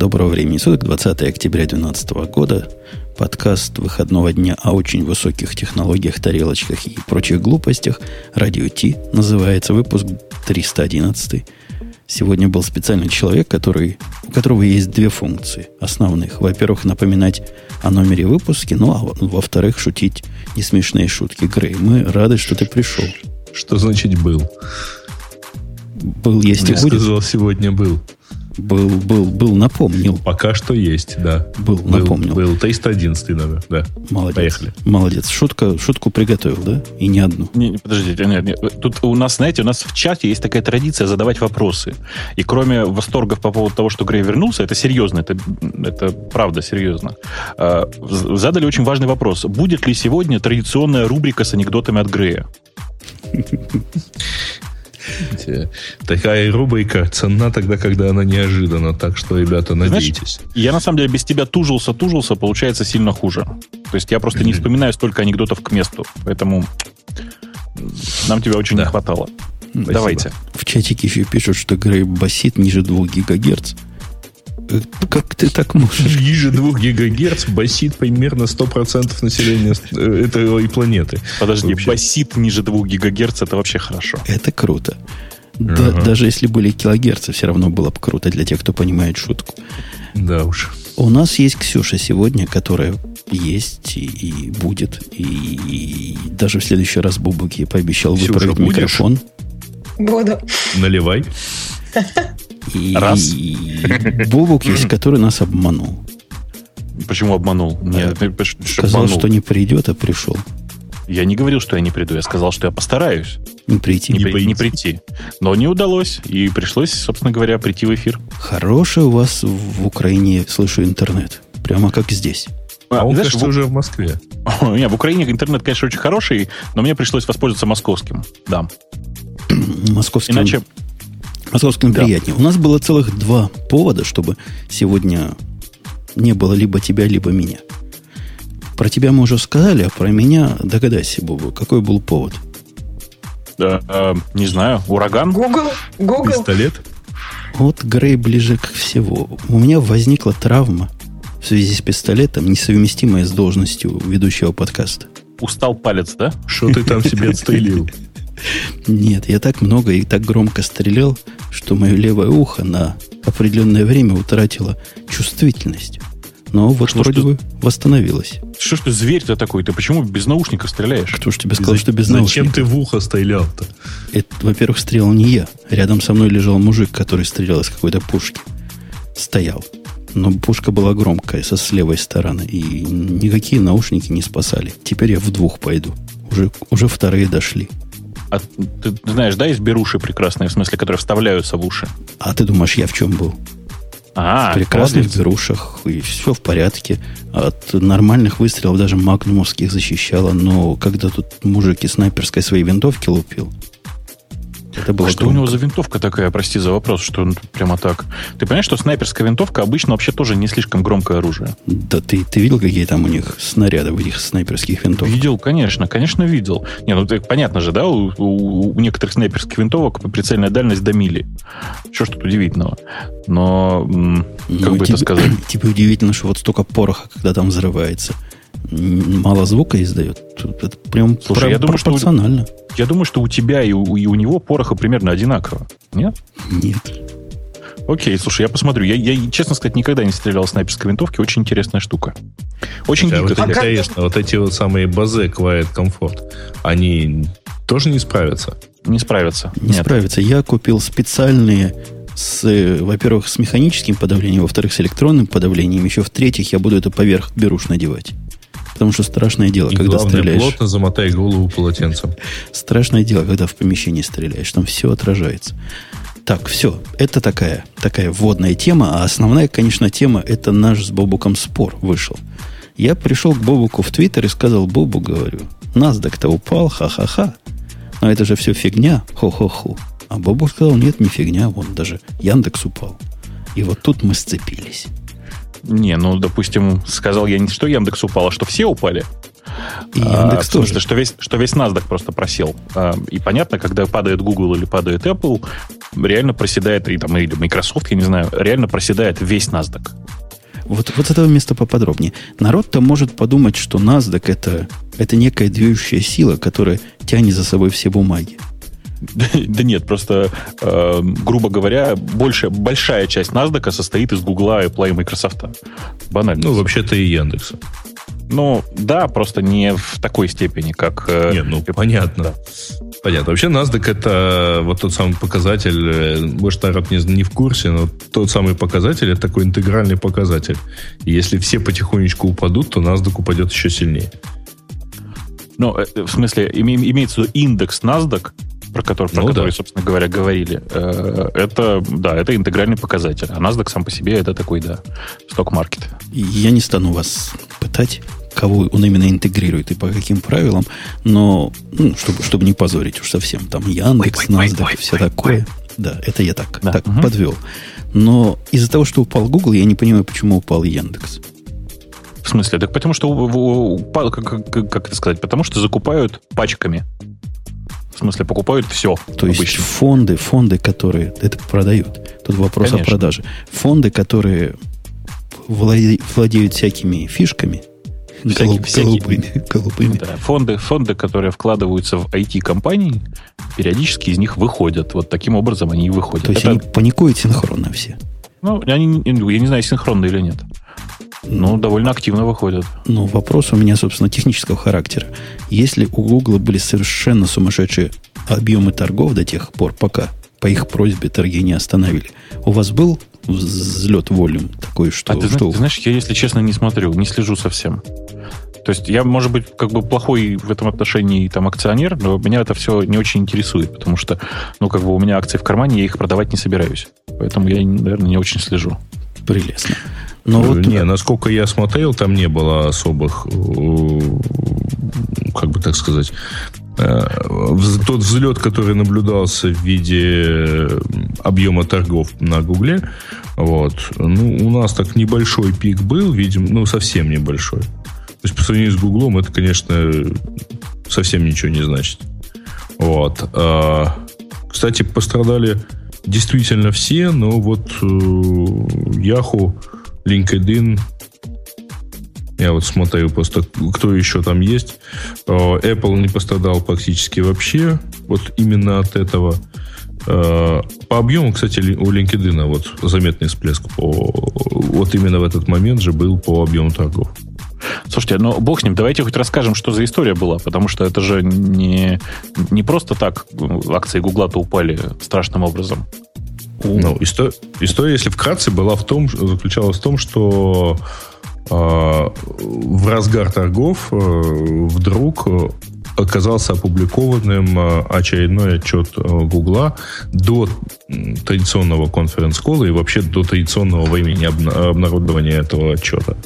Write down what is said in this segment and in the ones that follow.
Доброго времени суток, 20 октября 2012 года. Подкаст выходного дня о очень высоких технологиях, тарелочках и прочих глупостях. Радио Ти называется, выпуск 311. Сегодня был специальный человек, который, у которого есть две функции основных. Во-первых, напоминать о номере выпуска, ну а во-вторых, шутить несмешные шутки. Грей, мы рады, что ты пришел. Что значит был? Был, есть Я и будет. сказал, сегодня был. Был, был, был, напомнил. Пока что есть, да. Был, был напомнил. Был 311 номер, да. Молодец. Поехали. Молодец. Шутка, шутку приготовил, да? И не одну. Не, не подождите, нет, нет. Тут у нас, знаете, у нас в чате есть такая традиция задавать вопросы. И кроме восторгов по поводу того, что Грей вернулся, это серьезно, это, это правда серьезно. А, задали очень важный вопрос. Будет ли сегодня традиционная рубрика с анекдотами от Грея? Такая рубрика ценна тогда, когда она неожиданна. Так что, ребята, надейтесь. Знаешь, я на самом деле без тебя тужился, тужился, получается сильно хуже. То есть я просто не вспоминаю столько анекдотов к месту. Поэтому нам тебя очень да. не хватало. Спасибо. Давайте. В чатике еще пишут, что Грей басит ниже 2 гигагерц. Как ты так можешь? Ниже 2 гигагерц басит примерно 100% населения э, этой планеты. Подожди, вообще. басит ниже 2 гигагерц, это вообще хорошо. Это круто. Да, ага. Даже если были килогерцы, все равно было бы круто для тех, кто понимает шутку. Да уж. У нас есть Ксюша сегодня, которая есть и, и будет. И, и даже в следующий раз Бубуки пообещал Ксюша, выправить будешь? микрофон. Буду. Наливай. И, Раз. Бобук есть, который нас обманул. Почему обманул? Нет, сказал, обманул. что не придет, а пришел. Я не говорил, что я не приду. Я сказал, что я постараюсь. Не прийти. Не, не, не прийти. Но не удалось. И пришлось, собственно говоря, прийти в эфир. Хороший у вас в Украине, слышу, интернет. Прямо как здесь. А, а он, знаешь, кажется, в... уже в Москве. Нет, в Украине интернет, конечно, очень хороший, но мне пришлось воспользоваться московским. Да. Московским. Иначе, Московским да. приятнее. У нас было целых два повода, чтобы сегодня не было либо тебя, либо меня. Про тебя мы уже сказали, а про меня догадайся, Бобу, какой был повод? Да, э, не знаю, ураган? Google? Google? Пистолет? Вот Грей ближе к всего. У меня возникла травма в связи с пистолетом, несовместимая с должностью ведущего подкаста. Устал палец, да? Что ты там себе отстрелил? Нет, я так много и так громко стрелял, что мое левое ухо на определенное время утратило чувствительность. Но вот что, вроде что? бы восстановилось. Что ж ты зверь-то такой? Ты почему без наушников стреляешь? Кто ж тебе сказал, что без Зачем? Зачем ты в ухо стрелял-то? Это, во-первых, стрелял не я. Рядом со мной лежал мужик, который стрелял из какой-то пушки. Стоял. Но пушка была громкая, со с левой стороны. И никакие наушники не спасали. Теперь я в двух пойду. Уже, уже вторые дошли. А ты, ты знаешь, да, есть беруши прекрасные, в смысле, которые вставляются в уши? А ты думаешь, я в чем был? А, в прекрасных молодец. берушах, и все в порядке. От нормальных выстрелов даже магнумовских защищало. Но когда тут мужик из снайперской своей винтовки лупил, это было а что громко. у него за винтовка такая, прости за вопрос, что он прямо так? Ты понимаешь, что снайперская винтовка обычно вообще тоже не слишком громкое оружие? Да ты, ты видел, какие там у них снаряды в этих снайперских винтовках? Видел, конечно, конечно видел. Не, ну ты, понятно же, да, у, у, у некоторых снайперских винтовок прицельная дальность до мили. Что ж тут удивительного? Но, как ну, бы тебе, это сказать? Типа удивительно, что вот столько пороха, когда там взрывается – мало звука издает. Это прям Слушай, про- я думаю, пропорционально. Что, я думаю, что у тебя и у, и у него пороха примерно одинаково. Нет? Нет. Окей, слушай, я посмотрю. Я, я, честно сказать, никогда не стрелял с снайперской винтовки. Очень интересная штука. Очень Хотя, вот, а Конечно, вот эти вот самые базы Quiet Comfort, они тоже не справятся? Не справятся. Не Нет. справятся. Я купил специальные с, во-первых, с механическим подавлением, во-вторых, с электронным подавлением. Еще в-третьих, я буду это поверх беруш надевать. Потому что страшное дело, И когда главное, стреляешь. плотно замотай голову полотенцем. Страшное дело, когда в помещении стреляешь. Там все отражается. Так, все. Это такая, такая вводная тема. А основная, конечно, тема это наш с Бобуком спор вышел. Я пришел к Бобуку в Твиттер и сказал, Бобу, говорю, NASDAQ-то упал, ха-ха-ха. Но это же все фигня, хо-хо-хо. А Бобук сказал, нет, не фигня, вон даже Яндекс упал. И вот тут мы сцепились. Не, ну, допустим, сказал я не что Яндекс упал, а что все упали. И Яндекс а, тоже. Что весь, что весь NASDAQ просто просел. А, и понятно, когда падает Google или падает Apple, реально проседает, и там, или Microsoft, я не знаю, реально проседает весь NASDAQ. Вот, вот с этого места поподробнее. Народ-то может подумать, что NASDAQ это, это некая движущая сила, которая тянет за собой все бумаги. Да нет, просто, э, грубо говоря, больше, большая часть NASDAQ состоит из Гугла, Apple и Microsoft. Банально. Ну, вообще-то и Яндекса. Ну, да, просто не в такой степени, как... Э, нет, ну, понятно. Да. Понятно. Вообще NASDAQ это вот тот самый показатель, э, может, народ не, не в курсе, но тот самый показатель это такой интегральный показатель. И если все потихонечку упадут, то NASDAQ упадет еще сильнее. Ну, э, в смысле, имеется в виду индекс NASDAQ, про который, про ну, который да. собственно говоря, говорили, это, да, это интегральный показатель. А NASDAQ сам по себе это такой, да, сток-маркет. Я не стану вас пытать кого он именно интегрирует и по каким правилам, но, ну, чтобы, чтобы не позорить уж совсем, там Яндекс, NASDAQ, все такое. Да, это я так, да. так угу. подвел. Но из-за того, что упал Google, я не понимаю, почему упал Яндекс. В смысле? Так потому что как, как, как это сказать? Потому что закупают пачками. В смысле, покупают все. То обычно. есть фонды, фонды, которые это продают. Тут вопрос Конечно. о продаже. Фонды, которые владеют, всякими фишками, Голуб, голубыми. голубыми. Да, фонды, фонды, которые вкладываются в IT-компании, периодически из них выходят. Вот таким образом они и выходят. То есть Это... они паникуют синхронно все? Ну, они, я не знаю, синхронно или нет. Ну, довольно активно выходят. Ну, вопрос у меня, собственно, технического характера. Если у Google были совершенно сумасшедшие объемы торгов до тех пор, пока по их просьбе торги не остановили, у вас был взлет волюм такой, что... А ты, что... ты знаешь, я, если честно, не смотрю, не слежу совсем. То есть я, может быть, как бы плохой в этом отношении там акционер, но меня это все не очень интересует, потому что, ну, как бы у меня акции в кармане, я их продавать не собираюсь. Поэтому я, наверное, не очень слежу. Прелестно. Но вот... Не, насколько я смотрел, там не было особых, э, как бы так сказать, э, тот взлет, который наблюдался в виде объема торгов на Гугле, вот, ну, у нас так небольшой пик был, видим, ну, совсем небольшой. То есть по сравнению с Гуглом это, конечно, совсем ничего не значит. Вот. А, кстати, пострадали действительно все, но вот э, Yahoo, LinkedIn, я вот смотрю просто, кто еще там есть. А, Apple не пострадал практически вообще. Вот именно от этого. А, по объему, кстати, у LinkedIn вот заметный всплеск по, вот именно в этот момент же был по объему торгов. Слушайте, ну бог с ним, давайте хоть расскажем, что за история была, потому что это же не, не просто так акции Гугла-то упали страшным образом. Ну, история, история, если вкратце, была в том, заключалась в том, что э, в разгар торгов э, вдруг оказался опубликованным э, очередной отчет э, Гугла до традиционного конференц-кола и вообще до традиционного времени обнародования этого отчета.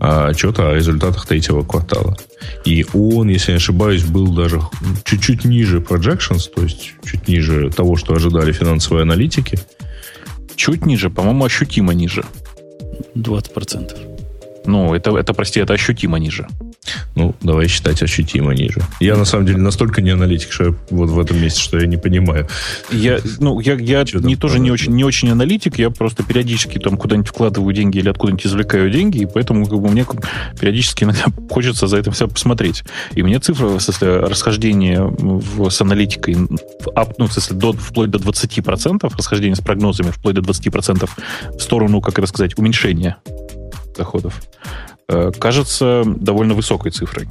А, отчета о результатах третьего квартала. И он, если не ошибаюсь, был даже чуть-чуть ниже projections, то есть чуть ниже того, что ожидали финансовые аналитики. Чуть ниже, по-моему, ощутимо ниже. 20%. Ну, это, это, прости, это ощутимо ниже. Ну, давай считать ощутимо ниже. Я, на самом деле, настолько не аналитик, что я вот в этом месте, что я не понимаю. Я, ну, я, я не, тоже не очень, не очень аналитик, я просто периодически там куда-нибудь вкладываю деньги или откуда-нибудь извлекаю деньги, и поэтому как бы, мне периодически иногда хочется за этим все посмотреть. И мне цифра, в смысле, расхождение в, с аналитикой, в, ну, в смысле, до, вплоть до 20%, расхождение с прогнозами вплоть до 20% в сторону, как это сказать, уменьшения доходов, э, кажется довольно высокой цифрой,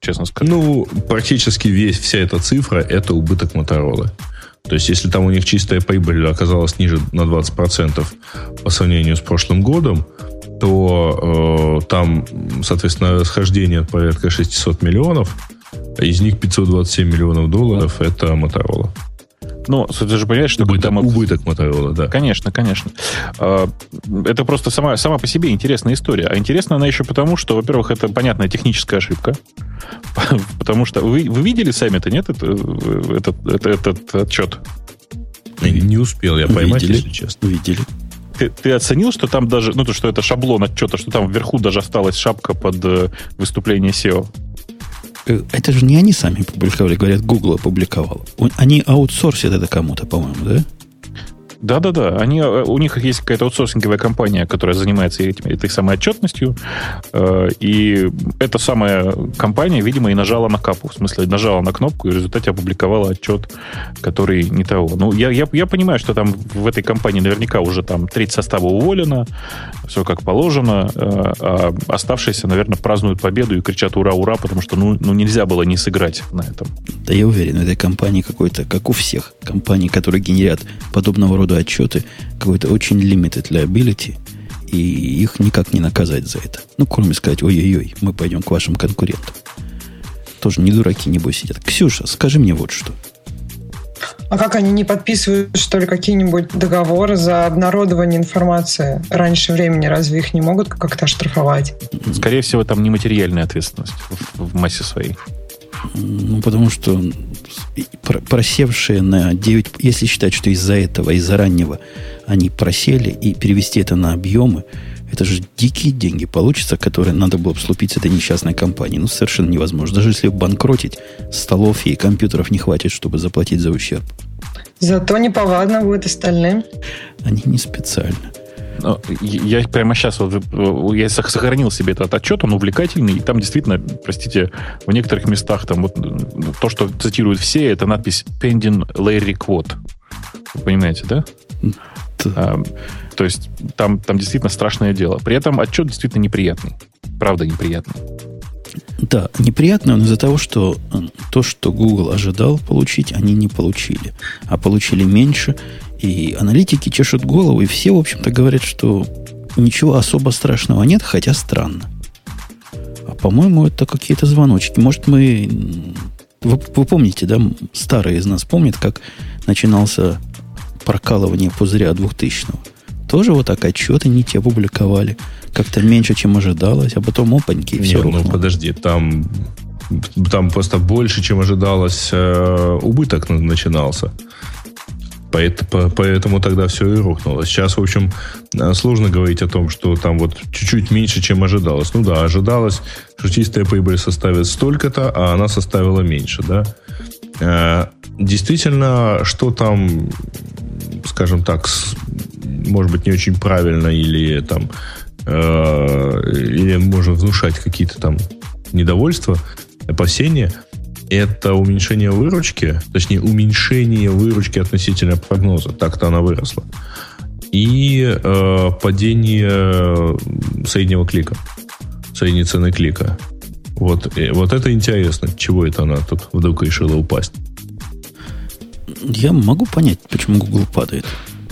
честно сказать. Ну, практически весь, вся эта цифра – это убыток Моторола. То есть, если там у них чистая прибыль оказалась ниже на 20% по сравнению с прошлым годом, то э, там, соответственно, расхождение порядка 600 миллионов, из них 527 миллионов долларов – это Моторола. Ну, ты же понимаешь, что... Убыток, мы... убыток Motorola, да. Конечно, конечно. А, это просто сама, сама по себе интересная история. А интересна она еще потому, что, во-первых, это понятная техническая ошибка. Потому что вы, вы видели сами-то, нет, это, этот, этот, этот отчет? Не успел я поймать, видели, если честно. Видели. Ты, ты оценил, что там даже, ну, то, что это шаблон отчета, что там вверху даже осталась шапка под э, выступление SEO? Э, это же не они сами публиковали, говорят, Google опубликовал. Они аутсорсят это кому-то, по-моему, да? Да-да-да. Они, э, у них есть какая-то аутсорсинговая компания, которая занимается этим, этой самой отчетностью. Э, и эта самая компания, видимо, и нажала на капу. В смысле, нажала на кнопку и в результате опубликовала отчет, который не того. Ну, я, я, я понимаю, что там в этой компании наверняка уже там треть состава уволена, все как положено, э, а оставшиеся, наверное, празднуют победу и кричат «Ура, ура!», потому что ну, ну нельзя было не сыграть на этом. Да я уверен, в этой компании какой-то, как у всех компаний, которые генерят подобного рода отчеты, какой-то очень limited liability, и их никак не наказать за это. Ну, кроме сказать, ой-ой-ой, мы пойдем к вашим конкурентам. Тоже не дураки, небось, сидят. Ксюша, скажи мне вот что. А как они не подписывают, что ли, какие-нибудь договоры за обнародование информации раньше времени? Разве их не могут как-то оштрафовать? Скорее всего, там нематериальная ответственность в, в массе своей. Ну, потому что просевшие на 9... Если считать, что из-за этого, из-за раннего они просели, и перевести это на объемы, это же дикие деньги получится, которые надо было бы слупить с этой несчастной компанией. Ну, совершенно невозможно. Даже если банкротить, столов и компьютеров не хватит, чтобы заплатить за ущерб. Зато неповадно будет остальным. Они не специально. Я прямо сейчас вот, я сохранил себе этот отчет, он увлекательный, и там действительно, простите, в некоторых местах там вот то, что цитируют все, это надпись pending Larry Quote. Вы понимаете, да? А, то есть там, там действительно страшное дело. При этом отчет действительно неприятный. Правда неприятный. Да, неприятно он из-за того, что э, то, что Google ожидал получить, они не получили. А получили меньше. И аналитики чешут голову, и все, в общем-то, говорят, что ничего особо страшного нет, хотя странно. А по-моему, это какие-то звоночки. Может, мы... Вы, вы помните, да, старые из нас помнят, как начинался прокалывание пузыря 2000-го? Тоже вот так отчеты не те публиковали. Как-то меньше, чем ожидалось, а потом опаньки, и все Нет, ну подожди, там, там просто больше, чем ожидалось, э, убыток начинался. Поэтому, тогда все и рухнуло. Сейчас, в общем, э, сложно говорить о том, что там вот чуть-чуть меньше, чем ожидалось. Ну да, ожидалось, что чистая прибыль составит столько-то, а она составила меньше, да. Э, действительно, что там, скажем так, может быть, не очень правильно или там э, или можно внушать какие-то там недовольства, опасения, это уменьшение выручки, точнее, уменьшение выручки относительно прогноза. Так-то она выросла. И э, падение среднего клика, средней цены клика. Вот, и, вот это интересно, чего это она тут вдруг решила упасть. Я могу понять, почему Google падает.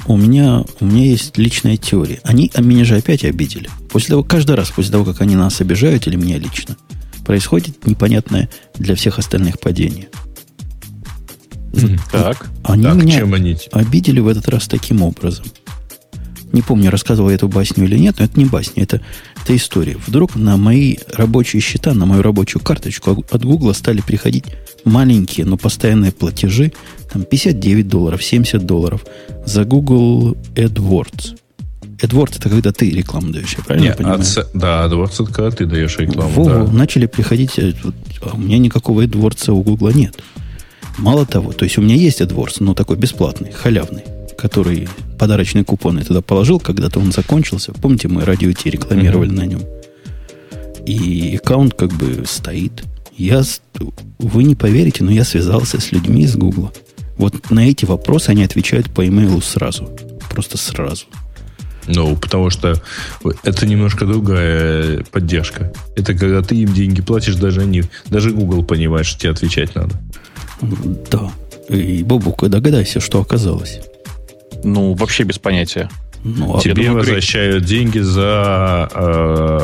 У меня, у меня есть личная теория. Они а меня же опять обидели. После того, каждый раз после того, как они нас обижают, или меня лично, происходит непонятное для всех остальных падение. Так. Они так, меня чем они? обидели в этот раз таким образом. Не помню, рассказывал я эту басню или нет, но это не басня, это, это история. Вдруг на мои рабочие счета, на мою рабочую карточку от Гугла стали приходить маленькие, но постоянные платежи, там 59 долларов, 70 долларов за Google AdWords. AdWords это когда ты рекламу даешь, я правильно Нет, понимаю? От, да, AdWords это когда ты даешь рекламу. Во, да. начали приходить, э, а у меня никакого AdWords у Google нет. Мало того, то есть у меня есть AdWords, но такой бесплатный, халявный, который подарочные купоны туда положил, когда-то он закончился. Помните, мы радио Ти рекламировали mm-hmm. на нем. И аккаунт как бы стоит. Я, вы не поверите, но я связался с людьми из Гугла. Вот на эти вопросы они отвечают по имейлу сразу. Просто сразу. Ну, потому что это немножко другая поддержка. Это когда ты им деньги платишь, даже они, даже Google понимает, что тебе отвечать надо. Да. И, Бобук, догадайся, что оказалось. Ну, вообще без понятия. Ну, а Тебе думаю, возвращают деньги за... Э,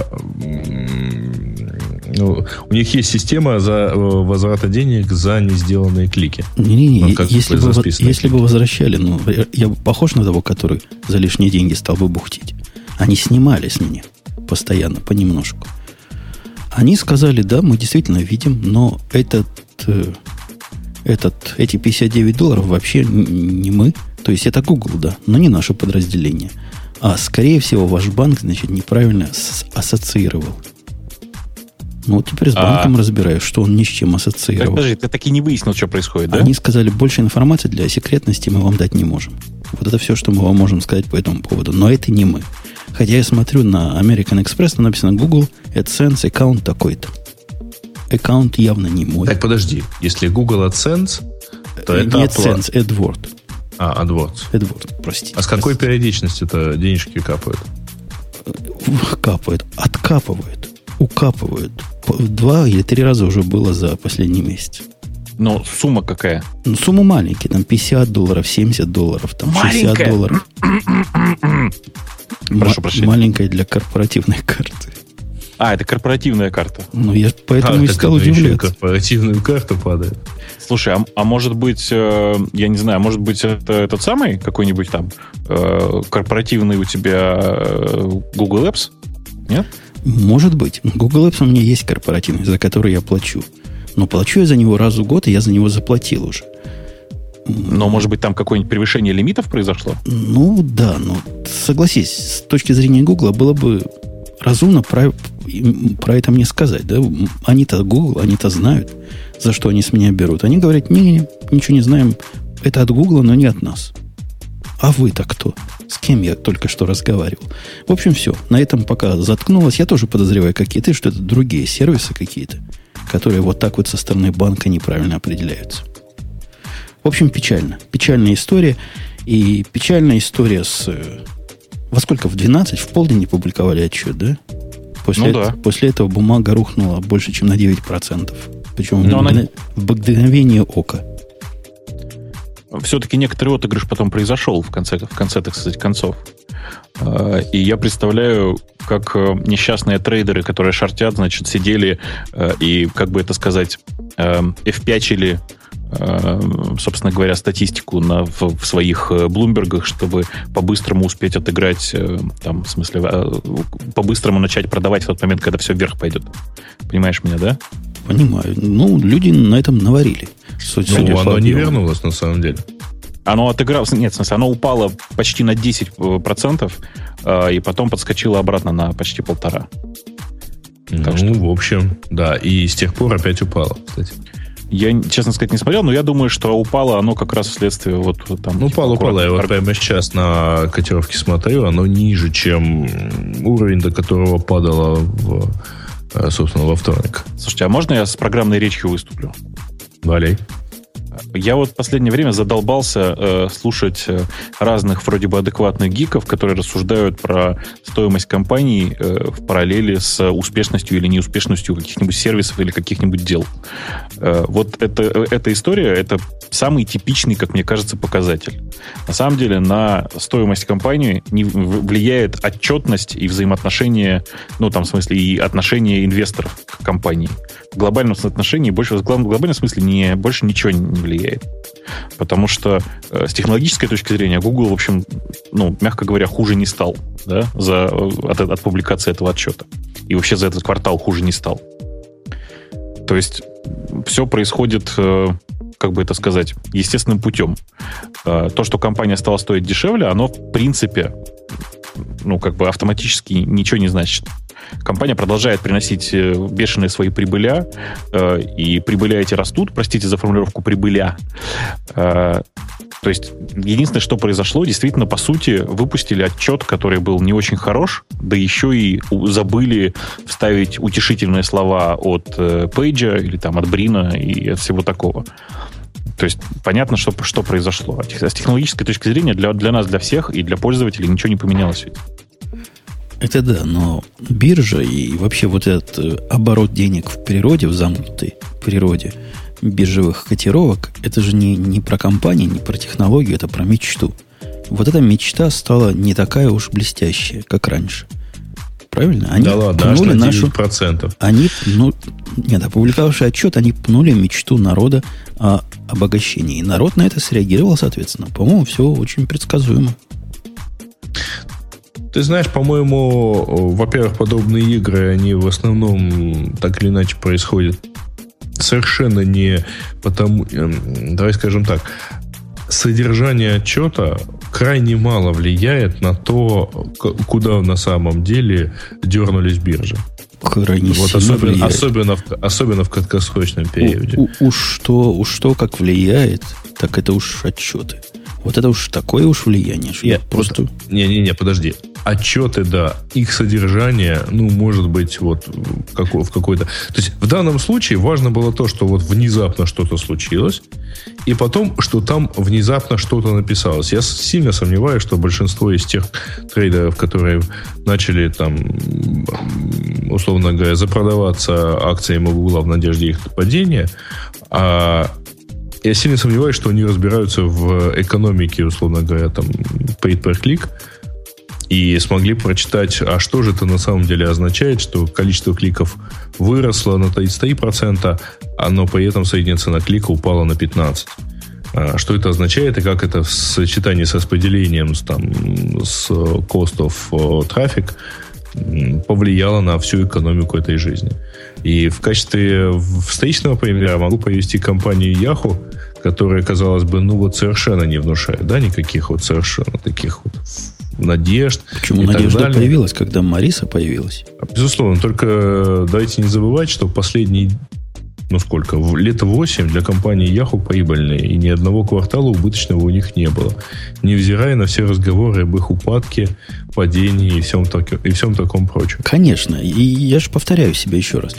у них есть система за э, возврата денег за не сделанные клики. Не-не-не, ну, если, бы, если бы возвращали, ну, я похож на того, который за лишние деньги стал бы бухтить. Они снимали с меня постоянно, понемножку. Они сказали, да, мы действительно видим, но этот, э, этот, эти 59 долларов вообще не мы, то есть это Google, да, но не наше подразделение. А скорее всего ваш банк, значит, неправильно ассоциировал. Ну, вот теперь с А. банком разбираюсь, что он ни с чем ассоциировал. подожди, ты так и не выяснил, что происходит, да? Они сказали, больше информации для секретности мы вам дать не можем. Вот это все, что мы вам можем сказать по этому поводу. Но это не мы. Хотя я смотрю на American Express, там написано Google, AdSense, аккаунт такой-то. Аккаунт явно не мой. Так, подожди. Если Google AdSense, то Э, это не. AdSense, AdWord. А, AdWords. AdWord, простите. А с какой периодичностью-то денежки капают? Капают, откапывают, укапывают. Два или три раза уже было за последний месяц. Но сумма какая? Ну, сумма маленькая, там 50 долларов, 70 долларов, там 60 Маленькая? долларов. Прошу прощения. Маленькая для корпоративной карты. А, это корпоративная карта. Ну, я поэтому А, и стал удивляться. корпоративную карту падает. Слушай, а, а может быть, э, я не знаю, может быть, это этот самый какой-нибудь там э, корпоративный у тебя э, Google Apps? Нет? Может быть. Google Apps у меня есть корпоративный, за который я плачу. Но плачу я за него раз в год, и я за него заплатил уже. Но, может быть, там какое-нибудь превышение лимитов произошло? Ну, да, но согласись, с точки зрения Google было бы разумно про, про это мне сказать. Да? Они-то Google, они-то знают, за что они с меня берут. Они говорят, не-не, ничего не знаем, это от Google, но не от нас. А вы-то кто? С кем я только что разговаривал? В общем, все. На этом пока заткнулось. Я тоже подозреваю, какие ты, что это другие сервисы какие-то, которые вот так вот со стороны банка неправильно определяются. В общем, печально. Печальная история. И печальная история с... э, Во сколько? В 12? В полдень не публиковали отчет, да? После, Ну да. после этого бумага рухнула больше, чем на 9%. Причем Но в, она- в мгновение ока. Все-таки некоторый отыгрыш потом произошел в конце, в конце, так сказать, концов. Э, И я представляю, как э, несчастные трейдеры, которые шортят, значит, сидели э, и, как бы это сказать, э, F5-чили, э, собственно говоря, статистику на, в, в своих Блумбергах, чтобы по-быстрому успеть отыграть, там, в смысле, по-быстрому начать продавать в тот момент, когда все вверх пойдет. Понимаешь меня, да? Понимаю. Ну, люди на этом наварили. Судя- судя Ну, по оно не объему. вернулось, на самом деле. Оно отыгралось, нет, в смысле, оно упало почти на 10%, э, и потом подскочило обратно на почти полтора. ну, что- в общем, да. И с тех пор опять упало, кстати. Я, честно сказать, не смотрел, но я думаю, что упало оно как раз вследствие вот там... Ну, типа, упало, упало. Я вот прямо сейчас на котировке смотрю, оно ниже, чем уровень, до которого падало, в, э, собственно, во вторник. Слушайте, а можно я с программной речью выступлю? Валей. Я вот в последнее время задолбался э, слушать э, разных вроде бы адекватных гиков, которые рассуждают про стоимость компаний э, в параллели с успешностью или неуспешностью каких-нибудь сервисов или каких-нибудь дел. Э, вот это, э, эта история, это самый типичный, как мне кажется, показатель. На самом деле на стоимость компании не влияет отчетность и взаимоотношения, ну, там, в смысле, и отношение инвесторов к компании. В глобальном соотношении больше, в глобальном смысле не, больше ничего не влияет. Потому что э, с технологической точки зрения Google, в общем, ну, мягко говоря, хуже не стал да, за, э, от, от публикации этого отчета. И вообще за этот квартал хуже не стал. То есть все происходит, э, как бы это сказать, естественным путем. Э, То, что компания стала стоить дешевле, оно в принципе, ну, как бы автоматически ничего не значит. Компания продолжает приносить э, бешеные свои прибыля, э, и прибыля эти растут, простите за формулировку прибыля. Э, То есть единственное, что произошло, действительно, по сути, выпустили отчет, который был не очень хорош, да еще и забыли вставить утешительные слова от э, Пейджа или там от Брина и от всего такого. То есть понятно, что, что произошло. А С технологической точки зрения для, для нас, для всех и для пользователей ничего не поменялось. Это да, но биржа и вообще вот этот э, оборот денег в природе, в замкнутой природе биржевых котировок, это же не, не про компании, не про технологию, это про мечту. Вот эта мечта стала не такая уж блестящая, как раньше. Правильно? Они да ладно, аж на нашу... 9%. Они, ну, нет, опубликовавший отчет, они пнули мечту народа о обогащении. И народ на это среагировал, соответственно. По-моему, все очень предсказуемо. Ты знаешь, по-моему, во-первых, подобные игры, они в основном так или иначе происходят совершенно не потому... эм, Давай скажем так. Содержание отчета крайне мало влияет на то, куда на самом деле дернулись биржи. Крайне вот особенно, влияет. особенно, в, особенно в краткосрочном периоде. У, у- уж что, уж что как влияет, так это уж отчеты. Вот это уж такое уж влияние, что Нет, просто... Не-не-не, подожди. Отчеты, да, их содержание, ну, может быть, вот в, како- в какой-то... То есть в данном случае важно было то, что вот внезапно что-то случилось, и потом, что там внезапно что-то написалось. Я сильно сомневаюсь, что большинство из тех трейдеров, которые начали там, условно говоря, запродаваться акциями Гугла в надежде их падения, а я сильно сомневаюсь, что они разбираются в экономике, условно говоря, там, paid per click, и смогли прочитать, а что же это на самом деле означает, что количество кликов выросло на 33%, а но при этом средняя цена клика упала на 15%. А Что это означает и как это в сочетании с распределением с, там, с cost of э, traffic повлияло на всю экономику этой жизни. И в качестве встречного примера могу привести компанию Yahoo, которая, казалось бы, ну вот совершенно не внушает, да, никаких вот совершенно таких вот надежд. Почему надежда далее. появилась, когда Мариса появилась? Безусловно, только давайте не забывать, что последние, ну сколько, в- лет 8 для компании Yahoo прибыльные, и ни одного квартала убыточного у них не было. Невзирая на все разговоры об их упадке, падении и всем, так- и всем таком прочем. Конечно. И я же повторяю себе еще раз.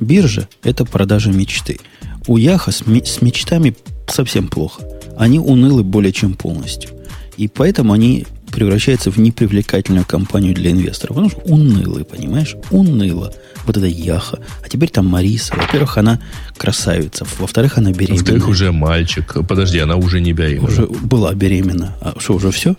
Биржа – это продажа мечты. У Яха с, с мечтами совсем плохо. Они унылы более чем полностью. И поэтому они превращаются в непривлекательную компанию для инвесторов. Потому что унылые, понимаешь? Уныло. Вот это Яха. А теперь там Мариса. Во-первых, она красавица. Во-вторых, она беременна. Во-вторых, уже мальчик. Подожди, она уже не беременна. Уже была беременна. А что, уже все?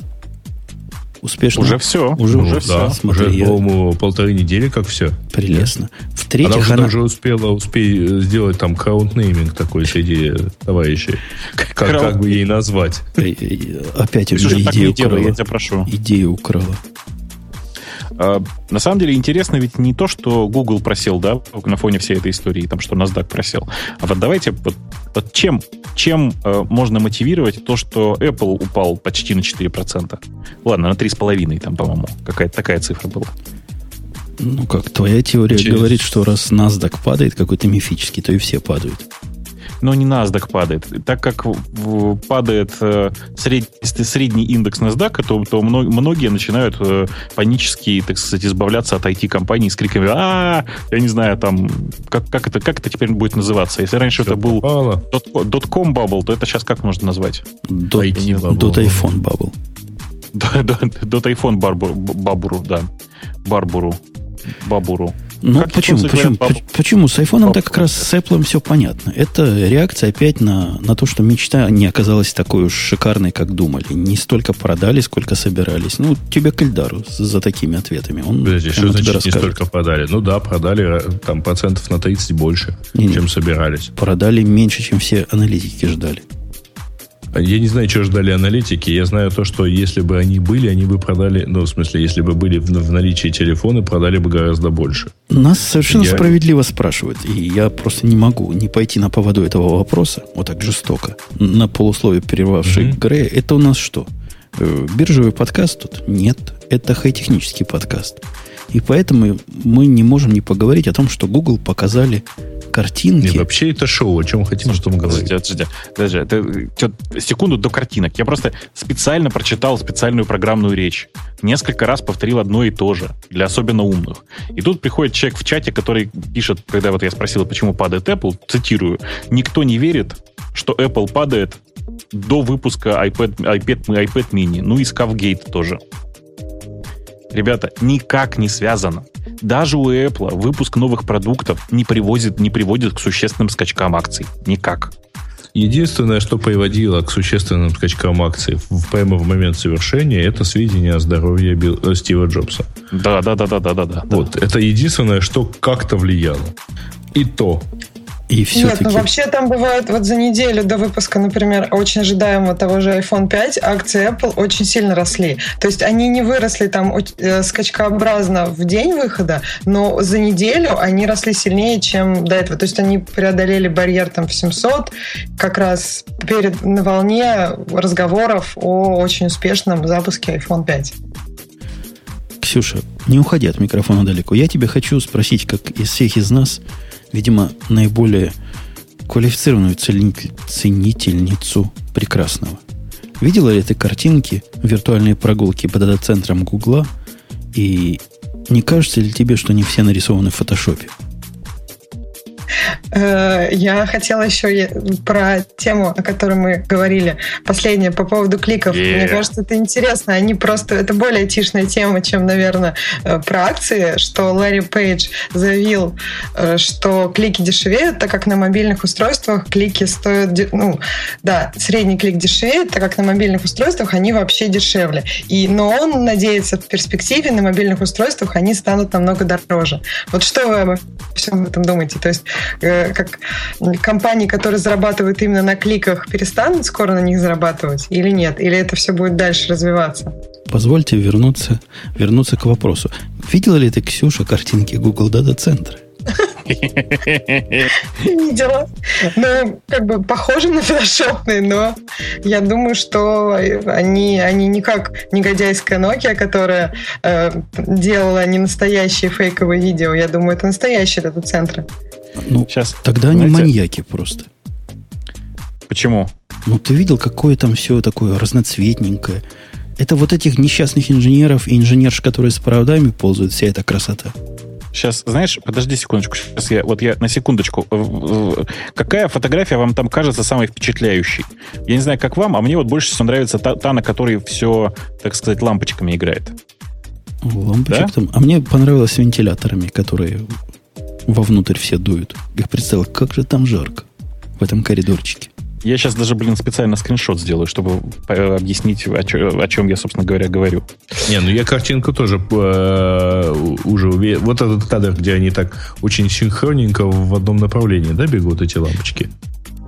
Успешно? Уже все. Уже, Ну, уже да, все. Смотри, уже, я- по-моему, полторы недели как все. прелестно. Она В-третьих, уже она... успела успей сделать там крауднейминг такой среди товарищей. Как, Крауд- как бы ей назвать? Э, э, Опять у Ксюша, меня идею делай, я украла. тебя прошу. Идею украла. А, На самом деле интересно ведь не то, что Google просел, да, на фоне всей этой истории, там, что NASDAQ просел. А вот давайте, вот, вот чем, чем э, можно мотивировать то, что Apple упал почти на 4%? Ладно, на 3,5% там, по-моему, какая-то такая цифра была. Ну как, твоя теория Через- говорит, что раз NASDAQ падает какой-то мифический, то и все падают. Но не NASDAQ падает. Так как падает э, сред- средний индекс NASDAQ, то, то мно- многие начинают э, панически, так сказать, избавляться от IT-компаний с криками а я не знаю, там, как, как, это, как это теперь будет называться? Если раньше это был Попало. dot- .com bubble, то это сейчас как можно назвать? IPhone bubble. Dot iPhone барбу- бабуру, да. Барбуру. Бабуру. Ну, Как почему? Почему, поч- почему? С баб- так как раз с Apple все понятно. Это реакция опять на, на то, что мечта не оказалась такой уж шикарной, как думали. Не столько продали, сколько собирались. Ну, тебе к Эльдару за такими ответами. Он Подожди, что значит не расскажет. столько продали? Ну да, продали э, там процентов на 30 больше, Не-не. чем собирались. Продали меньше, чем все аналитики ждали. Я не знаю, что ждали аналитики. Я знаю то, что если бы они были, они бы продали, ну, в смысле, если бы были в, в наличии телефоны, продали бы гораздо больше. Нас совершенно Я- справедливо спрашивают, и я просто не могу не пойти на поводу этого вопроса, вот так жестоко, на полусловие прервавший Мгм. Грея. Это у нас что? Э, Биржевый подкаст тут? Нет. Это хай-технический подкаст. И поэтому мы не можем не поговорить о том, что Google показали картинки. Не, вообще это шоу, о чем хотим, что мы говорим. Подождите, подожди, это, чё- секунду до картинок. Я просто специально прочитал специальную программную речь. Несколько раз повторил одно и то же, для особенно умных. И тут приходит человек в чате, который пишет, когда вот я спросил, почему падает Apple, цитирую, «Никто не верит, что Apple падает до выпуска iPad, iPad, iPad mini, ну и Scafgate тоже». Ребята, никак не связано. Даже у Apple выпуск новых продуктов не приводит, не приводит к существенным скачкам акций. Никак. Единственное, что приводило к существенным скачкам акций в, прямо в момент совершения, это сведения о здоровье Билл- э, Стива Джобса. Да, да, да, да, да, да, да. Вот, это единственное, что как-то влияло. И то. И Нет, все-таки... ну вообще там бывает вот за неделю до выпуска, например, очень ожидаемого того же iPhone 5, акции Apple очень сильно росли. То есть они не выросли там э, скачкообразно в день выхода, но за неделю они росли сильнее, чем до этого. То есть они преодолели барьер там в 700 как раз перед на волне разговоров о очень успешном запуске iPhone 5. Ксюша, Не уходи от микрофона далеко. Я тебя хочу спросить, как из всех из нас, видимо, наиболее квалифицированную ценительницу прекрасного. Видела ли ты картинки виртуальной прогулки по дата-центрам Гугла? И не кажется ли тебе, что не все нарисованы в фотошопе? Э, я хотела еще про тему, о которой мы говорили, последнее, по поводу кликов. Yeah. Мне кажется, это интересно. Они просто... Это более тишная тема, чем, наверное, э, про акции, что Ларри Пейдж заявил, э, что клики дешевеют, так как на мобильных устройствах клики стоят... Ну, да, средний клик дешевеет, так как на мобильных устройствах они вообще дешевле. И, но он надеется в перспективе на мобильных устройствах они станут намного дороже. Вот что вы обо всем этом думаете? То есть как компании, которые зарабатывают именно на кликах, перестанут скоро на них зарабатывать или нет? Или это все будет дальше развиваться? Позвольте вернуться, вернуться к вопросу. Видела ли ты, Ксюша, картинки Google Data Center? Видела. Ну, как бы похожи на фотошопные, но я думаю, что они, они не как негодяйская Nokia, которая э, делала не настоящие фейковые видео. Я думаю, это настоящие дата-центры. Ну, Сейчас, тогда знаете, они маньяки просто. Почему? Ну, ты видел, какое там все такое разноцветненькое. Это вот этих несчастных инженеров и инженерш, которые с проводами ползают, вся эта красота. Сейчас, знаешь, подожди секундочку. Сейчас я, вот я на секундочку. Какая фотография вам там кажется самой впечатляющей? Я не знаю, как вам, а мне вот больше всего нравится та, та на которой все, так сказать, лампочками играет. Лампочек да? там. А мне понравилось с вентиляторами, которые вовнутрь все дуют. Я представил, как же там жарко в этом коридорчике. Я сейчас даже, блин, специально скриншот сделаю, чтобы объяснить, о, чем, о чем я, собственно говоря, говорю. Не, ну я картинку тоже э, уже увидел. Вот этот кадр, где они так очень синхронненько в одном направлении, да, бегут эти лампочки?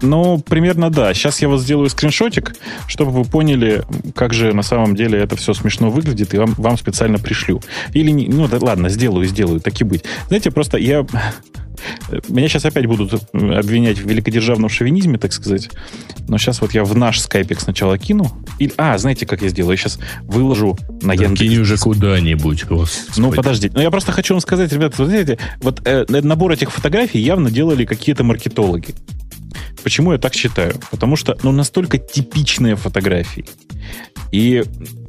Ну, примерно да. Сейчас я вот сделаю скриншотик, чтобы вы поняли, как же на самом деле это все смешно выглядит, и вам, вам специально пришлю. Или, не, ну да ладно, сделаю, сделаю, так и быть. Знаете, просто я... Меня сейчас опять будут обвинять в великодержавном шовинизме, так сказать. Но сейчас вот я в наш скайпик сначала кину. И, а, знаете, как я сделаю? Я сейчас выложу на да Яндекс. Кинь уже куда-нибудь. Господи. Ну, подождите. Ну, я просто хочу вам сказать, ребята, вот знаете, вот э, набор этих фотографий явно делали какие-то маркетологи. Почему я так считаю? Потому что ну, настолько типичные фотографии. И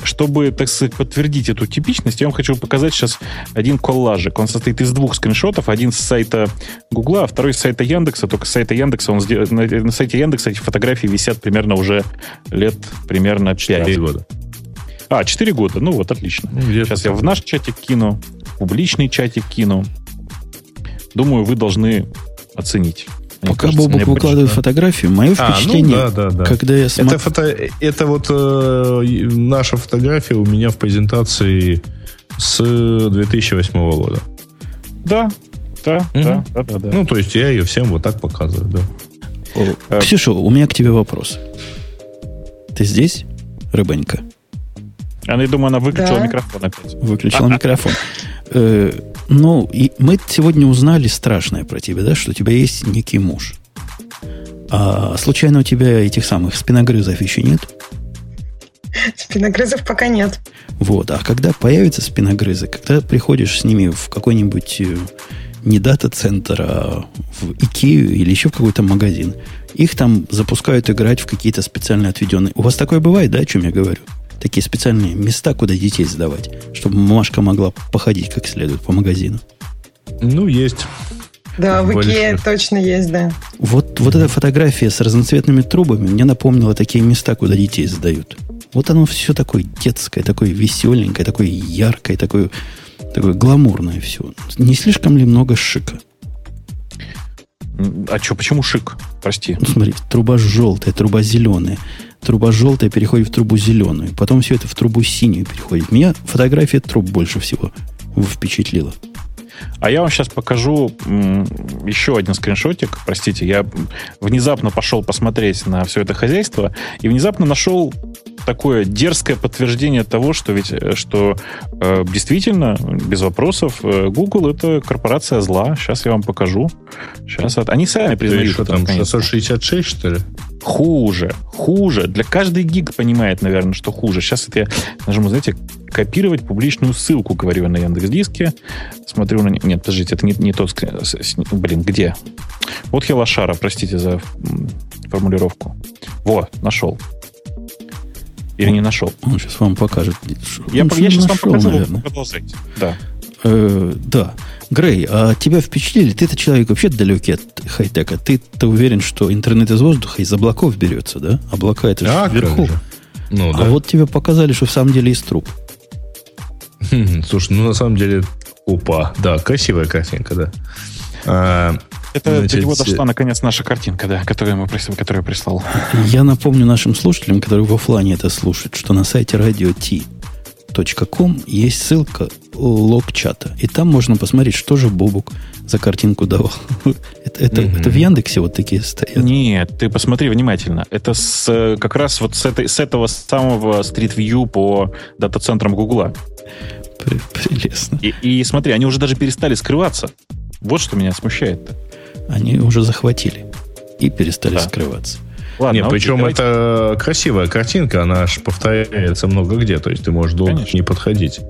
чтобы, так сказать, подтвердить эту типичность, я вам хочу показать сейчас один коллажик. Он состоит из двух скриншотов. Один с сайта Гугла, а второй с сайта Яндекса. Только с сайта Яндекса он сдел... на, сайте Яндекса эти фотографии висят примерно уже лет примерно 5. 4 года. А, 4 года. Ну вот, отлично. Ну, сейчас я в наш чатик кину, в публичный чатик кину. Думаю, вы должны оценить. Пока кажется, Бобок выкладывает фотографию, мое впечатление, а, ну, да, да, да. когда я смотрю... Это, фото, это вот э, наша фотография у меня в презентации с 2008 года. Да, да, угу. да, да, да, да. Ну, то есть я ее всем вот так показываю, да. О, Ксюша, у меня к тебе вопрос. Ты здесь, рыбонька? Я думаю, она выключила да. микрофон опять. Выключила микрофон. Ну, и мы сегодня узнали страшное про тебя, да, что у тебя есть некий муж. А случайно у тебя этих самых спиногрызов еще нет? Спиногрызов пока нет. Вот, а когда появятся спиногрызы, когда приходишь с ними в какой-нибудь э, не дата-центр, а в Икею или еще в какой-то магазин, их там запускают играть в какие-то специально отведенные... У вас такое бывает, да, о чем я говорю? Такие специальные места, куда детей сдавать, чтобы мамашка могла походить как следует по магазину. Ну, есть. Да, в Икее точно есть, да. Вот, вот эта фотография с разноцветными трубами мне напомнила такие места, куда детей сдают. Вот оно все такое детское, такое веселенькое, такое яркое, такое, такое гламурное все. Не слишком ли много шика? А что, почему шик? Прости. Ну, смотри, труба желтая, труба зеленая труба желтая переходит в трубу зеленую. Потом все это в трубу синюю переходит. Меня фотография труб больше всего впечатлила. А я вам сейчас покажу еще один скриншотик. Простите, я внезапно пошел посмотреть на все это хозяйство и внезапно нашел такое дерзкое подтверждение того, что ведь э, что э, действительно без вопросов э, Google это корпорация зла. Сейчас я вам покажу. Сейчас они сами признают. Что там 666 что ли? Хуже, хуже. Для каждой гиг понимает, наверное, что хуже. Сейчас это я нажму, знаете, копировать публичную ссылку, говорю я на Яндекс Диске. Смотрю на... Нет, подождите, это не, не тот... Блин, где? Вот Хелошара, простите за формулировку. Во, нашел. Или не нашел? Он сейчас вам покажет. Я, я сейчас нашел, вам покажу, наверное. продолжайте. Да. Э, да. Грей, а тебя впечатлили? Ты-то человек вообще далекий от хай-тека. Ты-то уверен, что интернет из воздуха, из облаков берется, да? Облака это же вверху. Ну, а да. вот тебе показали, что в самом деле из труб. Хм, слушай, ну на самом деле, опа, да, красивая картинка, да. А, это Значит, до него дошла, наконец, наша картинка, да, которую, мы, которую я прислал. Я напомню нашим слушателям, которые в офлайне это слушают, что на сайте radio T.com есть ссылка лог чата. И там можно посмотреть, что же Бобук за картинку давал. это, это, mm-hmm. это в Яндексе вот такие стоят? Нет, ты посмотри внимательно. Это с, как раз вот с, этой, с этого самого Street View по дата-центрам Гугла. Прелестно. И, и смотри, они уже даже перестали скрываться. Вот что меня смущает-то. Они уже захватили и перестали да. скрываться. Ладно, Нет, причем давайте. это красивая картинка, она аж повторяется много где, то есть ты можешь долго Конечно. не подходить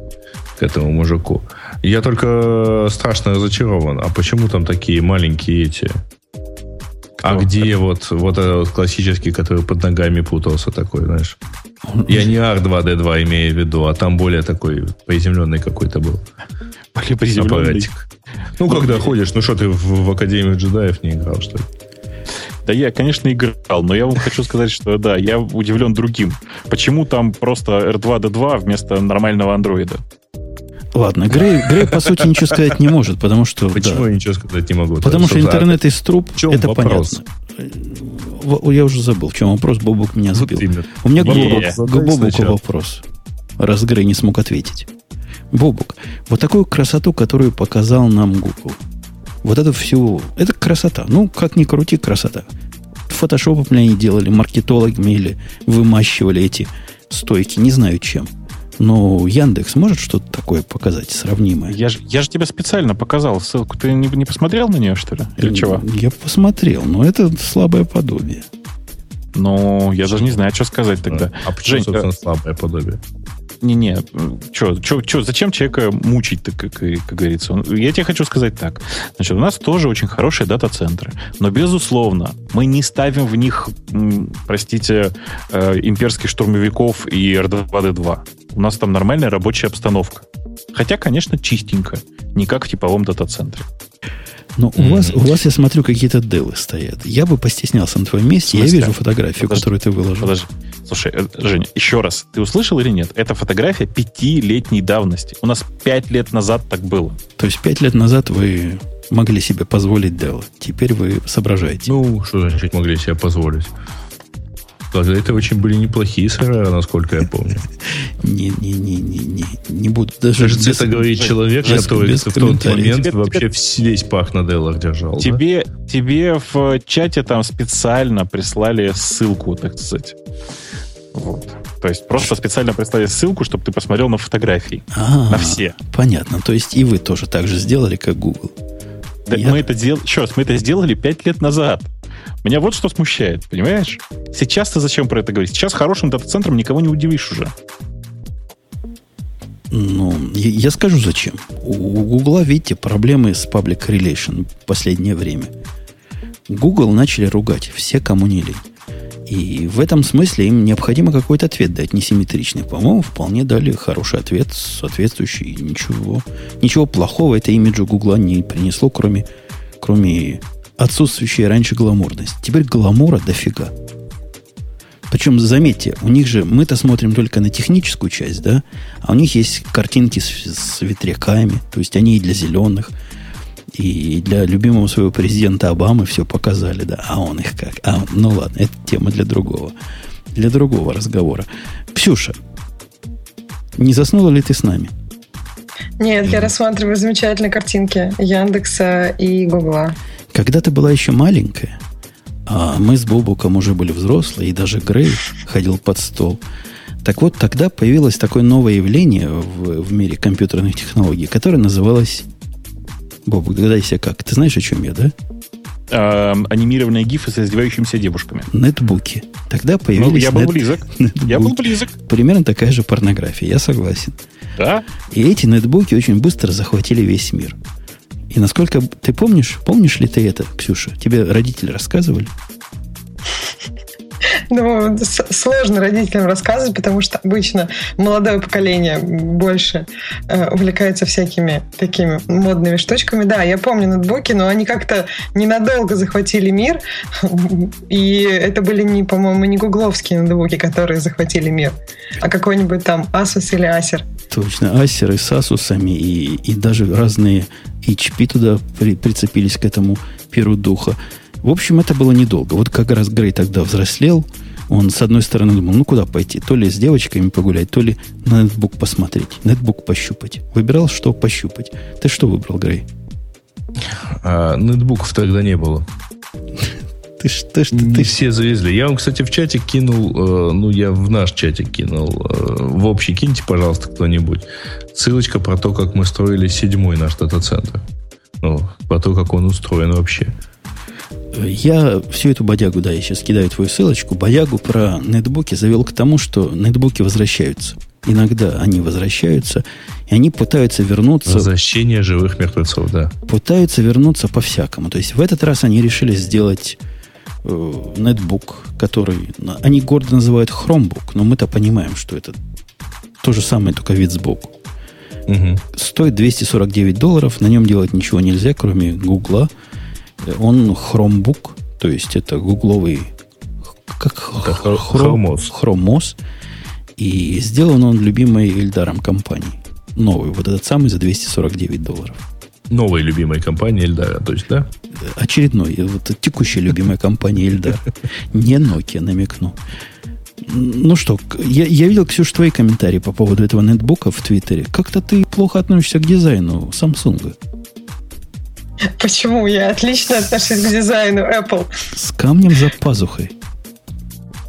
к этому мужику. Я только страшно разочарован. А почему там такие маленькие эти? А Кто? А где это? вот, вот этот вот классический, который под ногами путался такой, знаешь? Я не R2D2 имею в виду, а там более такой приземленный какой-то был. Более приземленный? Аппаратик. Ну, когда ходишь, ну что, ты в, в Академию джедаев не играл, что ли? Да я, конечно, играл, но я вам хочу сказать, что да, я удивлен другим. Почему там просто R2D2 вместо нормального андроида? Ладно, Грей, Грей, по сути, ничего сказать не может, потому что... Почему да, я ничего сказать не могу? Потому что интернет из труб, это вопрос? понятно. Я уже забыл, в чем вопрос, Бобук меня сбил. Вот У меня к Бобуку вопрос, раз Грей не смог ответить. Бобук, вот такую красоту, которую показал нам Google, вот это все, это красота. Ну, как ни крути, красота. Фотошопом они делали, маркетологами или вымащивали эти стойки, не знаю чем. Но Яндекс может что-то такое показать, сравнимое? Я же я ж тебе специально показал ссылку. Ты не, не посмотрел на нее, что ли? Или чего? Я посмотрел, но это слабое подобие. Ну, я даже не знаю, что сказать тогда. А почему, Жень, собственно, слабое подобие? Не-не, что, что, что, зачем человека мучить, так, как, как говорится? Я тебе хочу сказать так. Значит, у нас тоже очень хорошие дата-центры, но, безусловно, мы не ставим в них, простите, э, имперских штурмовиков и R2D2. У нас там нормальная рабочая обстановка. Хотя, конечно, чистенько, не как в типовом дата-центре. Но mm-hmm. у, вас, у вас, я смотрю, какие-то делы стоят. Я бы постеснялся на твоем месте. Я вижу фотографию, подожди, которую ты выложил. Подожди. Слушай, э, Женя, еще раз. Ты услышал или нет? Это фотография пятилетней давности. У нас пять лет назад так было. То есть пять лет назад вы могли себе позволить дело. Теперь вы соображаете. Ну, что значит могли себе позволить? Тогда это очень были неплохие сервера, насколько я помню. Не-не-не-не-не. Не буду даже... Даже без, это говорит человек, без, который без в тот момент тебе, вообще тебе, весь пах на Делах держал. Тебе, да? тебе в чате там специально прислали ссылку, так сказать. Вот. То есть просто специально прислали ссылку, чтобы ты посмотрел на фотографии. А, на все. Понятно. То есть и вы тоже так же сделали, как Google. Да Я... мы это дел... Еще раз, мы это сделали пять лет назад. Меня вот что смущает, понимаешь? Сейчас ты зачем про это говорить? Сейчас хорошим дата-центром никого не удивишь уже. Ну, я, я скажу зачем. У, Гугла, видите, проблемы с public relation в последнее время. Google начали ругать все, кому не лень. И в этом смысле им необходимо какой-то ответ дать, несимметричный. По-моему, вполне дали хороший ответ, соответствующий. Ничего, ничего плохого это имиджу Гугла не принесло, кроме, кроме отсутствующая раньше гламурность. Теперь гламура дофига. Причем, заметьте, у них же, мы-то смотрим только на техническую часть, да, а у них есть картинки с, с ветряками, то есть они и для зеленых, и для любимого своего президента Обамы все показали, да, а он их как? А, ну ладно, это тема для другого, для другого разговора. Ксюша, не заснула ли ты с нами? Нет, я рассматриваю замечательные картинки Яндекса и Гугла. Когда ты была еще маленькая, а мы с Бобуком уже были взрослые, и даже Грей ходил под стол. Так вот, тогда появилось такое новое явление в, в мире компьютерных технологий, которое называлось... Бобук, догадайся как. Ты знаешь, о чем я, да? А, анимированные гифы с издевающимися девушками. Нетбуки. Тогда появились... Ну, я был близок. Я был близок. Примерно такая же порнография, я согласен. Да? И эти нетбуки очень быстро захватили весь мир. И насколько... Ты помнишь, помнишь ли ты это, Ксюша? Тебе родители рассказывали? Ну, сложно родителям рассказывать, потому что обычно молодое поколение больше э, увлекается всякими такими модными штучками. Да, я помню ноутбуки, но они как-то ненадолго захватили мир, и это были, не, по-моему, не гугловские ноутбуки, которые захватили мир, а какой-нибудь там Asus или Acer. Точно, Acer и с Asus, и, и даже разные HP туда при, прицепились к этому перу духа. В общем, это было недолго. Вот как раз Грей тогда взрослел, он, с одной стороны, думал, ну куда пойти? То ли с девочками погулять, то ли на нетбук посмотреть, нетбук пощупать. Выбирал, что пощупать. Ты что выбрал, Грей? А, нетбуков тогда не было. Ты что, что ты? все завезли. Я вам, кстати, в чатик кинул, э, ну, я в наш чатик кинул, э, в общий киньте, пожалуйста, кто-нибудь. Ссылочка про то, как мы строили седьмой наш дата-центр. Ну, про то, как он устроен вообще. Я всю эту бодягу, да, я сейчас кидаю твою ссылочку, бодягу про нетбуки завел к тому, что нетбуки возвращаются. Иногда они возвращаются, и они пытаются вернуться... Возвращение живых мертвецов, да. Пытаются вернуться по-всякому. То есть в этот раз они решили сделать нетбук, который... Они гордо называют Chromebook, но мы-то понимаем, что это то же самое, только вид сбоку. Угу. Стоит 249 долларов, на нем делать ничего нельзя, кроме Гугла. Он Chromebook, то есть это гугловый как Chromos. Chromos. И сделан он любимой Эльдаром компанией. Новый, вот этот самый за 249 долларов. Новая любимая компания Эльдара, то есть, да? Очередной, вот текущая любимая компания Эльдар. Не Nokia, намекну. Ну что, я, я видел, Ксюш, твои комментарии по поводу этого нетбука в Твиттере. Как-то ты плохо относишься к дизайну Samsung. Почему? Я отлично отношусь к дизайну Apple. С камнем за пазухой.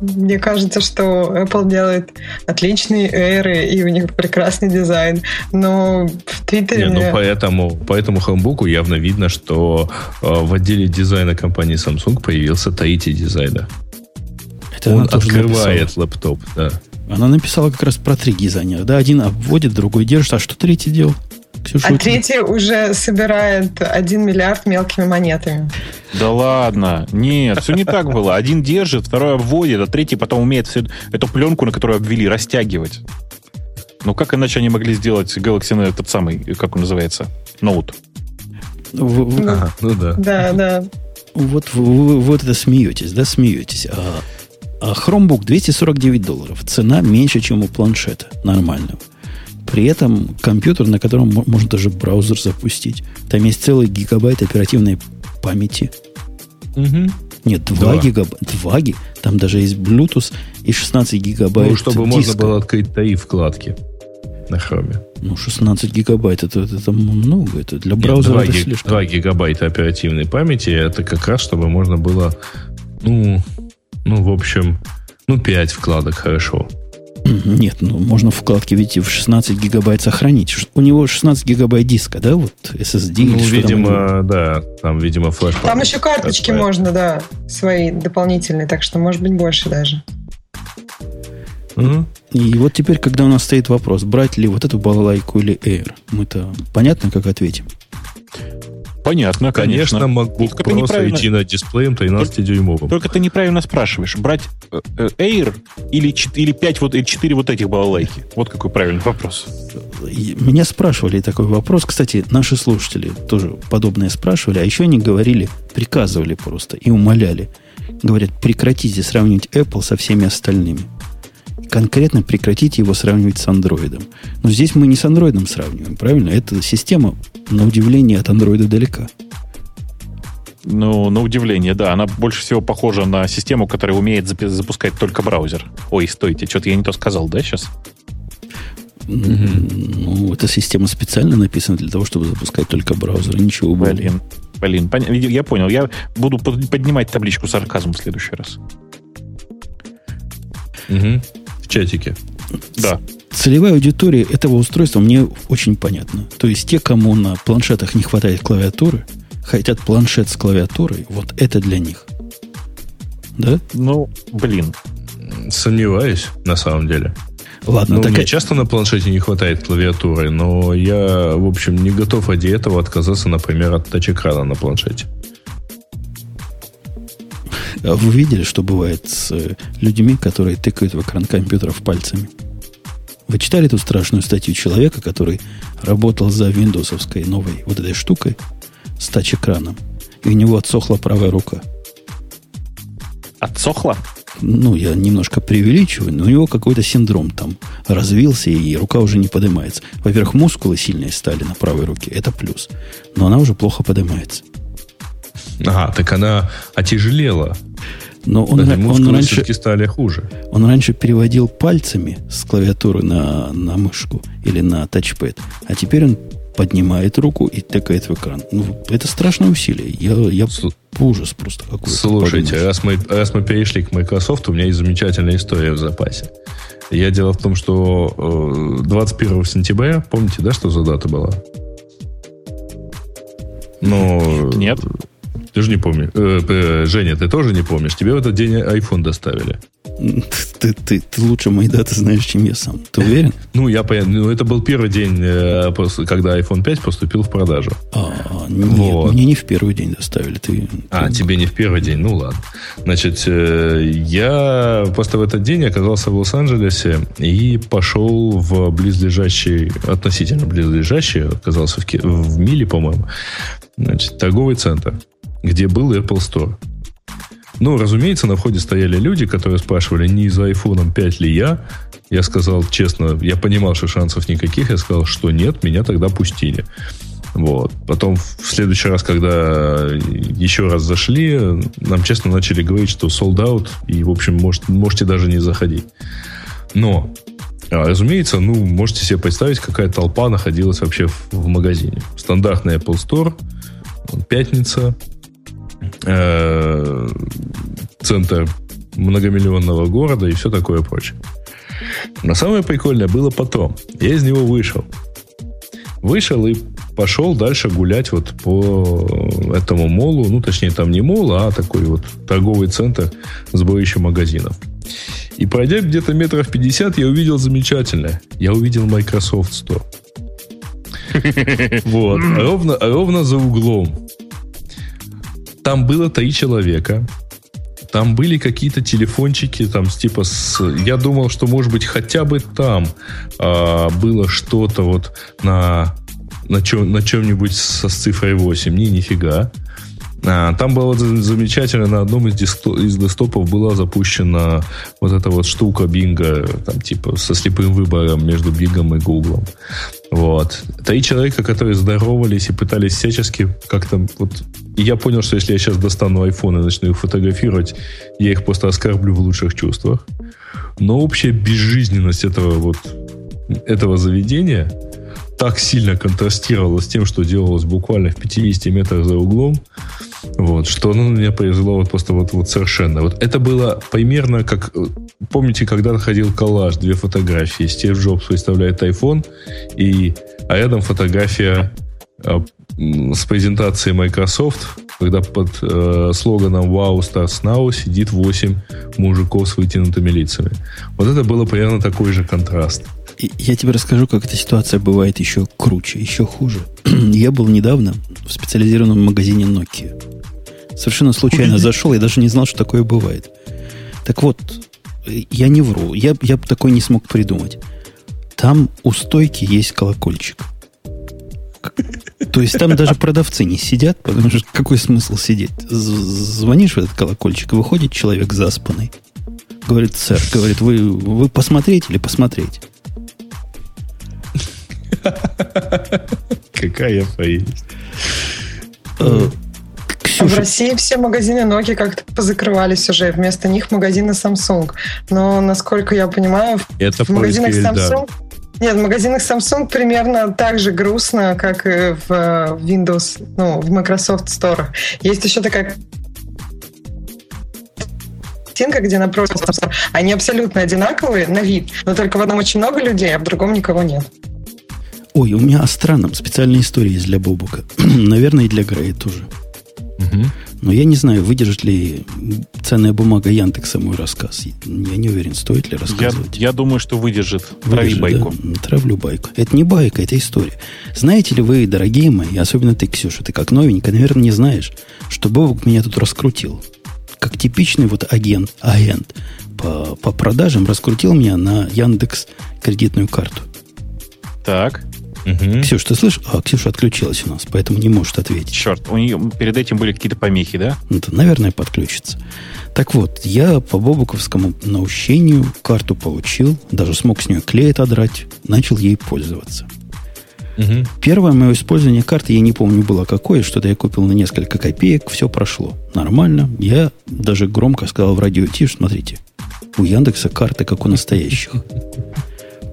Мне кажется, что Apple делает отличные эры, и у них прекрасный дизайн. Но в Твиттере... Не, ну, мне... ну поэтому, поэтому Хромбуку явно видно, что э, в отделе дизайна компании Samsung появился Таити дизайна. Это Он открывает написала. лэптоп, да. Она написала как раз про три дизайнера. Да, один обводит, другой держит. А что третий делал? Ксюша, а третий уже собирает 1 миллиард мелкими монетами. Да ладно. Нет, все не так было. Один держит, второй обводит, а третий потом умеет всю эту пленку, на которую обвели, растягивать. Ну, как иначе они могли сделать Galaxy этот самый, как он называется, ноут? Ну, ага, ну да. Да, да. Вот вы, вот это смеетесь, да, смеетесь. А, а Chromebook 249 долларов. Цена меньше, чем у планшета нормального. При этом компьютер, на котором можно даже браузер запустить. Там есть целый гигабайт оперативной памяти. Угу. Нет, 2 да. гигабайта. 2 ги. Там даже есть Bluetooth и 16 гигабайт Ну, чтобы диска. можно было открыть ТАИ вкладки на хроме. Ну, 16 гигабайт это, это, это много. Это для браузера Нет, 2 это слишком. 2 гигабайта оперативной памяти это как раз, чтобы можно было, ну, ну, в общем, ну, 5 вкладок хорошо. Нет, ну можно вкладки, видите, в 16 гигабайт сохранить. У него 16 гигабайт диска, да, вот SSD? Ну, видимо, там да, там, видимо, флеш. Там еще карточки That's можно, да, свои дополнительные, так что может быть больше даже. Угу. И вот теперь, когда у нас стоит вопрос, брать ли вот эту балалайку или Air, мы-то понятно, как ответим. Понятно, конечно. Конечно, MacBook Только Pro с Retina дисплеем 13-дюймовым. Только ты неправильно спрашиваешь. Брать э, э, Air или, или 5 вот, или 4 вот этих балалайки? Вот какой правильный вопрос. Меня спрашивали такой вопрос. Кстати, наши слушатели тоже подобное спрашивали. А еще они говорили, приказывали просто и умоляли. Говорят, прекратите сравнивать Apple со всеми остальными конкретно прекратите его сравнивать с андроидом. Но здесь мы не с андроидом сравниваем, правильно? Эта система, на удивление, от андроида далека. Ну, на удивление, да. Она больше всего похожа на систему, которая умеет запускать только браузер. Ой, стойте, что-то я не то сказал, да, сейчас? Ну, эта система специально написана для того, чтобы запускать только браузер, ничего более. Блин, блин, я понял. Я буду поднимать табличку сарказм в следующий раз. Угу в чатике. Да. Целевая аудитория этого устройства мне очень понятна. То есть те, кому на планшетах не хватает клавиатуры, хотят планшет с клавиатурой, вот это для них. Да? Ну, блин. Сомневаюсь, на самом деле. Ладно, ну, так... мне часто на планшете не хватает клавиатуры, но я, в общем, не готов ради этого отказаться, например, от тач-экрана на планшете. А вы видели, что бывает с э, людьми, которые тыкают в экран компьютеров пальцами? Вы читали эту страшную статью человека, который работал за виндосовской новой вот этой штукой с тач-экраном, и у него отсохла правая рука. Отсохла? ну, я немножко преувеличиваю, но у него какой-то синдром там развился, и рука уже не поднимается. Во-первых, мускулы сильные стали на правой руке, это плюс. Но она уже плохо поднимается. Ага, так она отяжелела. Но он, Даже он раньше стали хуже. Он раньше переводил пальцами с клавиатуры на, на мышку или на тачпэд, а теперь он поднимает руку и тыкает в экран. Ну, это страшное усилие. Я, я ужас просто какой-то. Слушайте, раз мы, раз мы перешли к Microsoft, у меня есть замечательная история в запасе. Я дело в том, что 21 сентября, помните, да, что за дата была? Ну, Нет. Ты же не помнишь. Э, э, Женя, ты тоже не помнишь? Тебе в этот день iPhone доставили. Ты, ты, ты лучше мои даты знаешь, чем я сам. Ты уверен? Ну, я понятно. Ну, это был первый день, э, когда iPhone 5 поступил в продажу. А, нет, вот. мне не в первый день доставили. Ты, а, тебе не в первый день? Ну, ладно. Значит, э, я просто в этот день оказался в Лос-Анджелесе и пошел в близлежащий, относительно близлежащий, оказался в, в Миле, по-моему, значит, торговый центр, где был Apple Store. Ну, разумеется, на входе стояли люди, которые спрашивали, не за iPhone 5 ли я. Я сказал честно, я понимал, что шансов никаких. Я сказал, что нет, меня тогда пустили. Вот. Потом в следующий раз, когда еще раз зашли, нам честно начали говорить, что sold out, и, в общем, может, можете даже не заходить. Но, а, разумеется, ну, можете себе представить, какая толпа находилась вообще в, в магазине. Стандартный Apple Store, пятница, э, центр многомиллионного города и все такое прочее. Но самое прикольное было потом. Я из него вышел. Вышел и пошел дальше гулять вот по этому молу. Ну, точнее, там не мол, а такой вот торговый центр с сборищем магазинов. И пройдя где-то метров 50, я увидел замечательное. Я увидел Microsoft Store. Вот. Ровно, ровно за углом там было три человека. Там были какие-то телефончики, там типа с... Я думал, что может быть хотя бы там а, было что-то вот на на, чем, на чем-нибудь со, с цифрой 8. Не, нифига. Там было замечательно, на одном из, десктоп, из десктопов была запущена вот эта вот штука Бинга, там типа со слепым выбором между Бингом и Гуглом. Вот. Три человека, которые здоровались и пытались всячески как-то вот... И я понял, что если я сейчас достану iPhone и начну их фотографировать, я их просто оскорблю в лучших чувствах. Но общая безжизненность этого вот этого заведения так сильно контрастировала с тем, что делалось буквально в 50 метрах за углом, вот, что на меня произвело вот просто вот, вот совершенно. Вот это было примерно как... Помните, когда ходил коллаж, две фотографии. Стив Джобс выставляет iPhone, и, а рядом фотография э, с презентацией Microsoft, когда под э, слоганом «Wow, starts now» сидит 8 мужиков с вытянутыми лицами. Вот это было примерно такой же контраст. Я тебе расскажу, как эта ситуация бывает еще круче, еще хуже. Я был недавно в специализированном магазине Nokia. Совершенно случайно зашел, я даже не знал, что такое бывает. Так вот, я не вру, я, я бы такой не смог придумать. Там у стойки есть колокольчик. То есть там даже продавцы не сидят, потому что какой смысл сидеть? Звонишь в этот колокольчик, выходит человек заспанный. Говорит, сэр, говорит, вы, вы посмотреть или посмотреть? Какая а в России все магазины Nokia как-то позакрывались уже. Вместо них магазины Samsung. Но, насколько я понимаю, Это в магазинах Samsung... Нет, в магазинах Samsung примерно так же грустно, как и в э, Windows, ну, в Microsoft Store. Есть еще такая картинка, где напротив они абсолютно одинаковые на вид, но только в одном очень много людей, а в другом никого нет. Ой, у меня о странном специальная история есть для Бобука. Наверное, и для Грея тоже. Угу. Но я не знаю, выдержит ли ценная бумага Яндекса мой рассказ. Я не уверен, стоит ли рассказывать. Я, я думаю, что выдержит. Трави байку. Да? Травлю байку. Это не байка, это история. Знаете ли вы, дорогие мои, особенно ты, Ксюша, ты как новенькая, наверное, не знаешь, что Бобок меня тут раскрутил. Как типичный вот агент, агент по, по продажам раскрутил меня на Яндекс кредитную карту. Так. Угу. Ксюш, ты слышишь? А, Ксюша отключилась у нас, поэтому не может ответить. Черт, у нее перед этим были какие-то помехи, да? Ну, то, наверное, подключится. Так вот, я по бобуковскому наущению карту получил, даже смог с нее клей отодрать, начал ей пользоваться. Угу. Первое мое использование карты, я не помню, было какое, что-то я купил на несколько копеек, все прошло. Нормально. Я даже громко сказал в радио Тиш, смотрите, у Яндекса карты, как у настоящих.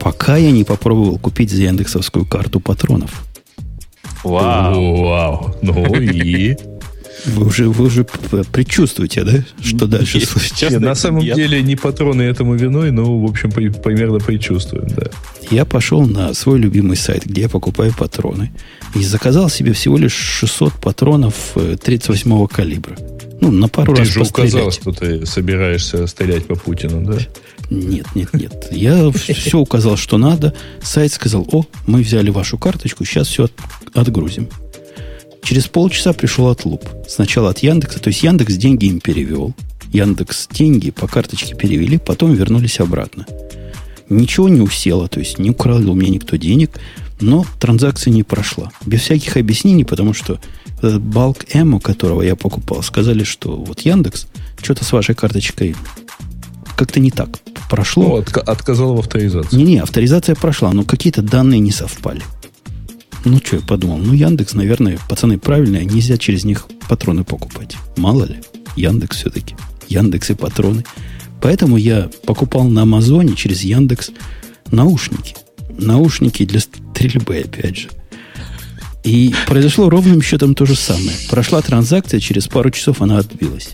Пока я не попробовал купить за яндексовскую карту патронов. Вау. Вау. Ну и... Вы уже, вы уже предчувствуете, да, что дальше случится? На самом деле не патроны этому виной, но, в общем, примерно предчувствуем, да. Я пошел на свой любимый сайт, где я покупаю патроны, и заказал себе всего лишь 600 патронов 38-го э, калибра. Ну, на пару ты раз же пострелять. указал, что ты собираешься стрелять по Путину, да? Нет, нет, нет. Я все указал, что надо. Сайт сказал, о, мы взяли вашу карточку, сейчас все отгрузим. Через полчаса пришел отлуп. Сначала от Яндекса, то есть Яндекс деньги им перевел. Яндекс деньги по карточке перевели, потом вернулись обратно. Ничего не усело, то есть не украл у меня никто денег, но транзакция не прошла. Без всяких объяснений, потому что балк Эму, которого я покупал, сказали, что вот Яндекс что-то с вашей карточкой как-то не так прошло. Ну, отка- отказал в авторизации. Не-не, авторизация прошла, но какие-то данные не совпали. Ну, что я подумал, ну, Яндекс, наверное, пацаны правильные, нельзя через них патроны покупать. Мало ли, Яндекс все-таки. Яндекс и патроны. Поэтому я покупал на Амазоне через Яндекс наушники. Наушники для стрельбы, опять же. И произошло ровным счетом то же самое. Прошла транзакция, через пару часов она отбилась.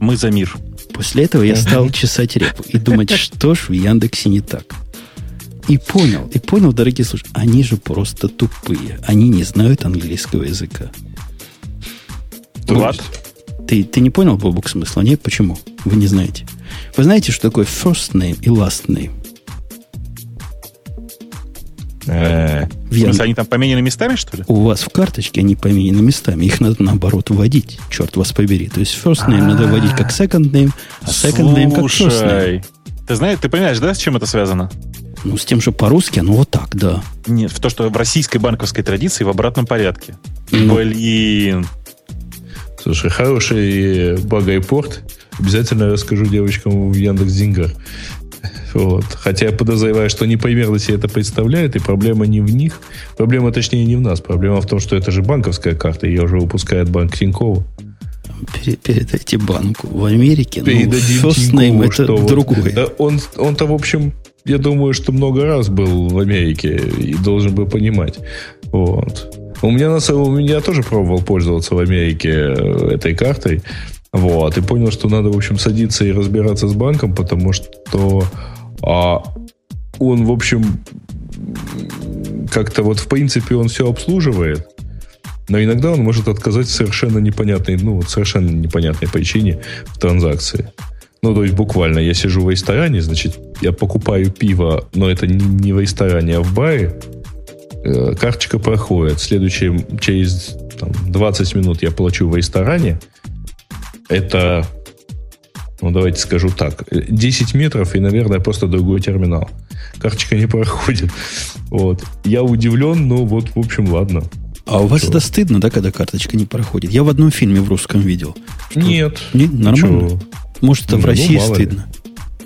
Мы за мир. После этого я стал чесать репу и думать, что ж в Яндексе не так. И понял, и понял, дорогие слушатели, они же просто тупые. Они не знают английского языка. What? Ты, ты не понял, Бобук, смысла? Нет? Почему? Вы не знаете. Вы знаете, что такое first name и last name? Э, в смысле, они там поменены местами, что ли? У вас в карточке они поменены местами. Их надо, наоборот, вводить. Черт вас побери. То есть first name надо вводить как second name, а second name как first name. Ты знаешь, ты понимаешь, да, с чем это связано? Ну, с тем, что по-русски оно вот так, да. Нет, в то, что в российской банковской традиции в обратном порядке. Ну, Блин. Слушай, хороший багайпорт. Обязательно расскажу девочкам в Яндекс Деньгах. Вот. Хотя я подозреваю, что они примерно себе это представляют, и проблема не в них. Проблема, точнее, не в нас. Проблема в том, что это же банковская карта, ее уже выпускает банк Тинькова. Передайте банку. В Америке, Передадим ну, name это что другое. Вот, да он, он-то, в общем, я думаю, что много раз был в Америке и должен был понимать. Вот. У меня, на, у меня тоже пробовал пользоваться в Америке э, этой картой. Вот, и понял, что надо, в общем, садиться и разбираться с банком, потому что а, он, в общем, как-то вот в принципе он все обслуживает, но иногда он может отказать совершенно непонятной, ну, совершенно непонятной причине в транзакции. Ну, то есть буквально я сижу в ресторане, значит, я покупаю пиво, но это не в ресторане, а в баре. Э, карточка проходит. Следующее, через там, 20 минут я плачу в ресторане. Это ну, давайте скажу так, 10 метров и, наверное, просто другой терминал. Карточка не проходит. Вот. Я удивлен, но вот, в общем, ладно. А у вас Чего? это стыдно, да, когда карточка не проходит? Я в одном фильме в русском видел. Что... Нет. Не, нормально. Чего? Может, это ну, в России ну, стыдно.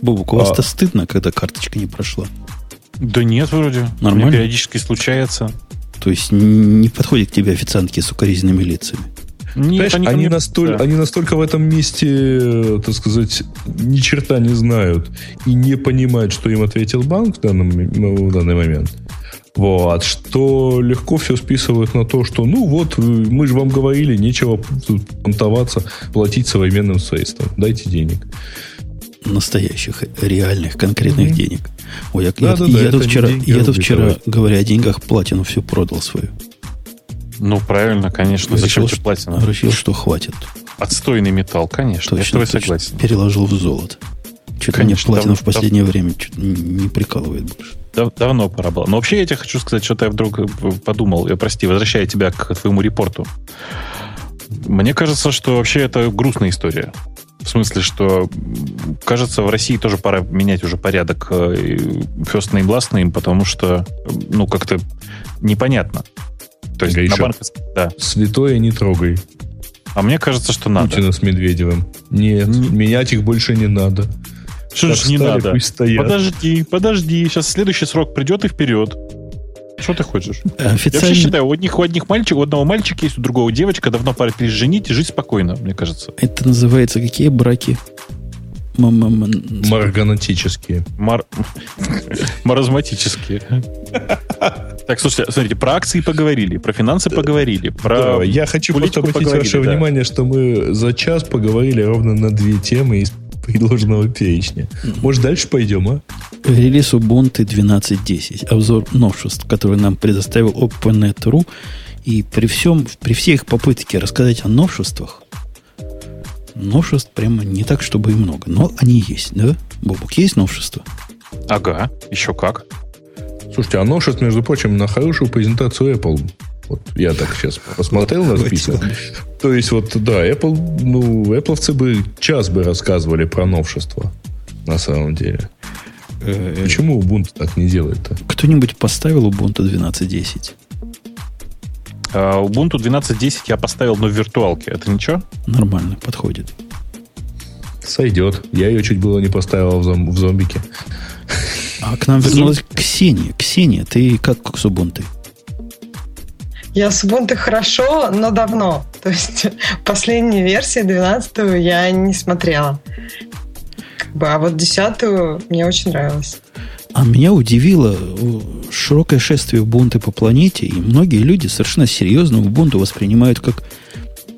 Ли. У а... вас это стыдно, когда карточка не прошла? Да нет, вроде. Нормально. Мне периодически случается. То есть не подходит к тебе официантки с укоризненными лицами? Нет, они, они, настоль, да. они настолько в этом месте, так сказать, ни черта не знают и не понимают, что им ответил банк в, данном, в данный момент. Вот, что легко все списывают на то, что, ну вот, мы же вам говорили, нечего тут понтоваться, платить современным средством. Дайте денег. Настоящих, реальных, конкретных mm-hmm. денег. Ой, я, да, я, да, я, да, тут вчера, я тут вчера, говоря о деньгах, платину все продал свою. Ну, правильно, конечно. Зачем тебе платина? Решил, что хватит. Отстойный металл, конечно. Точно, я точно. согласен. Переложил в золото. Что-то Конечно, платина дав- в последнее время чё-то не прикалывает больше. Дав- давно пора было. Но вообще я тебе хочу сказать, что-то я вдруг э, подумал. Я, прости, возвращая тебя к твоему репорту. Мне кажется, что вообще это грустная история. В смысле, что кажется, в России тоже пора менять уже порядок first name, last name, потому что, ну, как-то непонятно. То есть на банковском... Да. Святое не трогай. А мне кажется, что надо. Путина с Медведевым. Нет, Не- менять их больше не надо. Что Как ж не стали, надо? пусть стоят. Подожди, подожди. Сейчас следующий срок придет и вперед. Что ты хочешь? Я вообще Официально, считаю, у одних, у одних мальчиков, у одного мальчика есть, у другого девочка, давно пора переженить и жить спокойно, мне кажется. это называется какие браки? Марганатические. Мар... Маразматические. Так, слушайте, смотрите, про акции поговорили, про финансы поговорили, про... Да, я хочу просто обратить ваше да. внимание, что мы за час поговорили ровно на две темы из предложенного перечня. Может, дальше пойдем, а? Релиз Ubuntu 12.10. Обзор новшеств, который нам предоставил OpenNet.ru. И при всем, при всей их попытке рассказать о новшествах, новшеств прямо не так, чтобы и много. Но они есть, да? Бобок, есть новшества? Ага, еще как. Слушайте, а новшеств, между прочим, на хорошую презентацию Apple. Вот я так сейчас посмотрел на список. То есть, вот, да, Apple, ну, Apple бы час бы рассказывали про новшества. На самом деле. Э, Почему Ubuntu так не делает-то? Кто-нибудь поставил Ubuntu 12.10? А, Ubuntu 12.10 я поставил, но в виртуалке. Это ничего? Нормально, подходит. Сойдет. Я ее чуть было не поставил в, зом- в зомбике. А к нам вернулась Ксения. Ксения, ты как с Ubuntu? Я с Ubuntu хорошо, но давно. То есть последние версии 12 я не смотрела. Как бы, а вот 10 мне очень нравилось. А меня удивило э, широкое шествие Ubuntu по планете, и многие люди совершенно серьезно Ubuntu воспринимают как,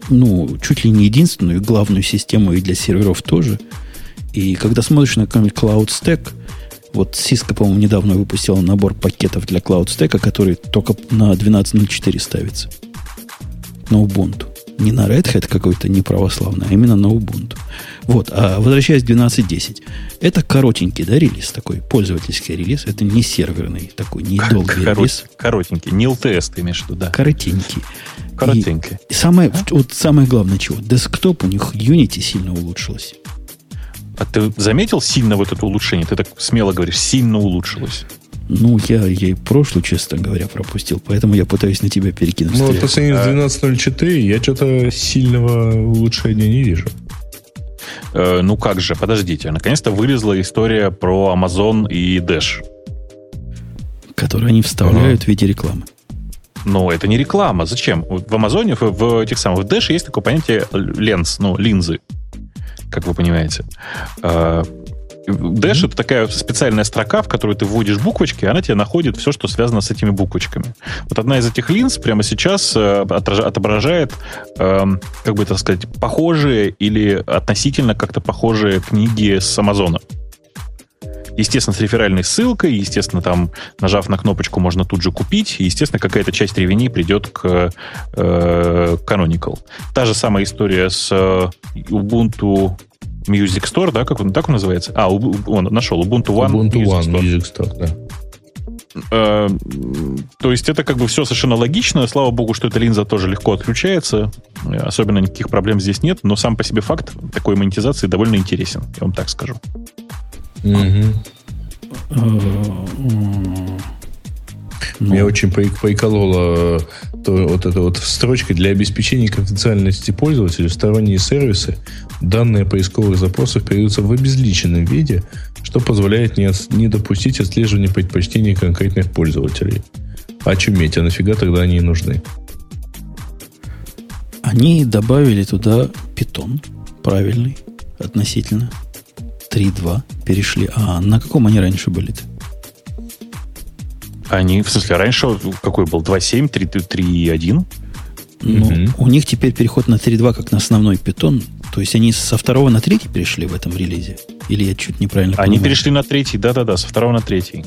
ну, чуть ли не единственную главную систему и для серверов тоже. И когда смотришь на какой-нибудь Cloud Stack, вот Cisco, по-моему, недавно выпустила набор пакетов для Cloud Stack, который только на 12.04 ставится. На Ubuntu. Не на Red Hat какой-то неправославный, а именно на Ubuntu. Вот, а возвращаясь к 12.10. Это коротенький, да, релиз такой, пользовательский релиз. Это не серверный такой, не долгий Корот- релиз. Коротенький. Не LTS ты имеешь в виду, да. Коротенький. Коротенький. И самое, вот самое главное чего, десктоп у них Unity сильно улучшилось. А ты заметил сильно вот это улучшение? Ты так смело говоришь, сильно улучшилось. Ну, я, я и прошлую, честно говоря, пропустил, поэтому я пытаюсь на тебя перекинуть. Ну, вот по сравнению с 12.04 я что-то сильного улучшения не вижу. Э, ну как же, подождите. Наконец-то вылезла история про Amazon и Dash. которые они вставляют в виде рекламы. Но это не реклама. Зачем? В Амазоне, в, в этих самых в Dash есть такое понятие ленс, ну, линзы, как вы понимаете. Э, Dash это такая специальная строка, в которую ты вводишь буквочки, и она тебе находит все, что связано с этими буквочками. Вот одна из этих линз прямо сейчас э, отображает, эм, как бы это сказать, похожие или относительно как-то похожие книги с Амазона. Естественно, с реферальной ссылкой, естественно, там, нажав на кнопочку, можно тут же купить, и, естественно, какая-то часть ревени придет к э, Canonical. Та же самая история с э, Ubuntu Music Store, да, как он, так он называется? А, он нашел, Ubuntu One Ubuntu Music One Store. Music Store, да. Э, то есть это как бы все совершенно логично. Слава богу, что эта линза тоже легко отключается. Особенно никаких проблем здесь нет. Но сам по себе факт такой монетизации довольно интересен, я вам так скажу. Мгм. Э, м, ну, Меня очень по- приколола э, то, вот эта вот строчка для обеспечения конфиденциальности пользователя сторонние сервисы, данные поисковых запросов передаются в обезличенном виде, что позволяет не, от- не допустить отслеживания предпочтений конкретных пользователей. Очуметь, а нафига тогда они и нужны? Они добавили туда питон, правильный, относительно. 3.2 перешли. А на каком они раньше были-то? Они, в смысле, раньше какой был? 2.7, 3.1? Ну, Мгм. у них теперь переход на 3.2 как на основной питон. То есть они со второго на третий перешли в этом релизе? Или я чуть неправильно Они понимаю? перешли на третий, да-да-да, со второго на третий.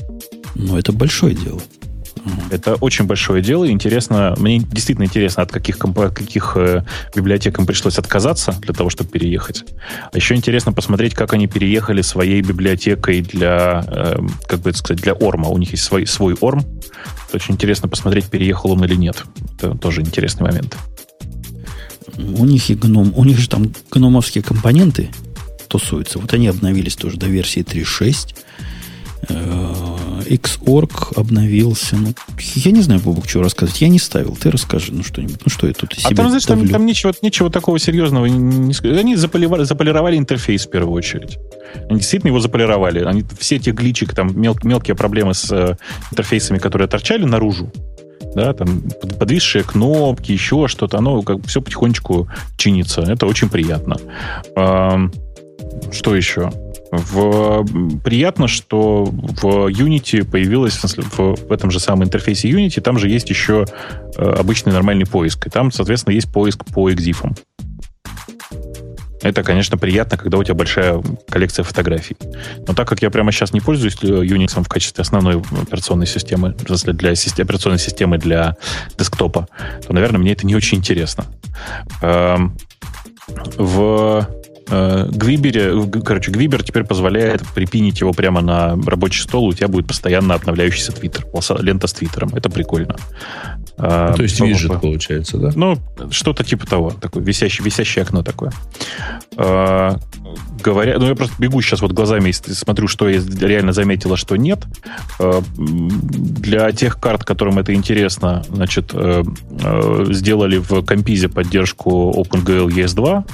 Но это большое дело. Это очень большое дело. Интересно, мне действительно интересно, от каких, от каких э, библиотек им пришлось отказаться для того, чтобы переехать. А еще интересно посмотреть, как они переехали своей библиотекой для, э, как бы это сказать, для Орма. У них есть свой, свой Орм. Очень интересно посмотреть, переехал он или нет. Это тоже интересный момент. У них и гном, у них же там гномовские компоненты тусуются. Вот они обновились тоже до версии 3.6. Xorg обновился. Ну, я не знаю, Бобок, что рассказать. Я не ставил. Ты расскажи, ну что-нибудь. Ну что я тут А там, знаешь, там, там ничего, ничего такого серьезного не, не Они заполировали, заполировали интерфейс в первую очередь. Они действительно его заполировали. Они, все эти гличики, там мел, мелкие проблемы с э, интерфейсами, которые торчали наружу, да, там подвисшие кнопки, еще что-то, оно как все потихонечку чинится. Это очень приятно. Что еще? В, приятно, что в Unity появилось, в, смысле, в этом же самом интерфейсе Unity, там же есть еще э, обычный нормальный поиск. И там, соответственно, есть поиск по экзифам. Это, конечно, приятно, когда у тебя большая коллекция фотографий. Но так как я прямо сейчас не пользуюсь Unix в качестве основной операционной системы, для операционной системы для десктопа, то, наверное, мне это не очень интересно. Эм, в Э, Гвибере, короче, Гвибер теперь позволяет припинить его прямо на рабочий стол, у тебя будет постоянно обновляющийся твиттер, лента с твиттером. Это прикольно. А, то есть виджет получается, да? Ну, что-то типа того. Такое висящее, висящее окно такое. А, говоря, ну, я просто бегу сейчас вот глазами и смотрю, что я реально заметила, что нет. А, для тех карт, которым это интересно, значит, э, э, сделали в компизе поддержку OpenGL ES2, а,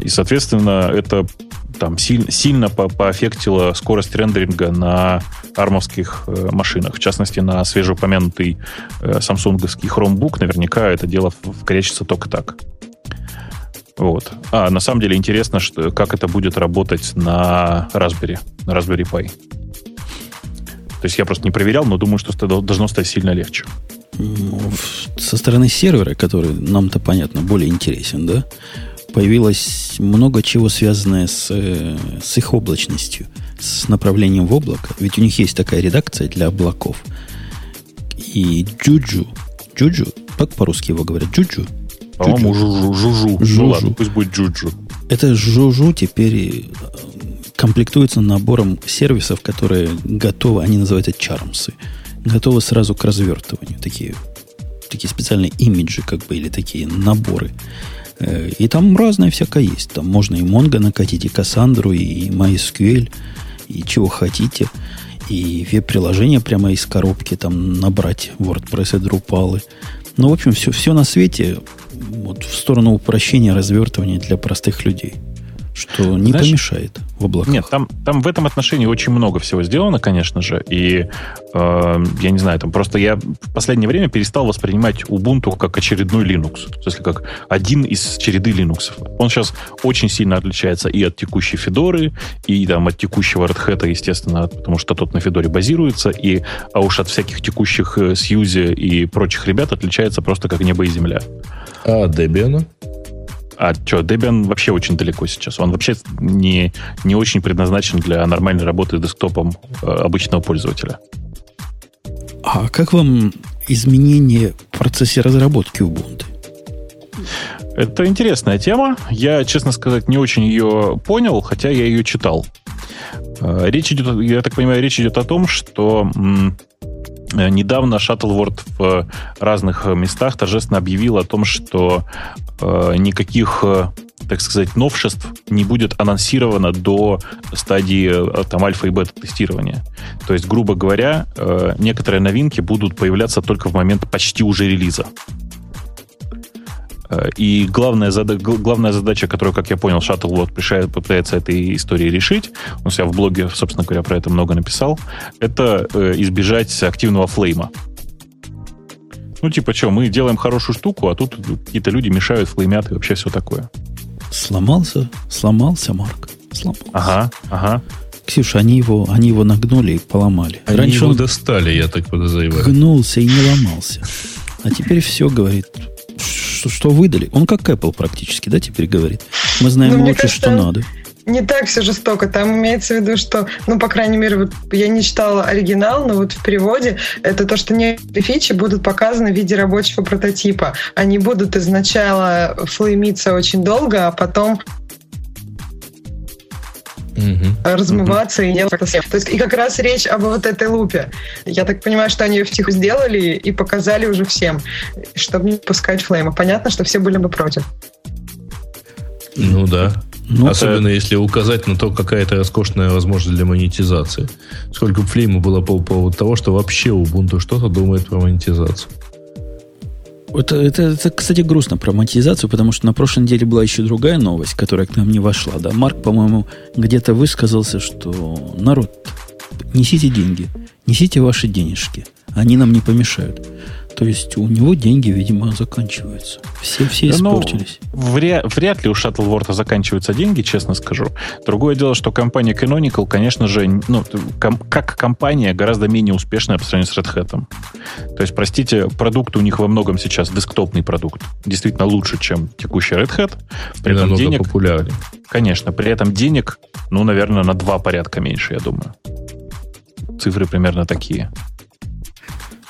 и, соответственно, это там сильно, сильно по поэффектило скорость рендеринга на армовских э, машинах. В частности, на свежеупомянутый э, самсунговский Chromebook наверняка это дело вкорячится только так. Вот. А на самом деле интересно, что, как это будет работать на Raspberry, на Raspberry Pi. То есть я просто не проверял, но думаю, что это должно стать сильно легче. Ну, со стороны сервера, который нам-то понятно более интересен, да, появилось много чего связанное с, э, с их облачностью, с направлением в облако. Ведь у них есть такая редакция для облаков. И Джуджу, Джуджу, как по-русски его говорят? Джуджу? По-моему, Жужу. Жужу. Жужу. Ну ладно, пусть будет Джуджу. Это Жужу теперь э, комплектуется набором сервисов, которые готовы, они называются charms -ы, готовы сразу к развертыванию. Такие, такие специальные имиджи, как бы, или такие наборы и там разное всякое есть. Там можно и Mongo накатить, и Cassandra, и MySQL, и чего хотите. И веб-приложение прямо из коробки там набрать WordPress и Drupal. Ну, в общем, все, все на свете вот, в сторону упрощения развертывания для простых людей. Что не Знаешь, помешает в облаках. Нет, там, там в этом отношении очень много всего сделано, конечно же. И э, я не знаю, там просто я в последнее время перестал воспринимать Ubuntu как очередной Linux. В смысле, как один из череды Linux. Он сейчас очень сильно отличается и от текущей Федоры, и там от текущего Red Hat, естественно, потому что тот на Федоре базируется, и, а уж от всяких текущих Сьюзи э, и прочих ребят отличается просто как небо и земля. А Debian? А что, Debian вообще очень далеко сейчас. Он вообще не, не очень предназначен для нормальной работы десктопом э, обычного пользователя. А как вам изменение в процессе разработки Ubuntu? Это интересная тема. Я, честно сказать, не очень ее понял, хотя я ее читал. Э, речь идет, я так понимаю, речь идет о том, что недавно Shuttleword в разных местах торжественно объявил о том, что э, никаких э, так сказать, новшеств не будет анонсировано до стадии э, там, альфа и бета-тестирования. То есть, грубо говоря, э, некоторые новинки будут появляться только в момент почти уже релиза. Э, и главная, зада- главная задача, которую, как я понял, Shuttle вот пытается этой истории решить, он себя в блоге, собственно говоря, про это много написал, это э, избежать активного флейма. Ну, типа, что, мы делаем хорошую штуку, а тут какие-то люди мешают, флеймят и вообще все такое. Сломался, сломался, Марк. Сломался. Ага, ага. Ксюша, они его, они его нагнули и поломали. Они Раньше его он достали, я так подозреваю. Гнулся и не ломался. А теперь все, говорит, что, что выдали. Он как Apple практически, да, теперь говорит. Мы знаем ну, лучше, кажется, что надо. не так все жестоко. Там имеется в виду, что, ну, по крайней мере, вот я не читала оригинал, но вот в переводе это то, что некоторые фичи будут показаны в виде рабочего прототипа. Они будут изначально флеймиться очень долго, а потом угу. размываться угу. и делать это То есть и как раз речь об вот этой лупе. Я так понимаю, что они ее втиху сделали и показали уже всем, чтобы не пускать флейма. Понятно, что все были бы против. Ну да. Ну, Особенно это... если указать на то, какая это роскошная возможность для монетизации. Сколько флейма было по поводу того, что вообще Ubuntu что-то думает про монетизацию. Это, это, это, кстати, грустно про монетизацию, потому что на прошлой неделе была еще другая новость, которая к нам не вошла. Да? Марк, по-моему, где-то высказался, что народ, несите деньги, несите ваши денежки, они нам не помешают. То есть у него деньги, видимо, заканчиваются. Все, все испортились. Ну, вряд, вряд ли у Шаттлворта заканчиваются деньги, честно скажу. Другое дело, что компания Canonical, конечно же, ну, ком, как компания гораздо менее успешная по сравнению с Red Hat. То есть, простите, продукт у них во многом сейчас десктопный продукт. Действительно лучше, чем текущий Red Hat. При этом денег... популярнее. Конечно. При этом денег, ну, наверное, на два порядка меньше, я думаю. Цифры примерно такие.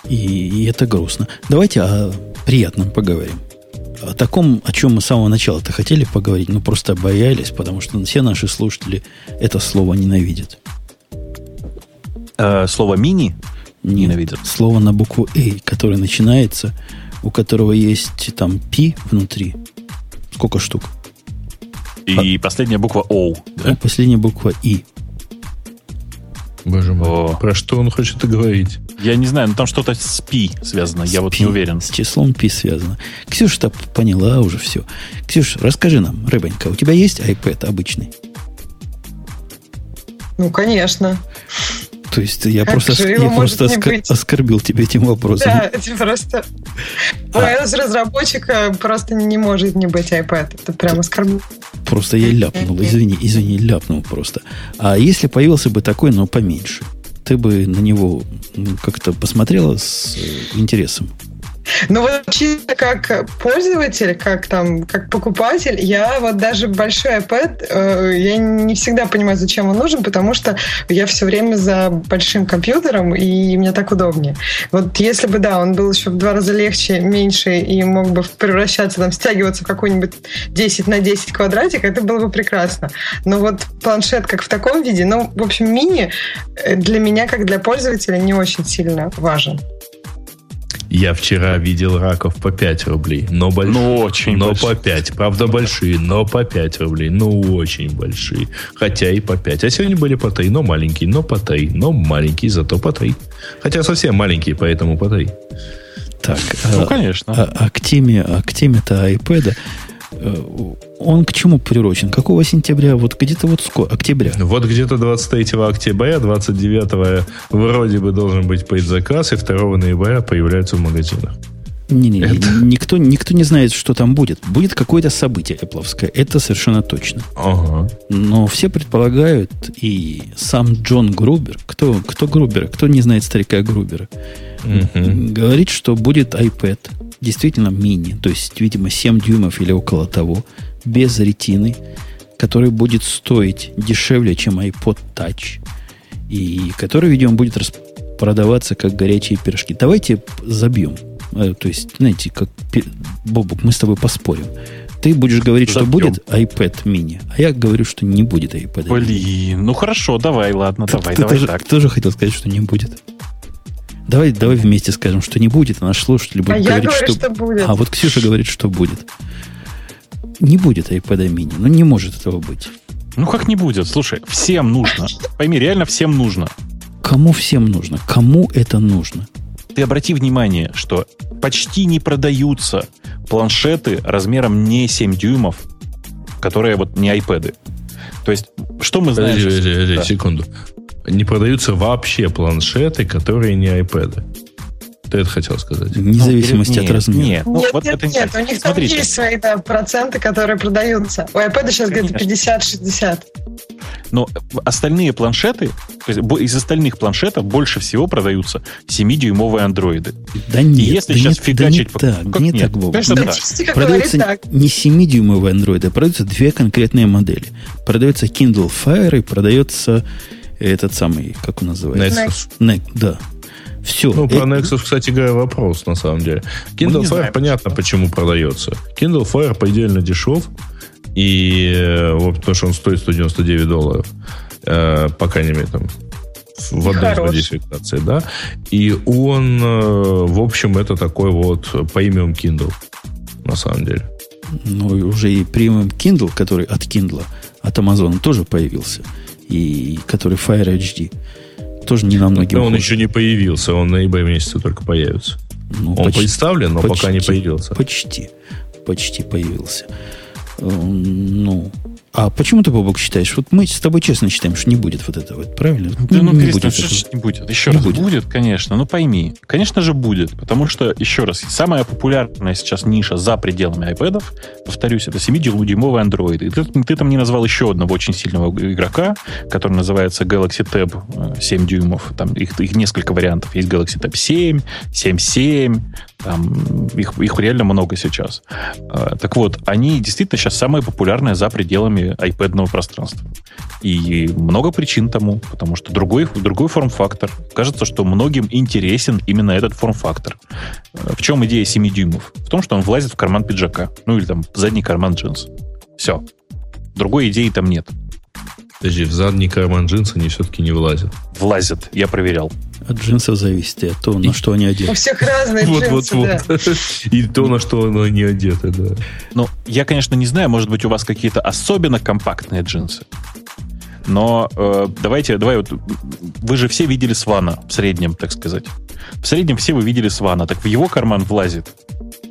И, и это грустно. Давайте о приятном поговорим. О таком, о чем мы с самого начала-то хотели поговорить, но просто боялись, потому что все наши слушатели это слово ненавидят. Э, слово мини ненавидят? Слово на букву «э», которое начинается, у которого есть там «пи» внутри. Сколько штук? И а, последняя буква «о». Да? И последняя буква «и». Боже мой. О. Про что он хочет говорить? Я не знаю, но там что-то с пи связано, с я вот не уверен. С числом пи связано. Ксюша-то поняла уже все. Ксюш, расскажи нам, рыбонька, у тебя есть iPad обычный? Ну, конечно. То есть я как просто, я просто оскор, оскорбил тебя этим вопросом. Да, это просто... А. разработчика просто не может не быть iPad. Это прям оскорбил. Просто я ляпнул, извини, извини, ляпнул просто. А если появился бы такой, но поменьше, ты бы на него как-то посмотрела с э, интересом? Ну вот чисто как пользователь, как там, как покупатель, я вот даже большой iPad, э, я не всегда понимаю, зачем он нужен, потому что я все время за большим компьютером, и мне так удобнее. Вот если бы, да, он был еще в два раза легче, меньше, и мог бы превращаться, там, стягиваться в какой-нибудь 10 на 10 квадратик, это было бы прекрасно. Но вот планшет как в таком виде, ну, в общем, мини э, для меня, как для пользователя, не очень сильно важен. Я вчера видел раков по 5 рублей. Но большие. Ну, очень Но большие. по 5. Правда, большие, но по 5 рублей. Ну, очень большие. Хотя и по 5. А сегодня были по 3, но маленькие. Но по 3. Но маленькие, зато по 3. Хотя совсем маленькие, поэтому по 3. Так, ну, а, конечно. А, а к теме, а к теме-то iPad он к чему приурочен? Какого сентября? Вот где-то вот сколько? Октября. Вот где-то 23 октября, 29 вроде бы должен быть предзаказ, и 2 ноября появляются в магазинах. Не-не, это... никто, никто не знает, что там будет. Будет какое-то событие Apple. Это совершенно точно. Ага. Но все предполагают, и сам Джон Грубер, кто, кто Грубер, кто не знает старика Грубера, угу. говорит, что будет iPad действительно мини, то есть, видимо, 7 дюймов или около того, без ретины, который будет стоить дешевле, чем iPod Touch, и который, видимо, будет продаваться как горячие пирожки. Давайте забьем. Э, то есть, знаете, как Бобук, мы с тобой поспорим. Ты будешь говорить, Забьем. что будет iPad mini, а я говорю, что не будет iPad Блин, mini. ну хорошо, давай, ладно, ты, давай, ты давай тоже, так. тоже хотел сказать, что не будет. Давай, давай вместе скажем, что не будет, а наш слушатель будет а говорить, говорю, что... что будет. А вот Ксюша говорит, что будет. Не будет iPad mini. Ну, не может этого быть. Ну, как не будет? Слушай, всем нужно. Пойми, реально всем нужно. Кому всем нужно? Кому это нужно? Ты обрати внимание, что почти не продаются планшеты размером не 7 дюймов, которые вот не iPad. То есть, что мы знаем? Подожди, подожди, подожди, да. секунду не продаются вообще планшеты, которые не iPad. Ты это хотел сказать? Вне зависимости нет, от размера. Нет, ну, нет, вот нет, это нет, у них Смотрите. там есть свои да, проценты, которые продаются. У iPad сейчас где-то 50-60. Но остальные планшеты, из остальных планшетов больше всего продаются 7-дюймовые андроиды. Да нет, И если да сейчас нет, фигачить... Да не так, как не нет? так, Боб. Да. Продаются так. не 7-дюймовые андроиды, а продаются две конкретные модели. Продается Kindle Fire и продается этот самый, как он называется? Nexus. Ne- да. Все. Ну, про Nexus, кстати говоря, вопрос, на самом деле. Kindle Fire знаем, понятно, почему продается. Kindle Fire предельно дешев, и, э, вот, потому что он стоит 199 долларов. Э, по крайней мере, там, в одной из модификаций, да. И он, э, в общем, это такой вот премиум Kindle, на самом деле. Ну, уже и премиум Kindle, который от Kindle, от Amazon тоже появился. И который Fire HD. Тоже не намного. Но он еще не появился, он в ноябре месяце только появится. Ну, он почти, представлен, но почти, пока не появился. Почти. Почти появился. Э, ну, а почему ты, Бобок, считаешь? Вот мы с тобой честно считаем, что не будет вот этого, правильно? Да, ну, ну не будет что не будет? Еще не раз, будет. будет, конечно. Ну, пойми. Конечно же, будет. Потому что, еще раз, самая популярная сейчас ниша за пределами iPad, повторюсь, это 7-дюймовые андроиды. И ты, ты там не назвал еще одного очень сильного игрока, который называется Galaxy Tab 7 э, дюймов. Там их, их несколько вариантов. Есть Galaxy Tab 7, 7.7, там, их, их реально много сейчас. А, так вот, они действительно сейчас самые популярные за пределами iPad пространства. И много причин тому, потому что другой, другой форм-фактор. Кажется, что многим интересен именно этот форм-фактор. В чем идея 7 дюймов? В том, что он влазит в карман пиджака. Ну или там в задний карман джинс. Все. Другой идеи там нет. Подожди, в задний карман джинса они все-таки не влазят. Влазят, я проверял. От джинсов зависит, и от того, на что они одеты. У всех разные джинсы, вот, да. И то, на что они не одеты, да. Ну, я, конечно, не знаю, может быть, у вас какие-то особенно компактные джинсы. Но э, давайте, давай вот, вы же все видели Свана в среднем, так сказать. В среднем все вы видели Свана, так в его карман влазит.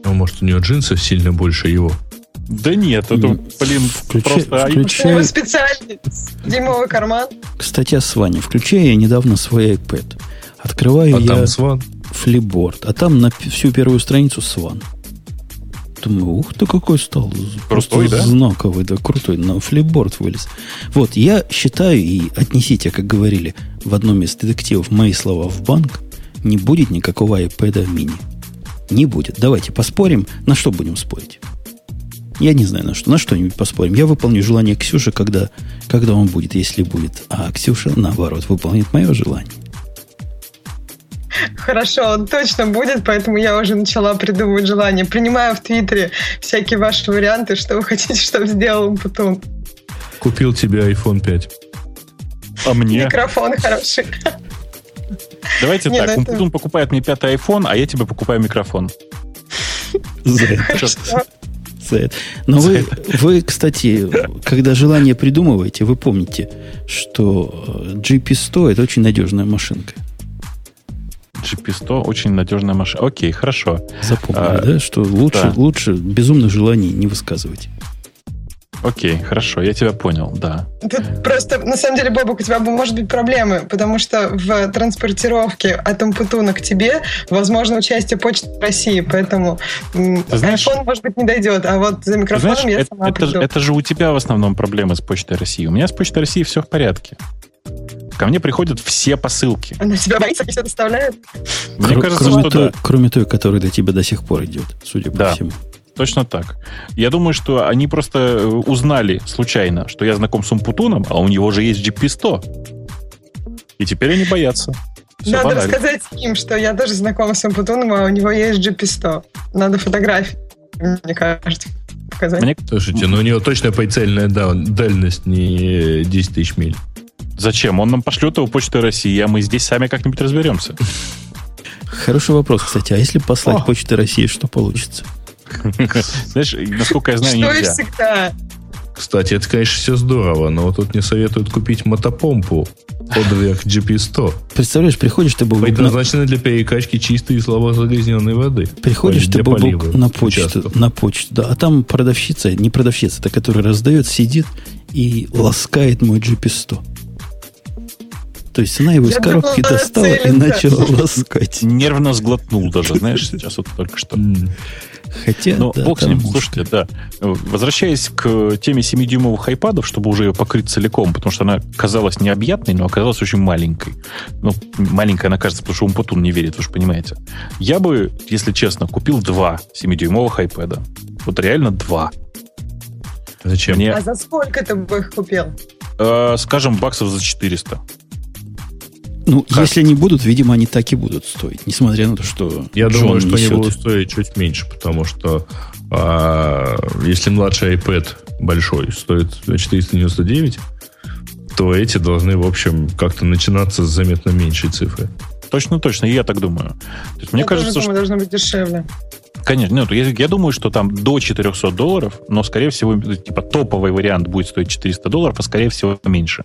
Ну, может, у него джинсов сильно больше его. Да нет, это, блин, включай, просто... Включай... У специальный димовый карман. Кстати, о Сване. Включаю я недавно свой iPad. Открываю а я там Сван? флипборд, а там на всю первую страницу Сван. Думаю, ух ты, какой стал. Крутой, да? Знаковый, да, крутой. На флипборд вылез. Вот, я считаю, и отнесите, как говорили в одном из детективов, мои слова в банк, не будет никакого iPad mini. Не будет. Давайте поспорим. На что будем спорить? Я не знаю, на что. На что-нибудь поспорим. Я выполню желание Ксюши, когда, когда он будет, если будет. А Ксюша, наоборот, выполнит мое желание. Хорошо, он точно будет, поэтому я уже начала придумывать желание. Принимаю в Твиттере всякие ваши варианты, что вы хотите, чтобы сделал потом. Купил тебе iPhone 5. А мне? Микрофон хороший. Давайте Не, так, ну это... покупает мне пятый iPhone, а я тебе покупаю микрофон. За Но вы, вы, кстати, когда желание придумываете, вы помните, что GP100 это очень надежная машинка. GP100 очень надежная машина. Окей, хорошо. Запомнили, а, да, что лучше, да. лучше безумных желаний не высказывать. Окей, хорошо, я тебя понял, да. Тут просто, на самом деле, Бобок, у тебя может быть проблемы, потому что в транспортировке от Ампутуна к тебе возможно участие Почты России, поэтому знаешь, iPhone, может быть, не дойдет, а вот за микрофоном знаешь, я это, сама это, это же у тебя в основном проблемы с Почтой России. У меня с Почтой России все в порядке. Ко мне приходят все посылки. Она тебя боится, все доставляет? Мне Кр- кажется, кроме что той, да. Кроме той, которая до тебя до сих пор идет, судя по да. всему. Точно так. Я думаю, что они просто э, узнали случайно, что я знаком с Умпутуном, а у него же есть GP100. И теперь они боятся. Все Надо банально. рассказать им, что я тоже знакома с Умпутуном, а у него есть GP100. Надо фотографии, мне кажется, показать. Мне... Слушайте, ну у него точно прицельная да, дальность не 10 тысяч миль. Зачем? Он нам пошлет его почтой России, а мы здесь сами как-нибудь разберемся. Хороший вопрос, кстати. А если послать О. почтой России, что получится? Знаешь, насколько я знаю, нельзя. Что всегда? Кстати, это, конечно, все здорово, но вот тут мне советуют купить мотопомпу под верх GP100. Представляешь, приходишь ты, Бобок... Предназначены для перекачки чистой и слабо загрязненной воды. Приходишь ты, Бобок, на почту, на почту, да, а там продавщица, не продавщица, это которая раздает, сидит и ласкает мой GP100. То есть она его из коробки достала и начала ласкать. Нервно сглотнул даже, знаешь, сейчас вот только что. Хотя, Но да, бог с ним, может. слушайте, да. Возвращаясь к теме 7-дюймовых айпадов, чтобы уже ее покрыть целиком, потому что она казалась необъятной, но оказалась очень маленькой. Ну, маленькая она кажется, потому что Умпутун не верит, вы же понимаете. Я бы, если честно, купил два 7-дюймовых айпада. Вот реально два. Зачем? Мне, А за сколько ты бы их купил? э, скажем, баксов за 400. Ну, Как? если они будут, видимо, они так и будут стоить. Несмотря на то, что Я Джон думаю, что они несет. будут стоить чуть меньше, потому что а, если младший iPad большой стоит 499, то эти должны, в общем, как-то начинаться с заметно меньшей цифры. Точно, точно, я так думаю. То есть, мне Я кажется, тоже что думаю, должно быть дешевле. Конечно, нет, я, я думаю, что там до 400 долларов, но, скорее всего, типа топовый вариант будет стоить 400 долларов, а, скорее всего, меньше.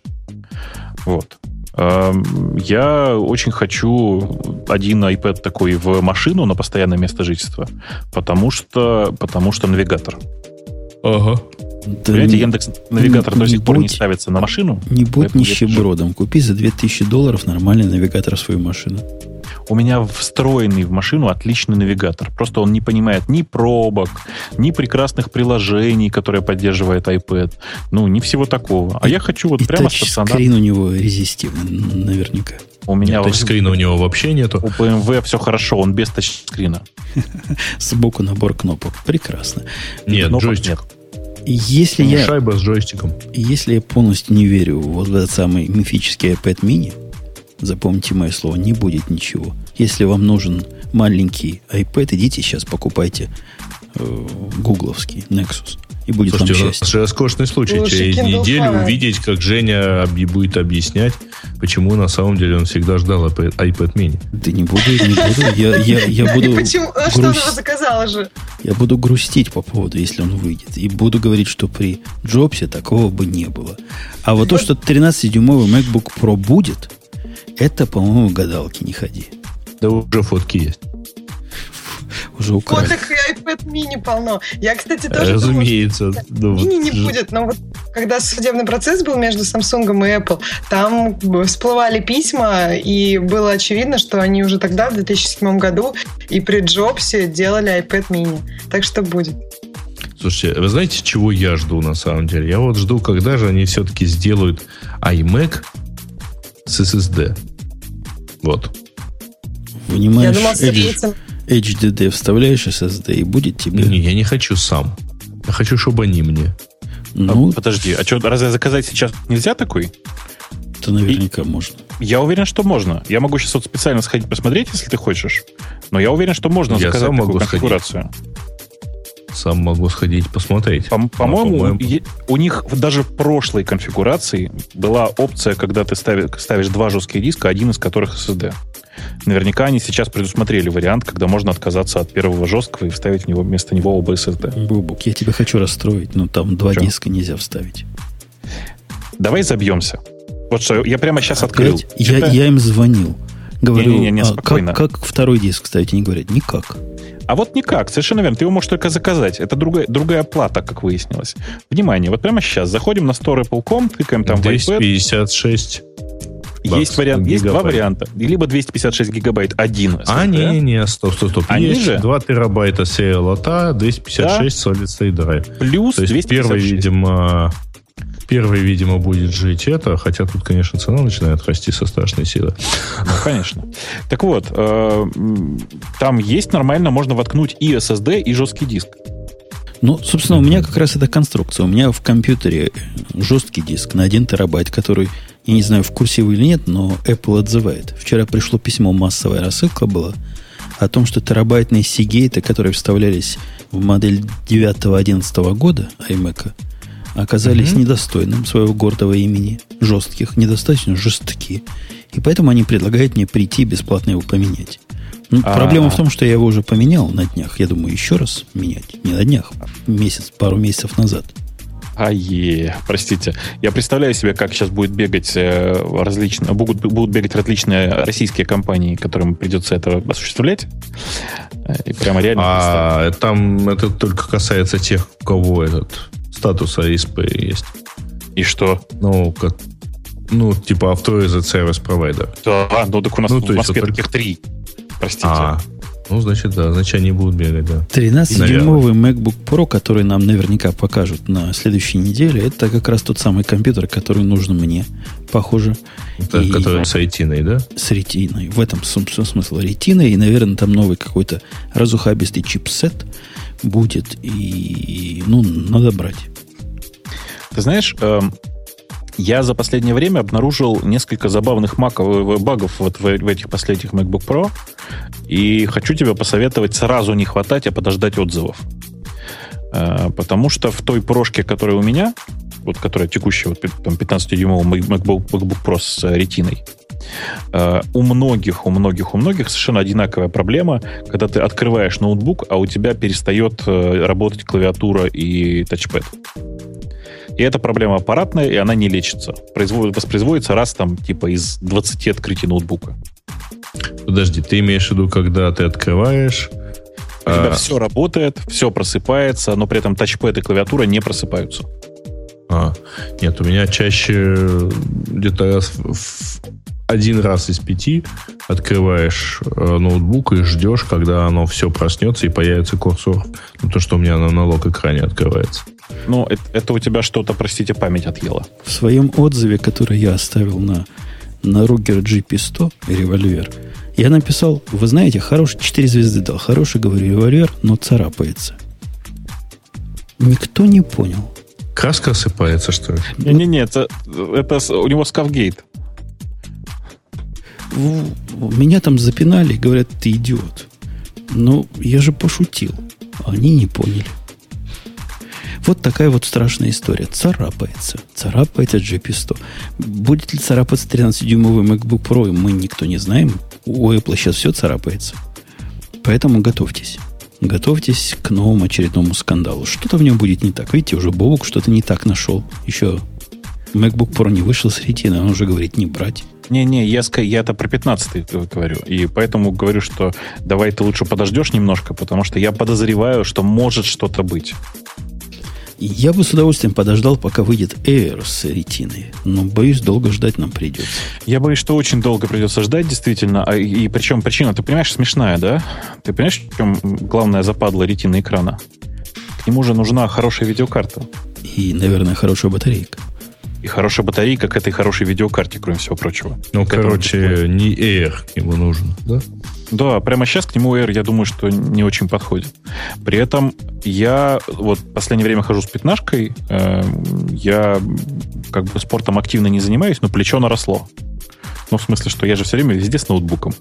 Вот. Эм, Я очень хочу один iPad такой в машину на постоянное место жительства, потому что, потому что навигатор. Ага. Да Понимаете, не, Яндекс навигатор не до сих пор не ставится на машину. не будь нищебродом. Купи за 2000 долларов нормальный навигатор в свою машину. У меня встроенный в машину отличный навигатор. Просто он не понимает ни пробок, ни прекрасных приложений, которые поддерживает iPad. Ну, не всего такого. А И- я хочу вот И прямо стационарно. тачскрин у него резистивный, наверняка. У меня Нет, тачскрина у него вообще нету. у BMW все хорошо, он без тачскрина. Сбоку набор кнопок. Прекрасно. Нет, Кнопок джойстик. нет. Если я, Шайба с джойстиком. если я полностью не верю вот в этот самый мифический iPad mini, запомните мое слово, не будет ничего. Если вам нужен маленький iPad, идите сейчас покупайте э, гугловский Nexus. И будет Слушайте, у вам нас счастье. же роскошный случай Лучше через Kindle неделю Fire. увидеть, как Женя объ- будет объяснять, почему на самом деле он всегда ждал iPad, iPad mini. Да не буду, не буду. Я, я, я буду почему? А Что она заказала же? Я буду грустить по поводу, если он выйдет. И буду говорить, что при Джобсе такого бы не было. А вот то, что 13-дюймовый MacBook Pro будет, это, по-моему, гадалки не ходи. Да уже фотки есть. Уже украли. Фоток и iPad mini полно. Я, кстати, тоже думала, Разумеется. ну, Мини вот не ж- будет, но вот когда судебный процесс был между Samsung и Apple, там всплывали письма, и было очевидно, что они уже тогда, в 2007 году, и при Джобсе делали iPad mini. Так что будет. Слушайте, вы знаете, чего я жду на самом деле? Я вот жду, когда же они все-таки сделают iMac с SSD. Вот. Я думала, с Edge- этим- HDD вставляешь SSD, и будет тебе... Не, я не хочу сам. Я хочу, чтобы они мне. Ну, А, Подожди, а что, разве заказать сейчас нельзя такой? то наверняка можно. Я уверен, что можно. Я могу сейчас вот специально сходить посмотреть, если ты хочешь. Но я уверен, что можно Я заказать сам такую могу сходить. Сам могу сходить посмотреть. По- Ну, По-моему, по-моему, е- у них даже в прошлой конфигурации была опция, когда ты ставишь, ставишь два жестких диска, один из которых SSD. Наверняка они сейчас предусмотрели вариант, когда можно отказаться от первого жесткого и вставить в него, вместо него оба SSD. Бубук, я тебя хочу расстроить, но там два Чё? диска нельзя вставить. Давай забьемся. Вот что, я прямо сейчас открыл. Я, я им звонил. Говорю, Не-не-не, а спокойно. как, как второй диск ставить? Они говорят, никак. А вот никак, совершенно верно. Ты его можешь только заказать. Это другая, другая плата, как выяснилось. Внимание, вот прямо сейчас заходим на store Apple.com, тыкаем там в iPad. 256. Есть, бакс, вариант, есть два гигабайт. варианта. Либо 256 гигабайт один. А, SSD. не, не, стоп, стоп, стоп. Они Есть же? 2 терабайта CLATA, 256 Solid State Drive. Плюс То есть 256. первый, видимо, первый, видимо, будет жить это, хотя тут, конечно, цена начинает расти со страшной силы. Ну, конечно. Так вот, э, там есть нормально, можно воткнуть и SSD, и жесткий диск. Ну, собственно, у меня как раз эта конструкция. У меня в компьютере жесткий диск на 1 терабайт, который, я не знаю, в курсе вы или нет, но Apple отзывает. Вчера пришло письмо, массовая рассылка была, о том, что терабайтные Seagate, которые вставлялись в модель 9-11 года iMac, оказались Мгм. недостойным своего гордого имени, жестких, недостаточно жесткие. И поэтому они предлагают мне прийти и бесплатно его поменять. Ну, А. Проблема в том, что я его уже поменял на днях. Я думаю, еще раз менять. Не на днях, а месяц, пару месяцев назад. Ае, простите. Я представляю себе, как сейчас будет бегать э, различные, будут, будут бегать различные российские компании, которым придется это осуществлять. Э, И прямо реально. А там это только касается тех, у кого этот статус ASP есть. И что? Ну, как, ну, типа Authorized Service Provider. Да, ну так у нас Ну, в Москве это- таких три. Простите. А, Ну, значит, да, значит, они будут бегать, да. 13-дюймовый MacBook Pro, который нам наверняка покажут на следующей неделе, это как раз тот самый компьютер, который нужен мне, похоже. Это, и который с ретиной, да? С ретиной. В этом смысл ретиной. И, наверное, там новый какой-то разухабистый чипсет будет. И, ну, надо брать. Ты знаешь, эм, я за последнее время обнаружил несколько забавных маков, багов вот в, в этих последних MacBook Pro. И хочу тебе посоветовать сразу не хватать, а подождать отзывов. Э, потому что в той прошке, которая у меня, вот которая текущая, вот, там 15-дюймовый MacBook, MacBook Pro с ретиной, э, у многих, у многих, у многих совершенно одинаковая проблема, когда ты открываешь ноутбук, а у тебя перестает э, работать клавиатура и тачпэд. И эта проблема аппаратная, и она не лечится. Производит, воспроизводится раз там типа из 20 открытий ноутбука. Подожди, ты имеешь в виду, когда ты открываешь... У тебя а... все работает, все просыпается, но при этом тачпэд и клавиатура не просыпаются. А, нет, у меня чаще где-то раз в один раз из пяти открываешь э, ноутбук и ждешь, когда оно все проснется и появится курсор. Ну, то, что у меня на, на лог-экране открывается. Ну, это, это у тебя что-то, простите, память отъела. В своем отзыве, который я оставил на, на Ruger GP100 револьвер, я написал, вы знаете, хороший, 4 звезды дал, хороший, говорю, револьвер, но царапается. Никто не понял. Краска осыпается, что ли? Не-не-не, это, это у него скафгейт. Меня там запинали говорят, ты идиот. Ну, я же пошутил. Они не поняли. Вот такая вот страшная история. Царапается. Царапается GP100. Будет ли царапаться 13-дюймовый MacBook Pro, мы никто не знаем. У Apple сейчас все царапается. Поэтому готовьтесь. Готовьтесь к новому очередному скандалу. Что-то в нем будет не так. Видите, уже Бобук что-то не так нашел. Еще MacBook Pro не вышел с ретиной, он уже говорит не брать. Не-не, я, я это про 15 говорю. И поэтому говорю, что давай ты лучше подождешь немножко, потому что я подозреваю, что может что-то быть. Я бы с удовольствием подождал, пока выйдет Air с ретиной. Но, боюсь, долго ждать нам придется. Я боюсь, что очень долго придется ждать, действительно. А, и причем причина, ты понимаешь, смешная, да? Ты понимаешь, в чем главная западла ретины экрана? К нему же нужна хорошая видеокарта. И, наверное, хорошая батарейка. И хорошая батарейка к этой хорошей видеокарте, кроме всего прочего. Ну, короче, не Air ему нужен, да? Да, прямо сейчас к нему Air, я думаю, что не очень подходит. При этом я вот в последнее время хожу с пятнашкой, э, я как бы спортом активно не занимаюсь, но плечо наросло. Ну, в смысле, что я же все время везде с ноутбуком.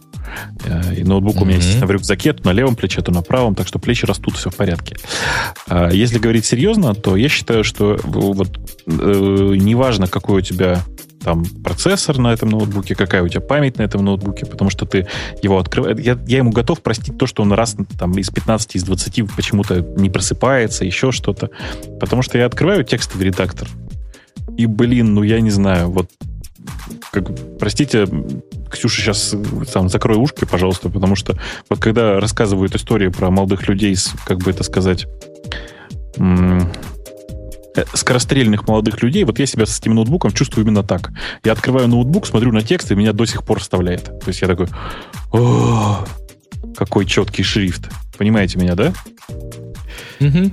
Э, и ноутбук mm-hmm. у меня, естественно, в рюкзаке, то на левом плече, то на правом, так что плечи растут, все в порядке. А если говорить серьезно, то я считаю, что вот э, неважно, какой у тебя там процессор на этом ноутбуке, какая у тебя память на этом ноутбуке, потому что ты его открываешь. Я, я ему готов простить то, что он раз там из 15, из 20 почему-то не просыпается, еще что-то. Потому что я открываю текстовый редактор. И, блин, ну я не знаю, вот как, простите, Ксюша, сейчас сам закрой ушки, пожалуйста, потому что вот когда рассказывают истории про молодых людей с, как бы это сказать, Э, скорострельных молодых людей, вот я себя с этим ноутбуком чувствую именно так. Я открываю ноутбук, смотрю на текст, и меня до сих пор вставляет. То есть я такой, о, какой четкий шрифт. Понимаете меня, да? Угу.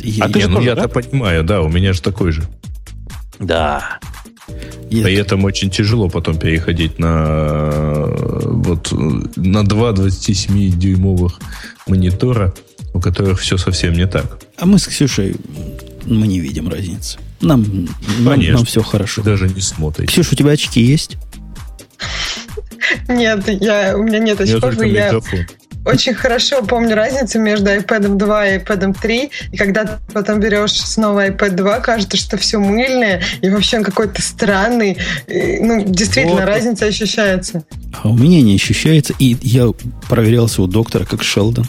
Я, а ты же ну, я-то да? понимаю, да, у меня же такой же. Да. И При этом очень тяжело потом переходить на вот на два 27-дюймовых монитора у которых все совсем не так. А мы с Ксюшей, мы не видим разницы. Нам, нам, нам все хорошо. Даже не смотрите. Ксюша, у тебя очки есть? Нет, я, у меня нет очков. Я очень хорошо помню разницу между iPad 2 и iPad 3. И когда ты потом берешь снова iPad 2, кажется, что все мыльное, и вообще он какой-то странный. И, ну, действительно, вот. разница ощущается. А у меня не ощущается. И я проверялся у доктора, как Шелдон.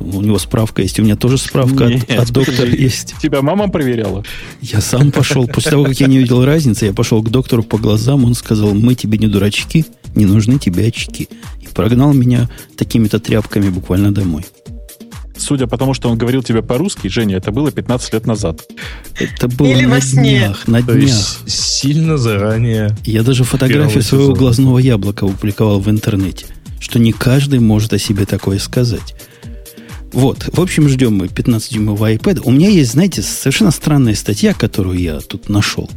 У него справка есть, у меня тоже справка Нет, от, от доктора есть. Тебя мама проверяла? Я сам пошел. После того, как я не увидел разницы, я пошел к доктору по глазам, он сказал, мы тебе не дурачки, не нужны тебе очки. И прогнал меня такими-то тряпками буквально домой. Судя по тому, что он говорил тебе по-русски, Женя, это было 15 лет назад. Это было Или на днях, на То днях. сильно заранее. Я даже фотографию своего сезона. глазного яблока опубликовал в интернете что не каждый может о себе такое сказать. Вот, в общем, ждем мы 15-дюймовый iPad. У меня есть, знаете, совершенно странная статья, которую я тут нашел.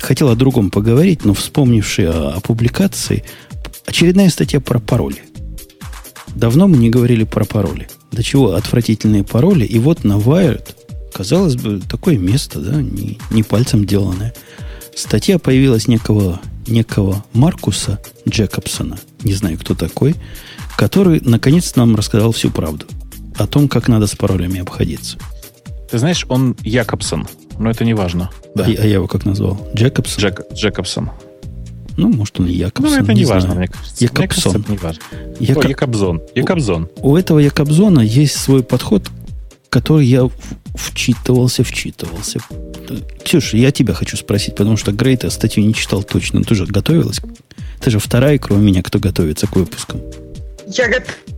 Хотел о другом поговорить, но вспомнивший о, о публикации, очередная статья про пароли. Давно мы не говорили про пароли. До чего отвратительные пароли. И вот на Wired, казалось бы, такое место, да, не, не пальцем деланное. Статья появилась некого, некого Маркуса Джекобсона, не знаю, кто такой, который наконец нам рассказал всю правду о том, как надо с паролями обходиться. Ты знаешь, он Якобсон, но это не важно. Да. А, а я его как назвал? Джекобсон? Джек, Джекобсон. Ну, может, он и Якобсон. Ну, это не, не важно, важно, мне кажется. Якобсон. Мне кажется, это не важно. Якоб... О, Якобзон. Якобзон. У, у этого Якобзона есть свой подход, который я вчитывался, вчитывался. Ксюша, я тебя хочу спросить, потому что Грейта статью не читал точно. Ты же готовилась? Ты же вторая, кроме меня, кто готовится к выпускам. Я готова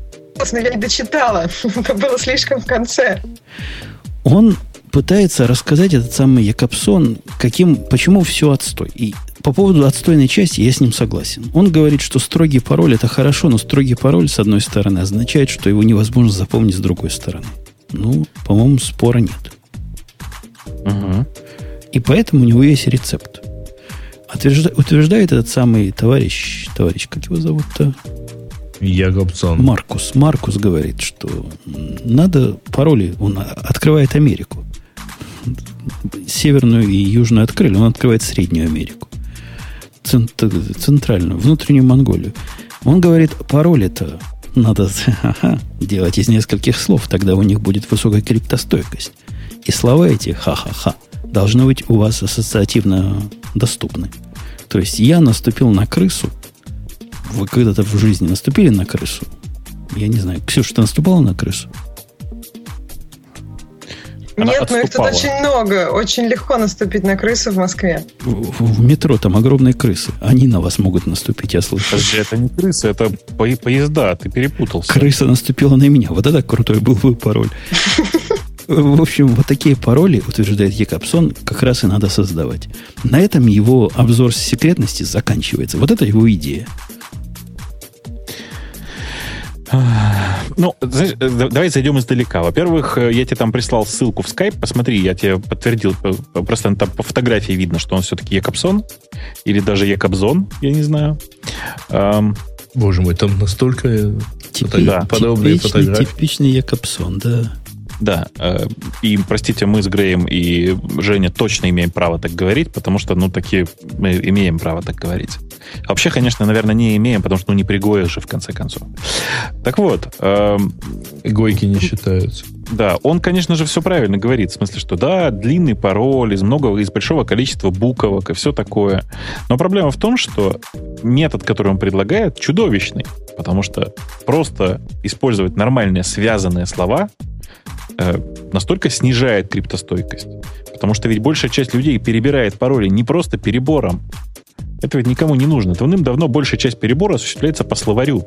но я не дочитала. Это было слишком в конце. Он пытается рассказать этот самый Якобсон, каким, почему все отстой. И по поводу отстойной части я с ним согласен. Он говорит, что строгий пароль это хорошо, но строгий пароль, с одной стороны, означает, что его невозможно запомнить с другой стороны. Ну, по-моему, спора нет. Угу. И поэтому у него есть рецепт. Утверждает, утверждает этот самый товарищ, товарищ, как его зовут-то? Якобсон. Маркус. Маркус говорит, что надо пароли. Он открывает Америку. Северную и южную открыли, он открывает Среднюю Америку. Центральную, внутреннюю Монголию. Он говорит, пароль это надо делать из нескольких слов, тогда у них будет высокая криптостойкость. И слова эти ха-ха-ха должны быть у вас ассоциативно доступны. То есть я наступил на крысу, вы когда-то в жизни наступили на крысу? Я не знаю. Ксюша, ты наступала на крысу? Она Нет, но их тут очень много. Очень легко наступить на крысу в Москве. В, в метро там огромные крысы. Они на вас могут наступить, я слышу. Подожди, это не крысы, это по поезда. Ты перепутался. Крыса наступила на меня. Вот это крутой был бы пароль. В общем, вот такие пароли, утверждает Якобсон, как раз и надо создавать. На этом его обзор секретности заканчивается. Вот это его идея. Ну, знаешь, э, давай зайдем издалека. Во-первых, э, я тебе там прислал ссылку в Skype. Посмотри, я тебе подтвердил. Просто там по фотографии видно, что он все-таки Якобсон. Или даже Якобзон, я не знаю. Боже мой, там настолько Типи, да, подобные типичный, фотографии. Типичный Якобсон, да. Да, э, и, простите, мы с Греем и Женя точно имеем право так говорить, потому что, ну, такие мы имеем право так говорить. Вообще, конечно, наверное, не имеем, потому что, ну, не пригоешь же, в конце концов. Так вот. Э, Гойки не считаются. Да, он, конечно же, все правильно говорит. В смысле, что да, длинный пароль из много, из большого количества буквок и все такое. Но проблема в том, что метод, который он предлагает, чудовищный. Потому что просто использовать нормальные связанные слова Э, настолько снижает криптостойкость. Потому что ведь большая часть людей перебирает пароли не просто перебором. Это ведь никому не нужно. Давным-давно большая часть перебора осуществляется по словарю.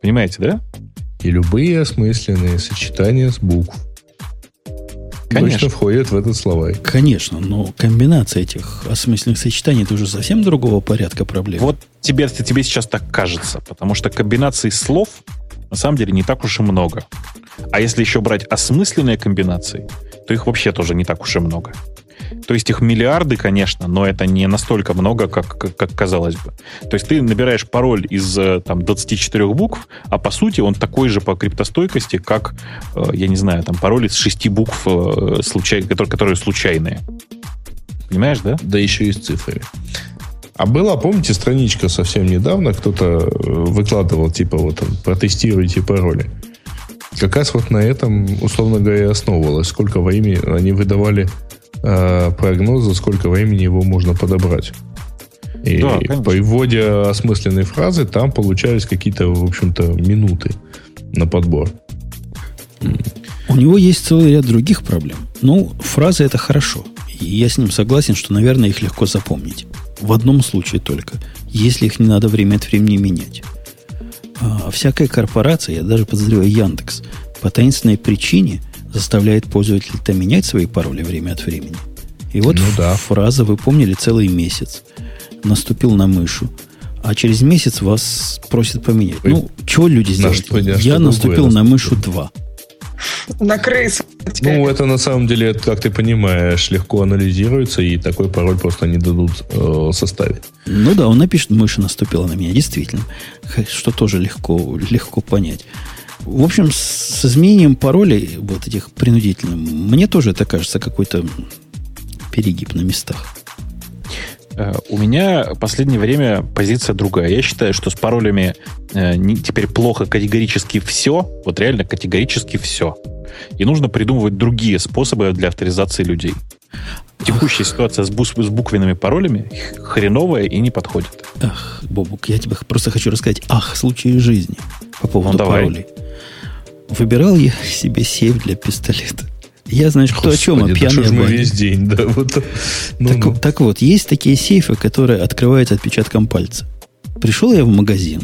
Понимаете, да? И любые осмысленные сочетания с букв Конечно. точно входят в этот словарь. Конечно, но комбинация этих осмысленных сочетаний это уже совсем другого порядка проблем. Вот тебе, тебе сейчас так кажется, потому что комбинаций слов на самом деле не так уж и много. А если еще брать осмысленные комбинации, то их вообще тоже не так уж и много. То есть их миллиарды, конечно, но это не настолько много, как, как, как казалось бы. То есть ты набираешь пароль из э, там, 24 букв, а по сути он такой же по криптостойкости, как, э, я не знаю, там пароль из 6 букв, э, случай, которые, которые случайные. Понимаешь, да? Да еще и с цифрами. А была, помните, страничка совсем недавно, кто-то выкладывал, типа, вот, там, протестируйте пароли. Как раз вот на этом, условно говоря, основывалось. Сколько времени они выдавали э, прогнозы, сколько времени его можно подобрать. И да, по вводе осмысленной фразы там получались какие-то, в общем-то, минуты на подбор. У него есть целый ряд других проблем. Ну, фразы это хорошо. И я с ним согласен, что, наверное, их легко запомнить. В одном случае только, если их не надо время от времени менять. А всякая корпорация, я даже подозреваю Яндекс, по таинственной причине заставляет пользователя менять свои пароли время от времени. И вот ну, да. фраза, вы помнили, целый месяц. Наступил на мышу. а через месяц вас просят поменять. Ой, ну, чего люди сделают? Я наступил на мышу 2. На крысу. Ну, это на самом деле, как ты понимаешь, легко анализируется, и такой пароль просто не дадут э, составить. Ну да, он напишет, мышь наступила на меня, действительно. Что тоже легко, легко понять. В общем, с изменением паролей, вот этих принудительных, мне тоже это кажется какой-то перегиб на местах. Э, у меня в последнее время позиция другая. Я считаю, что с паролями э, теперь плохо категорически все, вот реально категорически все. И нужно придумывать другие способы для авторизации людей. Текущая ситуация с, бус- с буквенными паролями хреновая и не подходит. Ах, Бобук, я тебе просто хочу рассказать, ах, случаи жизни по поводу ну, паролей. Выбирал я себе сейф для пистолета. Я, знаешь, кто о чем, а пьяный да мы весь день, да. Вот. Ну, так, ну. так вот, есть такие сейфы, которые открываются отпечатком пальца. Пришел я в магазин,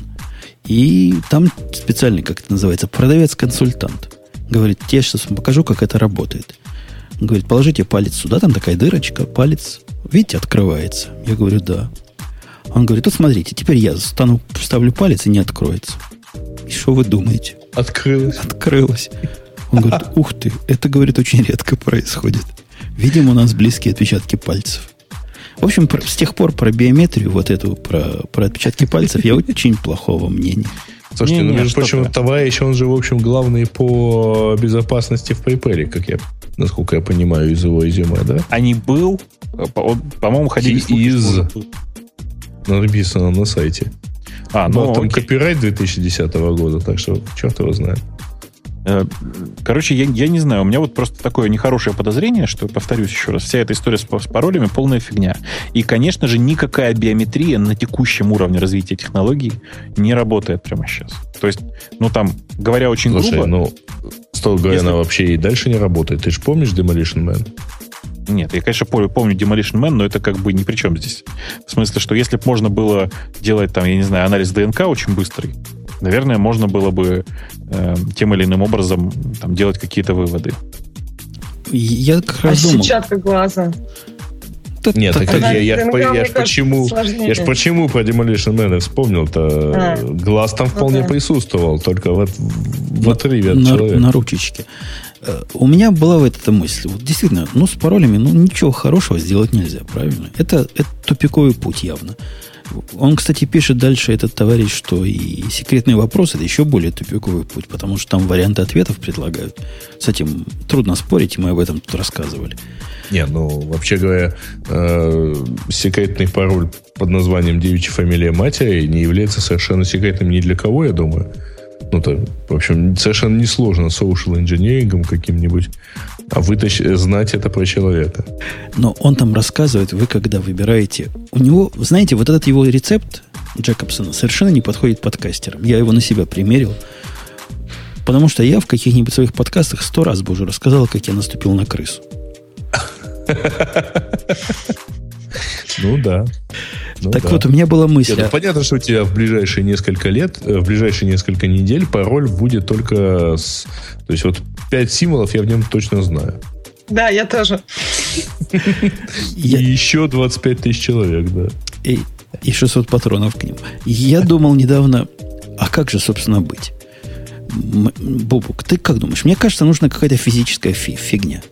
и там специальный, как это называется, продавец-консультант. Говорит, я сейчас вам покажу, как это работает. Говорит, положите палец сюда, там такая дырочка, палец, видите, открывается. Я говорю, да. Он говорит, вот смотрите, теперь я стану, вставлю палец и не откроется. И что вы думаете? Открылось. Открылось. Он говорит, ух ты, это, говорит, очень редко происходит. Видимо, у нас близкие отпечатки пальцев. В общем, с тех пор про биометрию, вот эту, про, про отпечатки пальцев, я очень плохого мнения. Слушайте, не, ну, между прочим, товарищ, он же, в общем, главный по безопасности в PayPal, как я, насколько я понимаю, из его резюме, да? А не был? По-моему, ходили из... Написано на сайте. А, ну, там окей. копирайт 2010 года, так что черт его знает. Э, короче, я, я не знаю, у меня вот просто такое нехорошее подозрение, что, повторюсь еще раз, вся эта история с, с паролями полная фигня. И, конечно же, никакая биометрия на текущем уровне развития технологий не работает прямо сейчас. То есть, ну там, говоря очень Слушай, грубо... ну, строго говоря, если... она вообще и дальше не работает. Ты же помнишь Demolition Man? Нет, я, конечно, помню, Demolition Man, но это как бы ни при чем здесь. В смысле, что если бы можно было делать там, я не знаю, анализ ДНК очень быстрый, наверное, можно было бы э, тем или иным образом там, делать какие-то выводы. Я как раз а думал... сетчатка глаза. Тут, Нет, так я, я, я, я ж почему, я ж почему про Demolition Man вспомнил-то. А. Глаз там вполне okay. присутствовал, только в, в отрыве от на, человека. На ручечке. Э, у меня была в эта мысль. Вот действительно, ну, с паролями, ну, ничего хорошего сделать нельзя, правильно? Это, это тупиковый путь явно. Он, кстати, пишет дальше, этот товарищ, что и секретный вопрос это еще более тупиковый путь, потому что там варианты ответов предлагают. С этим трудно спорить, мы об этом тут рассказывали. Не, ну, вообще говоря, э, секретный пароль под названием девичья фамилия матери не является совершенно секретным ни для кого, я думаю. Ну, то, в общем, совершенно несложно social engineering каким-нибудь а вытащ... знать это про человека. Но он там рассказывает, вы когда выбираете... У него, знаете, вот этот его рецепт Джекобсона совершенно не подходит подкастерам. Я его на себя примерил. Потому что я в каких-нибудь своих подкастах сто раз бы уже рассказал, как я наступил на крысу. Ну да. Ну, так да. вот, у меня была мысль. Нет, ну, понятно, что у тебя в ближайшие несколько лет, э, в ближайшие несколько недель пароль будет только с... То есть вот 5 символов я в нем точно знаю. Да, я тоже. И еще 25 тысяч человек, да. И, и 600 патронов к ним. Я думал недавно, а как же, собственно, быть? Бобук, ты как думаешь? Мне кажется, нужна какая-то физическая фи фигня,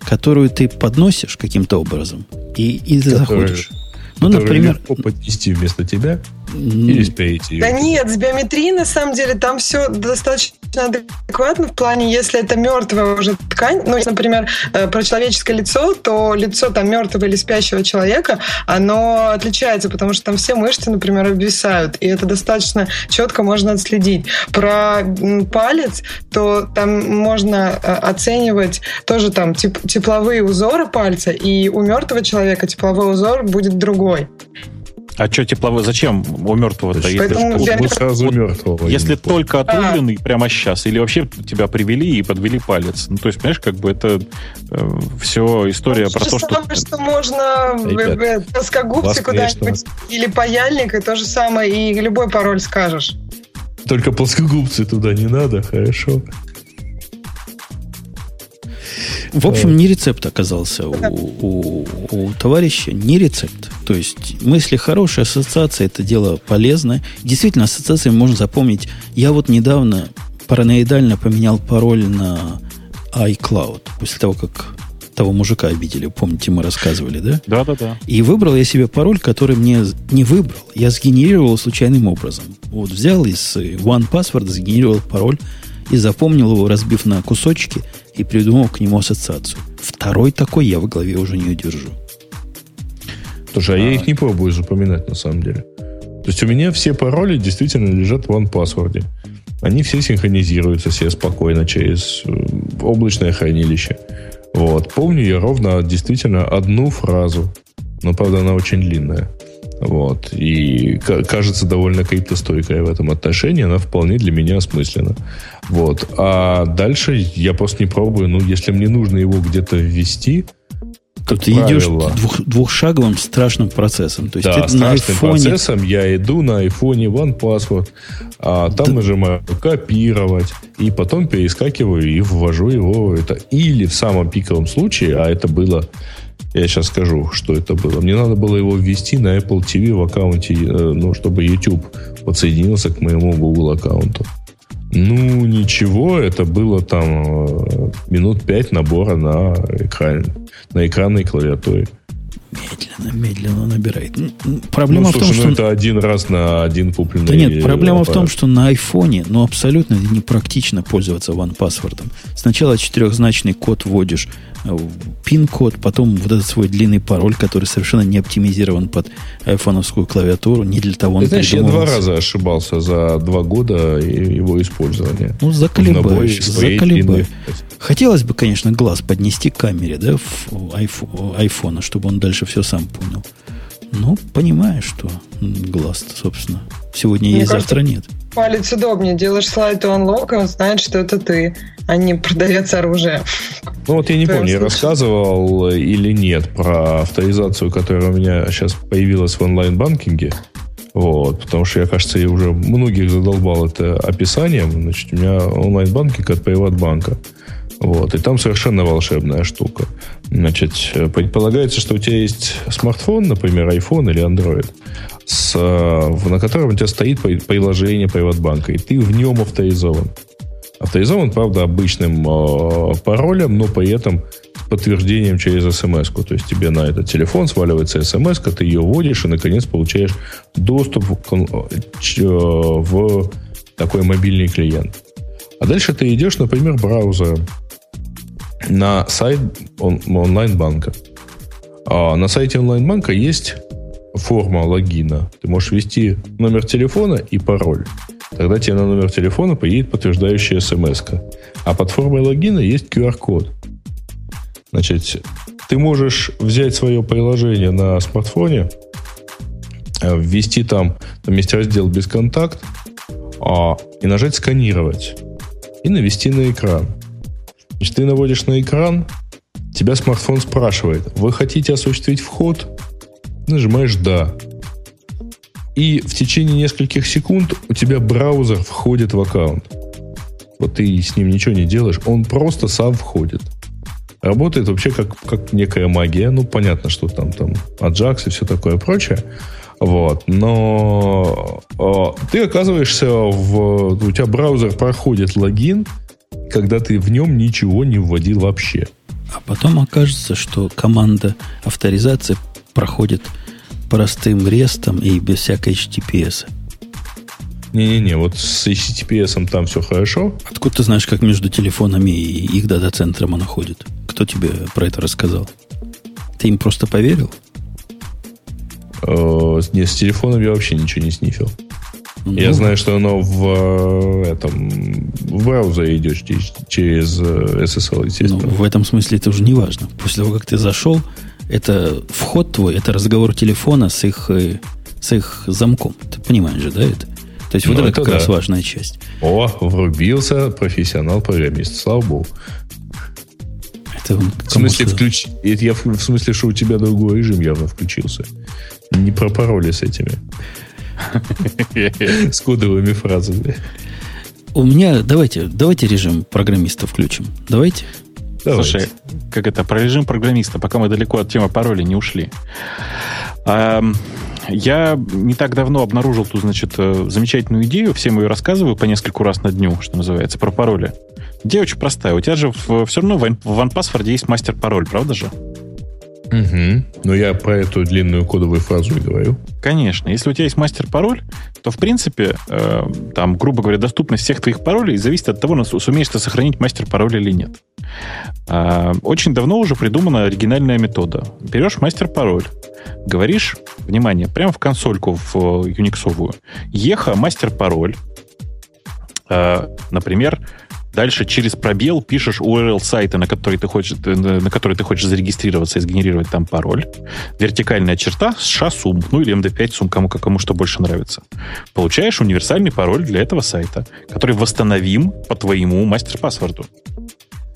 которую ты подносишь каким-то образом, и, и ты заходишь. Ну, например... легко поднести вместо тебя или спереть ее. Да нет, с биометрией, на самом деле, там все достаточно адекватно в плане, если это мертвая уже ткань, ну, например, э, про человеческое лицо, то лицо там мертвого или спящего человека, оно отличается, потому что там все мышцы, например, обвисают, и это достаточно четко можно отследить. Про палец, то там можно э, оценивать тоже там теп тепловые узоры пальца, и у мертвого человека тепловой узор будет другой. А что тепловой? Зачем у мертвого-то? Если, я... сразу мертвого. Если только отрубленный а. прямо сейчас, или вообще тебя привели и подвели палец. Ну, то есть, понимаешь, как бы это э, все история про то, что... Самое, что можно Ребят, плоскогубцы куда-нибудь или паяльник, и то же самое, и любой пароль скажешь. Только плоскогубцы туда не надо, хорошо. В общем, не рецепт оказался у, у, у товарища, не рецепт. То есть мысли хорошие, ассоциация это дело полезное. Действительно, ассоциации можно запомнить. Я вот недавно параноидально поменял пароль на iCloud после того, как того мужика обидели. Помните, мы рассказывали, да? Да, да, да. И выбрал я себе пароль, который мне не выбрал. Я сгенерировал случайным образом. Вот взял из OnePassword, сгенерировал пароль и запомнил его, разбив на кусочки и придумал к нему ассоциацию. Второй такой я в голове уже не удержу. Слушай, а, а я их не пробую запоминать на самом деле. То есть у меня все пароли действительно лежат в OnePassword. Они все синхронизируются все спокойно через э, облачное хранилище. Вот. Помню я ровно действительно одну фразу. Но, правда, она очень длинная. Вот. И кажется довольно криптостойкая в этом отношении. Она вполне для меня осмыслена. Вот. А дальше я просто не пробую. Ну, если мне нужно его где-то ввести, то ты правило. идешь двух, двухшаговым страшным процессом. То есть да, страшным айфоне... процессом я иду на айфоне OnePassword, а там да. нажимаю копировать, и потом перескакиваю и ввожу его. Это или в самом пиковом случае, а это было я сейчас скажу, что это было. Мне надо было его ввести на Apple TV в аккаунте, э, ну, чтобы YouTube подсоединился к моему Google аккаунту. Ну, ничего, это было там э, минут пять набора на, экран, на экранной клавиатуре. Медленно, медленно набирает. Проблема ну, слушай, в том, ну, что... это один раз на один купленный Да нет, проблема аппарат. в том, что на айфоне ну, абсолютно непрактично пользоваться OnePassword. Сначала четырехзначный код вводишь пин-код, потом вот этот свой длинный пароль, который совершенно не оптимизирован под айфоновскую клавиатуру, не для того он Ты знаешь, я два раза ошибался за два года его использования. Ну, заколебаешь, заколебаешь. Хотелось бы, конечно, глаз поднести к камере, да, в айфона, чтобы он дальше все сам понял. Ну, понимаешь, что глаз, собственно, сегодня Мне есть, кажется, завтра нет. Палец удобнее. Делаешь слайд unlock, и он знает, что это ты, а не продавец оружия. Ну вот я не помню, я рассказывал или нет про авторизацию, которая у меня сейчас появилась в онлайн-банкинге. Вот, потому что я, кажется, я уже многих задолбал это описанием. Значит, у меня онлайн-банкинг от Приватбанка. Вот, и там совершенно волшебная штука. Значит, предполагается, что у тебя есть смартфон, например, iPhone или Android, с, на котором у тебя стоит приложение Приватбанка, и ты в нем авторизован. Авторизован, правда, обычным э, паролем, но при этом с подтверждением через смс -ку. То есть тебе на этот телефон сваливается смс ты ее вводишь и, наконец, получаешь доступ в, в такой мобильный клиент. А дальше ты идешь, например, браузером на сайт он, онлайн-банка. А на сайте онлайн-банка есть форма логина. Ты можешь ввести номер телефона и пароль. Тогда тебе на номер телефона поедет подтверждающая смс -ка. А под формой логина есть QR-код. Значит, ты можешь взять свое приложение на смартфоне, э, ввести там, там есть раздел «Бесконтакт», а, и нажать «Сканировать» и навести на экран. Значит, ты наводишь на экран, тебя смартфон спрашивает, вы хотите осуществить вход? Нажимаешь «Да». И в течение нескольких секунд у тебя браузер входит в аккаунт. Вот ты с ним ничего не делаешь, он просто сам входит. Работает вообще как, как некая магия. Ну, понятно, что там, там Ajax и все такое прочее. Вот. Но э, ты оказываешься в... У тебя браузер проходит логин, когда ты в нем ничего не вводил вообще. А потом окажется, что команда авторизации проходит простым рестом и без всякой HTTPS. Не-не-не, вот с HTTPS там все хорошо. Откуда ты знаешь, как между телефонами и их дата-центром она ходит? Кто тебе про это рассказал? Ты им просто поверил? Э, не, с телефоном я вообще ничего не снифил. Ну, я знаю, что оно в э, этом в браузере идет через, э, SSL, естественно. Ну, в этом смысле это уже не важно. После того, как ты зашел, это вход твой, это разговор телефона с их, э, с их замком. Ты понимаешь же, да, это? То есть ну, вот это, это как да. раз важная часть. О, врубился профессионал-программист, слава богу. Это он в смысле, включ... это я в, в смысле, что у тебя другой режим явно включился. Не про пароли с этими. С кодовыми фразами. У меня, давайте, давайте режим программиста включим. Давайте. Давайте. Слушай, как это, про режим программиста, пока мы далеко от темы пароля не ушли. Я не так давно обнаружил ту, значит, э, замечательную идею, всем ее рассказываю по нескольку раз на дню, что называется, про пароли. Идея очень простая. У тебя же в, все равно в OnePassword есть мастер-пароль, правда же? Угу. Но я про эту длинную кодовую фразу и говорю. Конечно. Если у тебя есть мастер-пароль, то, в принципе, э, там, грубо говоря, доступность всех твоих паролей зависит от того, сумеешь ты сохранить мастер-пароль или нет. Э, очень давно уже придумана оригинальная метода. Берешь мастер-пароль, говоришь, внимание, прямо в консольку в юниксовую, еха мастер-пароль, э, например, Дальше через пробел пишешь URL сайта, на который ты хочешь, э, на который ты хочешь зарегистрироваться и сгенерировать там пароль. Вертикальная черта SHA-сум, ну или MD5-сум, кому, кому что больше нравится. Получаешь универсальный пароль для этого сайта, который восстановим по твоему мастер-паспорту.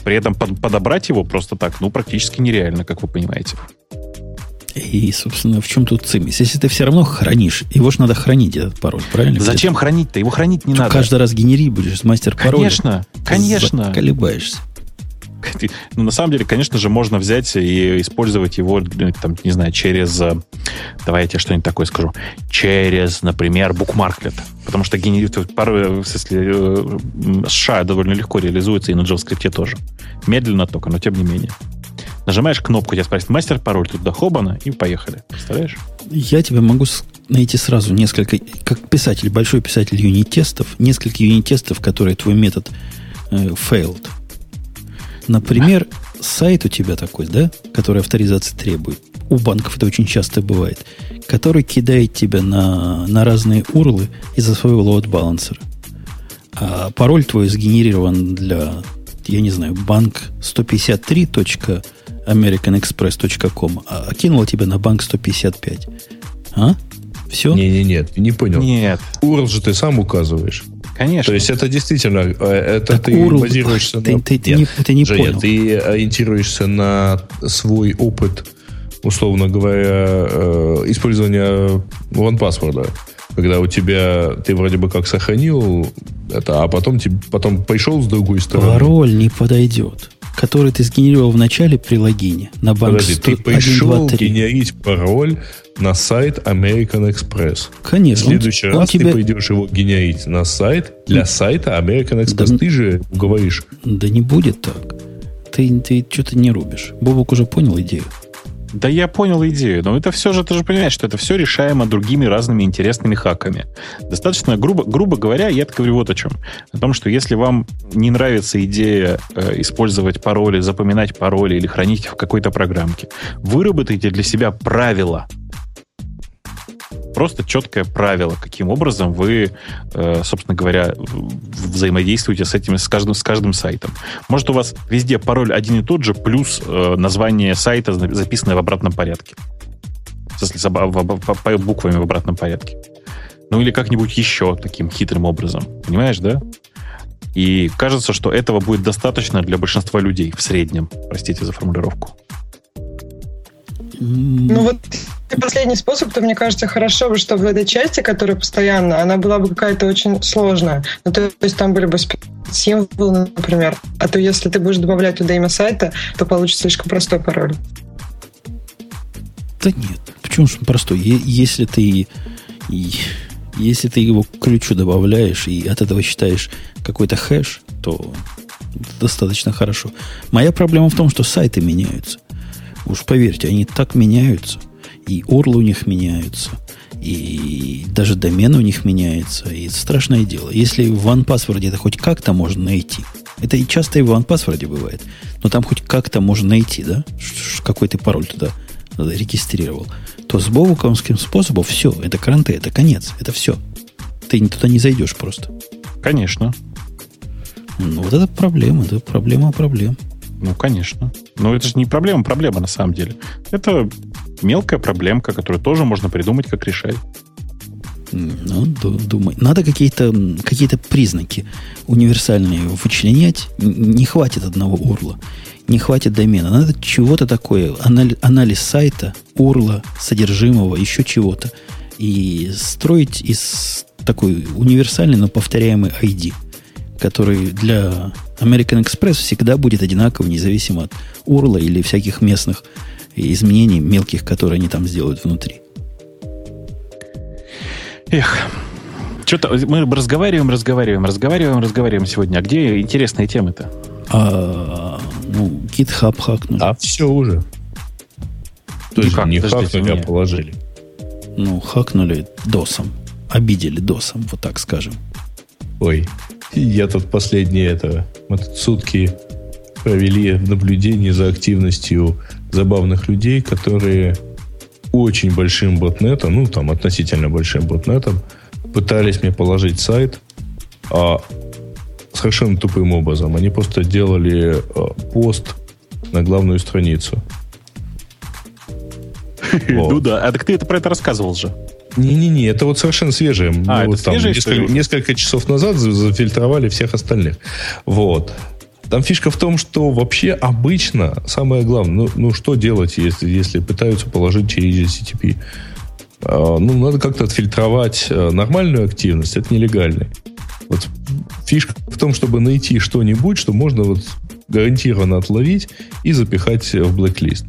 При этом под, подобрать его просто так, ну, практически нереально, как вы понимаете. И, собственно, в чем тут цимис? Если ты все равно хранишь, его же надо хранить, этот пароль, правильно? Зачем хранить-то? Его хранить не ты надо. каждый раз генери будешь мастер пароля. Конечно, конечно. Колебаешься. Ну, на самом деле, конечно же, можно взять и использовать его, там, не знаю, через... Э, давай я тебе что-нибудь такое скажу. Через, например, букмарклет. Потому что генерирует пару, если США довольно легко реализуется и на JavaScript тоже. Медленно только, но тем не менее. Нажимаешь кнопку, тебя спросит мастер пароль, тут до хобана, и поехали. Представляешь? Я тебе могу найти сразу несколько, как писатель, большой писатель юнит-тестов, несколько юнит-тестов, которые твой метод э, failed. Например, сайт у тебя такой, да, который авторизации требует. У банков это очень часто бывает. Который кидает тебя на, на разные урлы из-за своего load-балансера. А пароль твой сгенерирован для, я не знаю, банк 153 americanexpress.com, а кинула тебя на банк 155. А? Все? Не-не-не, ты не понял. Нет. URL же ты сам указываешь. Конечно. То есть это действительно, э, это так ты URL, базируешься ты, на... Ты, ты, Нет, не, ты не Женя, понял. ты ориентируешься на свой опыт, условно говоря, э, использования OnePassword. Когда у тебя, ты вроде бы как сохранил это, а потом, потом пришел с другой стороны. Пароль не подойдет который ты сгенерировал в начале при логине на банк Подожди, 100, ты пришел 1, 2, 3. генерить пароль на сайт American Express. Конечно. В следующий он, раз он ты пойдешь его генерить на сайт для сайта American Express. Да, ты же говоришь. Да не будет так. Ты, ты что-то не рубишь. Бобок уже понял идею. Да я понял идею, но это все же, ты же понимаешь, что это все решаемо другими разными интересными хаками. Достаточно, грубо, грубо говоря, я говорю вот о чем. О том, что если вам не нравится идея э, использовать пароли, запоминать пароли или хранить их в какой-то программке, выработайте для себя правила, просто четкое правило, каким образом вы, э, собственно говоря, взаимодействуете с этим, с каждым, с каждым сайтом. Может, у вас везде пароль один и тот же, плюс э, название сайта, записанное в обратном порядке. Если по буквами в обратном порядке. Ну или как-нибудь еще таким хитрым образом. Понимаешь, да? И кажется, что этого будет достаточно для большинства людей в среднем. Простите за формулировку. Ну вот последний способ, то мне кажется, хорошо бы, чтобы в этой части, которая постоянно, она была бы какая-то очень сложная. Ну, то, есть там были бы символы, например. А то если ты будешь добавлять туда имя сайта, то получится слишком простой пароль. Да нет, почему же простой? Если ты, если ты его к ключу добавляешь и от этого считаешь какой-то хэш, то достаточно хорошо. Моя проблема в том, что сайты меняются. Уж поверьте, они так меняются. И урлы у них меняются. И даже домен у них меняется. И это страшное дело. Если в OnePassword это хоть как-то можно найти, это и часто и в OnePassword бывает, но там хоть как-то можно найти, да, какой ты пароль туда регистрировал, то с бобуковским способом все, это кранты, это конец, это все. Ты туда не зайдешь просто. Конечно. Ну, вот это проблема, это проблема проблем. Ну, конечно. Но это же не проблема, проблема на самом деле. Это мелкая проблемка, которую тоже можно придумать, как решать. Ну, думаю. Надо какие-то какие признаки универсальные вычленять. Не хватит одного урла. Не хватит домена. Надо чего-то такое. Анализ, сайта, урла, содержимого, еще чего-то. И строить из такой универсальный, но повторяемый ID, который для American Express всегда будет одинаково, независимо от урла или всяких местных изменений мелких, которые они там сделают внутри. Эх, что-то мы разговариваем, разговариваем, разговариваем, разговариваем сегодня. А где интересные темы-то? А, ну, GitHub хакнули. А все уже. То есть как? не хакнули, не. а положили. Ну, хакнули досом. Обидели досом, вот так скажем. Ой, я тут последнее это. Мы тут сутки провели в наблюдении за активностью забавных людей, которые очень большим ботнетом, ну, там, относительно большим ботнетом, пытались мне положить сайт, а совершенно тупым образом. Они просто делали а, пост на главную страницу. Вот. Ну да, а так ты это про это рассказывал же. Не-не-не, это вот совершенно свежее. А, это вот там несколько, несколько часов назад за- зафильтровали всех остальных. Вот. Там фишка в том, что вообще обычно самое главное, ну, ну что делать, если, если пытаются положить через HTTP? А, ну, надо как-то отфильтровать а, нормальную активность от нелегальной. Вот фишка в том, чтобы найти что-нибудь, что можно вот гарантированно отловить и запихать в блэк-лист.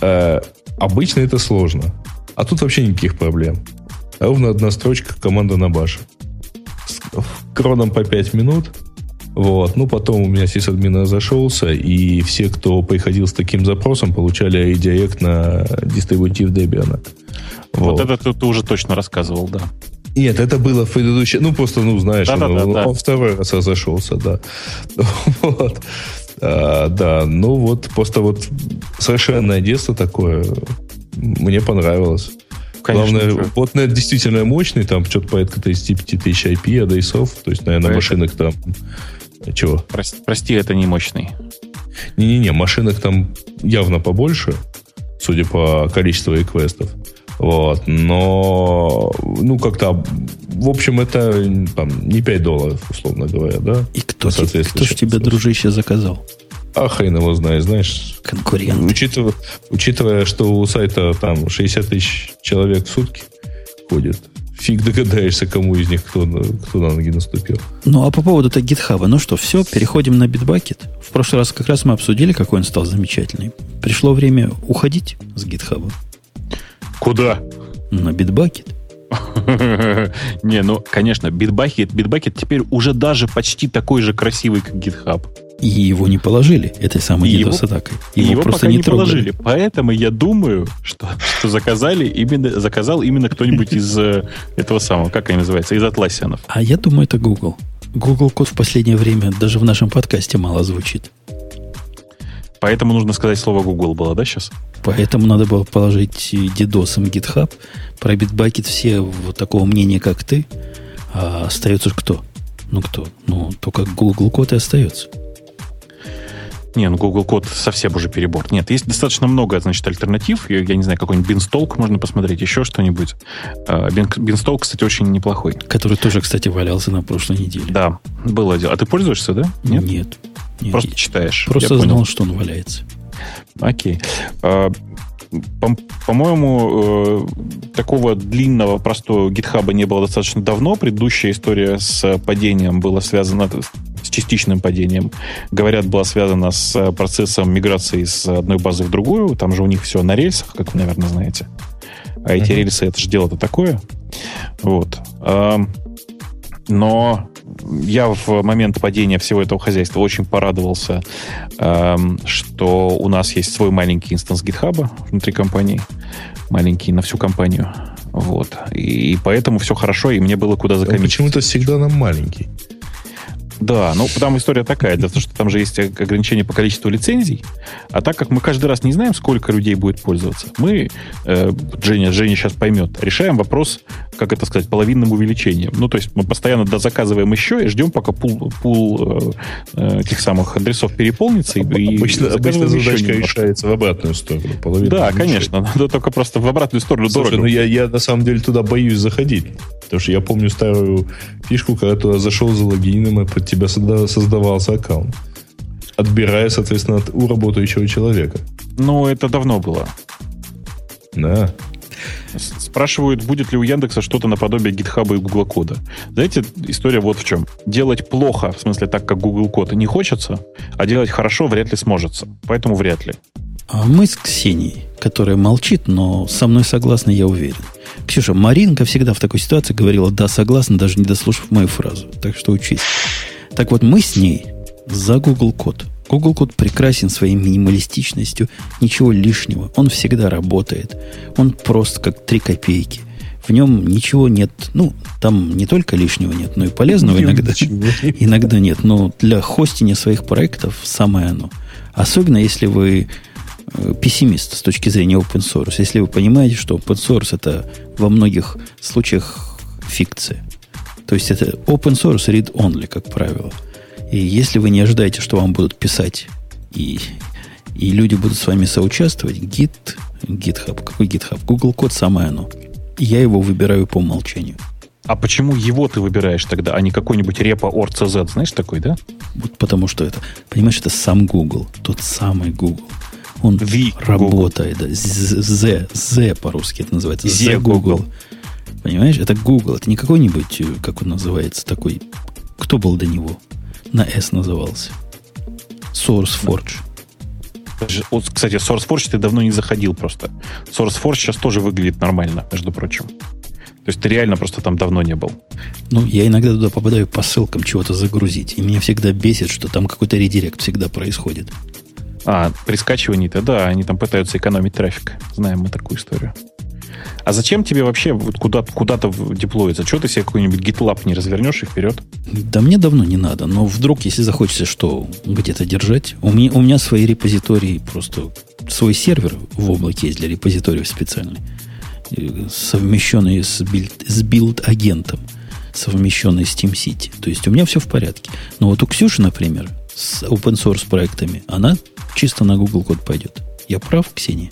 Э, обычно это сложно. А тут вообще никаких проблем. Ровно одна строчка команда на баше. С кроном по 5 минут. Вот. Ну, потом у меня сисадмин разошелся, и все, кто приходил с таким запросом, получали редирект на дистрибутив Debian. Вот, это ты, ты уже точно рассказывал, да. Нет, это было в предыдущем... Ну, просто, ну, знаешь, Да-да-да, он, да. он второй раз разошелся, да. Вот. А, да, ну вот, просто вот совершенное детство такое. Мне понравилось. Конечно, Главное, чё. ботнет действительно мощный, там что-то порядка 35 тысяч IP, адресов, то есть, наверное, Поэтому- машинок там... Чего? Прости, прости, это не мощный. Не-не-не, машинок там явно побольше, судя по количеству реквестов. Вот, но, ну, как-то, в общем, это там, не 5 долларов, условно говоря, да? И кто, По те- кто ж тебе, дружище, заказал? А хрен его знает, знаешь. Конкурент. Учитывая, учитывая, что у сайта там 60 тысяч человек в сутки ходит, фиг догадаешься, кому из них кто, на- кто на ноги наступил. Ну, а по поводу-то GitHub, ну что, все, переходим на Bitbucket. В прошлый раз как раз мы обсудили, какой он стал замечательный. Пришло время уходить с GitHub Куда? на Bitbucket. Не, ну, конечно, Bitbucket, Bitbucket теперь уже даже почти такой же красивый, как GitHub. И его не положили этой самой его- DDoS-атакой. Его, его просто пока не, не трогали. положили. Поэтому я думаю, что, что заказали именно, заказал именно кто-нибудь из э, этого самого, как они называются, из Atlassianов. А я думаю, это Google. Google код в последнее время даже в нашем подкасте мало звучит. Поэтому нужно сказать слово Google было, да, сейчас? Поэтому надо было положить дидосом GitHub. Про Bitbucket все вот такого мнения, как ты. А остается кто? Ну кто? Ну, только Google код и остается. Не, ну Google код совсем уже перебор. Нет, есть достаточно много, значит, альтернатив. Я, я не знаю, какой-нибудь Beanstalk можно посмотреть, еще что-нибудь. А, Bean- Beanstalk, кстати, очень неплохой. Который тоже, кстати, валялся на прошлой неделе. Да, было дело. А ты пользуешься, да? Нет? Нет. Нет, Просто читаешь. просто Я понял. знал, что он валяется. Окей. А, по- По-моему, э, такого длинного, простого гитхаба не было достаточно давно. Предыдущая история с падением была связана с частичным падением. Говорят, была связана с процессом миграции с одной базы в другую. Там же у них все на рельсах, как вы, наверное, знаете. А эти Мгм. рельсы, это же дело-то такое. Вот. А, Но я в момент падения всего этого хозяйства очень порадовался, что у нас есть свой маленький инстанс GitHub внутри компании, маленький на всю компанию. Вот. И поэтому все хорошо, и мне было куда Он закоммитить. почему-то всегда нам маленький. Да, ну там история такая, в том, что там же есть ограничение по количеству лицензий, а так как мы каждый раз не знаем, сколько людей будет пользоваться, мы, э, Женя, Женя сейчас поймет, решаем вопрос, как это сказать, половинным увеличением. Ну, то есть мы постоянно дозаказываем еще и ждем, пока пул, пул э, э, этих самых адресов переполнится. И, и обычно, обычно заказываем еще задачка решается в обратную сторону. Да, конечно, надо только просто в обратную сторону Слушай, дорого. ну я, я на самом деле туда боюсь заходить. Потому что я помню старую фишку, когда туда зашел за логином, и под тебя созда- создавался аккаунт. Отбирая, соответственно, от у работающего человека. Ну, это давно было. Да. Спрашивают, будет ли у Яндекса что-то наподобие GitHub и Google кода. Знаете, история вот в чем. Делать плохо, в смысле так, как Google код, не хочется, а делать хорошо вряд ли сможется. Поэтому вряд ли. А мы с Ксенией, которая молчит, но со мной согласна, я уверен. Ксюша, Маринка всегда в такой ситуации говорила «да, согласна», даже не дослушав мою фразу. Так что учись. Так вот, мы с ней за Google код. Google код прекрасен своей минималистичностью, ничего лишнего. Он всегда работает. Он просто как три копейки. В нем ничего нет. Ну, там не только лишнего нет, но и полезного иногда. Иногда нет. Но для хостинга своих проектов самое оно. Особенно если вы э, пессимист с точки зрения open source. Если вы понимаете, что open source это во многих случаях фикция. То есть это open source read only, как правило. И если вы не ожидаете, что вам будут писать и, и люди будут с вами соучаствовать, Git, GitHub, какой GitHub? Google код самое оно. Я его выбираю по умолчанию. А почему его ты выбираешь тогда, а не какой-нибудь репо org.cz, знаешь такой, да? Вот потому что это, понимаешь, это сам Google, тот самый Google. Он V работает, да, Z, Z по-русски это называется, Z Google. Понимаешь, это Google, это не какой-нибудь, как он называется, такой, кто был до него? На S назывался. SourceForge. Вот, кстати, SourceForge ты давно не заходил просто. SourceForge сейчас тоже выглядит нормально, между прочим. То есть ты реально просто там давно не был. Ну, я иногда туда попадаю по ссылкам чего-то загрузить. И меня всегда бесит, что там какой-то редирект всегда происходит. А, при скачивании-то, да, они там пытаются экономить трафик. Знаем мы такую историю. А зачем тебе вообще вот куда, куда-то деплоиться? Чего ты себе какой-нибудь GitLab не развернешь и вперед? Да мне давно не надо, но вдруг, если захочется что где-то держать, у меня, у меня свои репозитории, просто свой сервер в облаке есть для репозиториев специальный, совмещенный с, build, с build-агентом, совмещенный с TeamCity. То есть у меня все в порядке. Но вот у Ксюши, например, с open source проектами, она чисто на Google Code пойдет. Я прав, Ксения?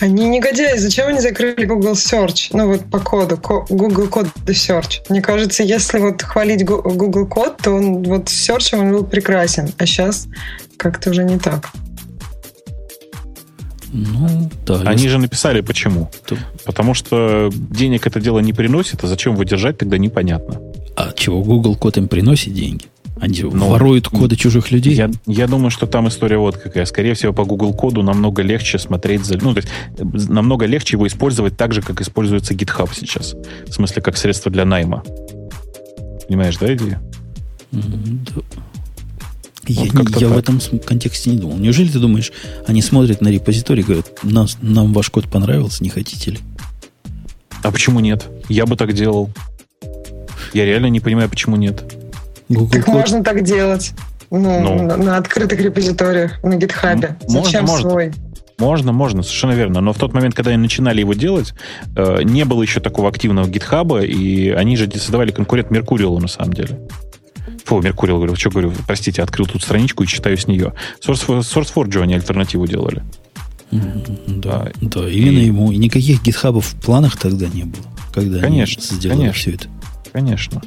Они негодяи. Зачем они закрыли Google Search? Ну вот по коду, Google код Search. Мне кажется, если вот хвалить Google код, то он вот Search он был прекрасен. А сейчас как-то уже не так. Ну, да. Они если... же написали почему. То... Потому что денег это дело не приносит, а зачем его держать, тогда непонятно. А чего Google код им приносит деньги? Они Но воруют коды чужих людей? Я, я думаю, что там история вот какая. Скорее всего, по Google коду намного легче смотреть за... Ну, то есть намного легче его использовать так же, как используется GitHub сейчас. В смысле, как средство для найма. Понимаешь, да, идея? Да. Я, вот я в этом контексте не думал. Неужели ты думаешь, они смотрят на репозиторий и говорят, нам, нам ваш код понравился, не хотите ли? А почему нет? Я бы так делал. Я реально не понимаю, почему нет. Google так код. можно так делать. Ну, ну, на, на открытых репозиториях, на гитхабе. Можно, Зачем можно. свой? Можно, можно, совершенно верно. Но в тот момент, когда они начинали его делать, э, не было еще такого активного гитхаба, и они же создавали конкурент Меркуриалу на самом деле. Фу, Меркуриал, говорю, что говорю, простите, открыл тут страничку и читаю с нее. Source, SourceForge они альтернативу делали. Да, да, именно и, ему. И никаких гитхабов в планах тогда не было, когда конечно, они сделали конечно, все это. Конечно.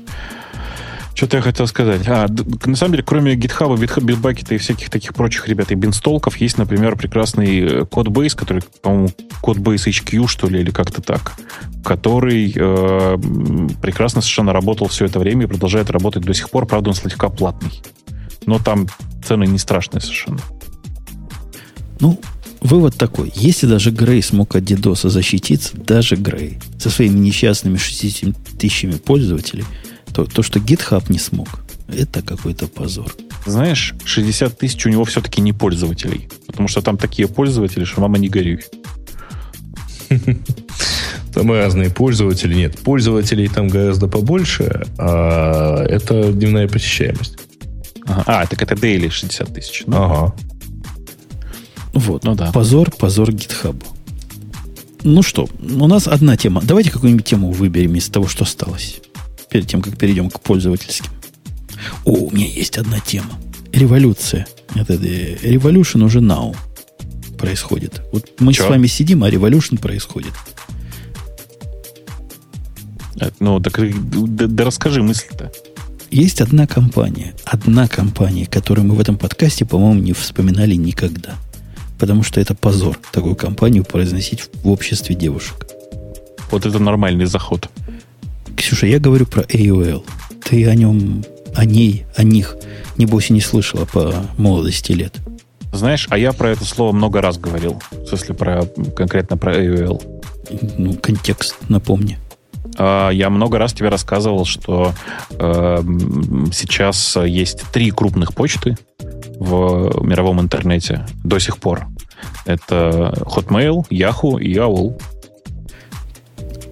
Что-то я хотел сказать. А, на самом деле, кроме GitHub, Bitbucket и всяких таких прочих ребят и бинстолков, есть, например, прекрасный э, Codebase, который, по-моему, Codebase HQ, что ли, или как-то так, который э, прекрасно совершенно работал все это время и продолжает работать до сих пор. Правда, он слегка платный. Но там цены не страшные совершенно. Ну, вывод такой. Если даже Грей смог от DDoS защититься, даже Грей со своими несчастными 60 тысячами пользователей – то, то, что GitHub не смог, это какой-то позор. Знаешь, 60 тысяч у него все-таки не пользователей. Потому что там такие пользователи, что мама не горюй. Там разные пользователи. Нет, пользователей там гораздо побольше, а это дневная посещаемость. Ага. А, так это daily 60 тысяч. Ну. Ага. Вот. Ну да. Позор, позор GitHub. Ну что, у нас одна тема. Давайте какую-нибудь тему выберем из того, что осталось перед тем, как перейдем к пользовательским. О, у меня есть одна тема. Революция. Это э, Revolution уже now происходит. Вот мы Че? с вами сидим, а Revolution происходит. Э, ну, так да, да расскажи мысль-то. Есть одна компания, одна компания, которую мы в этом подкасте, по-моему, не вспоминали никогда. Потому что это позор такую компанию произносить в обществе девушек. Вот это нормальный заход. Ксюша, я говорю про AOL. Ты о нем, о ней, о них, небось, и не слышала по молодости лет. Знаешь, а я про это слово много раз говорил. В смысле, про, конкретно про AOL. Ну, контекст напомни. А, я много раз тебе рассказывал, что э, сейчас есть три крупных почты в мировом интернете до сих пор. Это Hotmail, Yahoo и AOL.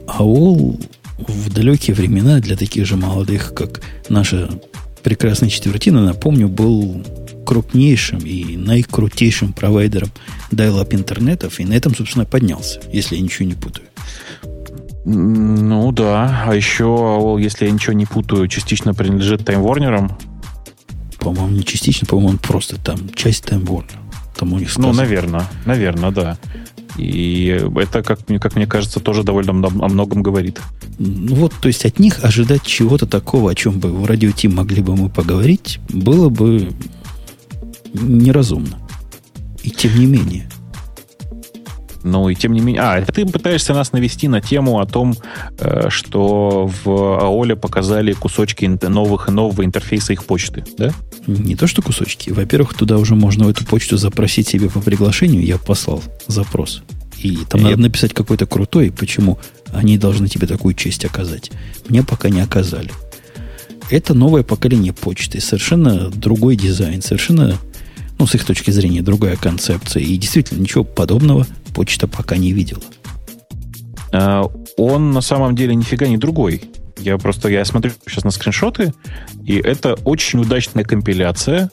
AOL в далекие времена для таких же молодых, как наша прекрасная четвертина, напомню, был крупнейшим и наикрутейшим провайдером dial-up интернетов, и на этом, собственно, поднялся, если я ничего не путаю. Ну да, а еще, если я ничего не путаю, частично принадлежит Warner. По-моему, не частично, по-моему, он просто там часть Warner. Там у них сказано. Ну, наверное, наверное, да. И это, как, как мне кажется, тоже довольно о многом говорит. Ну вот, то есть от них ожидать чего-то такого, о чем бы в радио Ти могли бы мы поговорить, было бы неразумно. И тем не менее. Ну и тем не менее... А, ты пытаешься нас навести на тему о том, э, что в AOL показали кусочки новых и нового интерфейса их почты, да? Не то, что кусочки. Во-первых, туда уже можно в эту почту запросить себе по приглашению. Я послал запрос. И там Я... надо написать какой-то крутой, почему они должны тебе такую честь оказать. Мне пока не оказали. Это новое поколение почты. Совершенно другой дизайн, совершенно, ну, с их точки зрения, другая концепция. И действительно, ничего подобного почта пока не видела. А, он на самом деле нифига не другой. Я просто я смотрю сейчас на скриншоты, и это очень удачная компиляция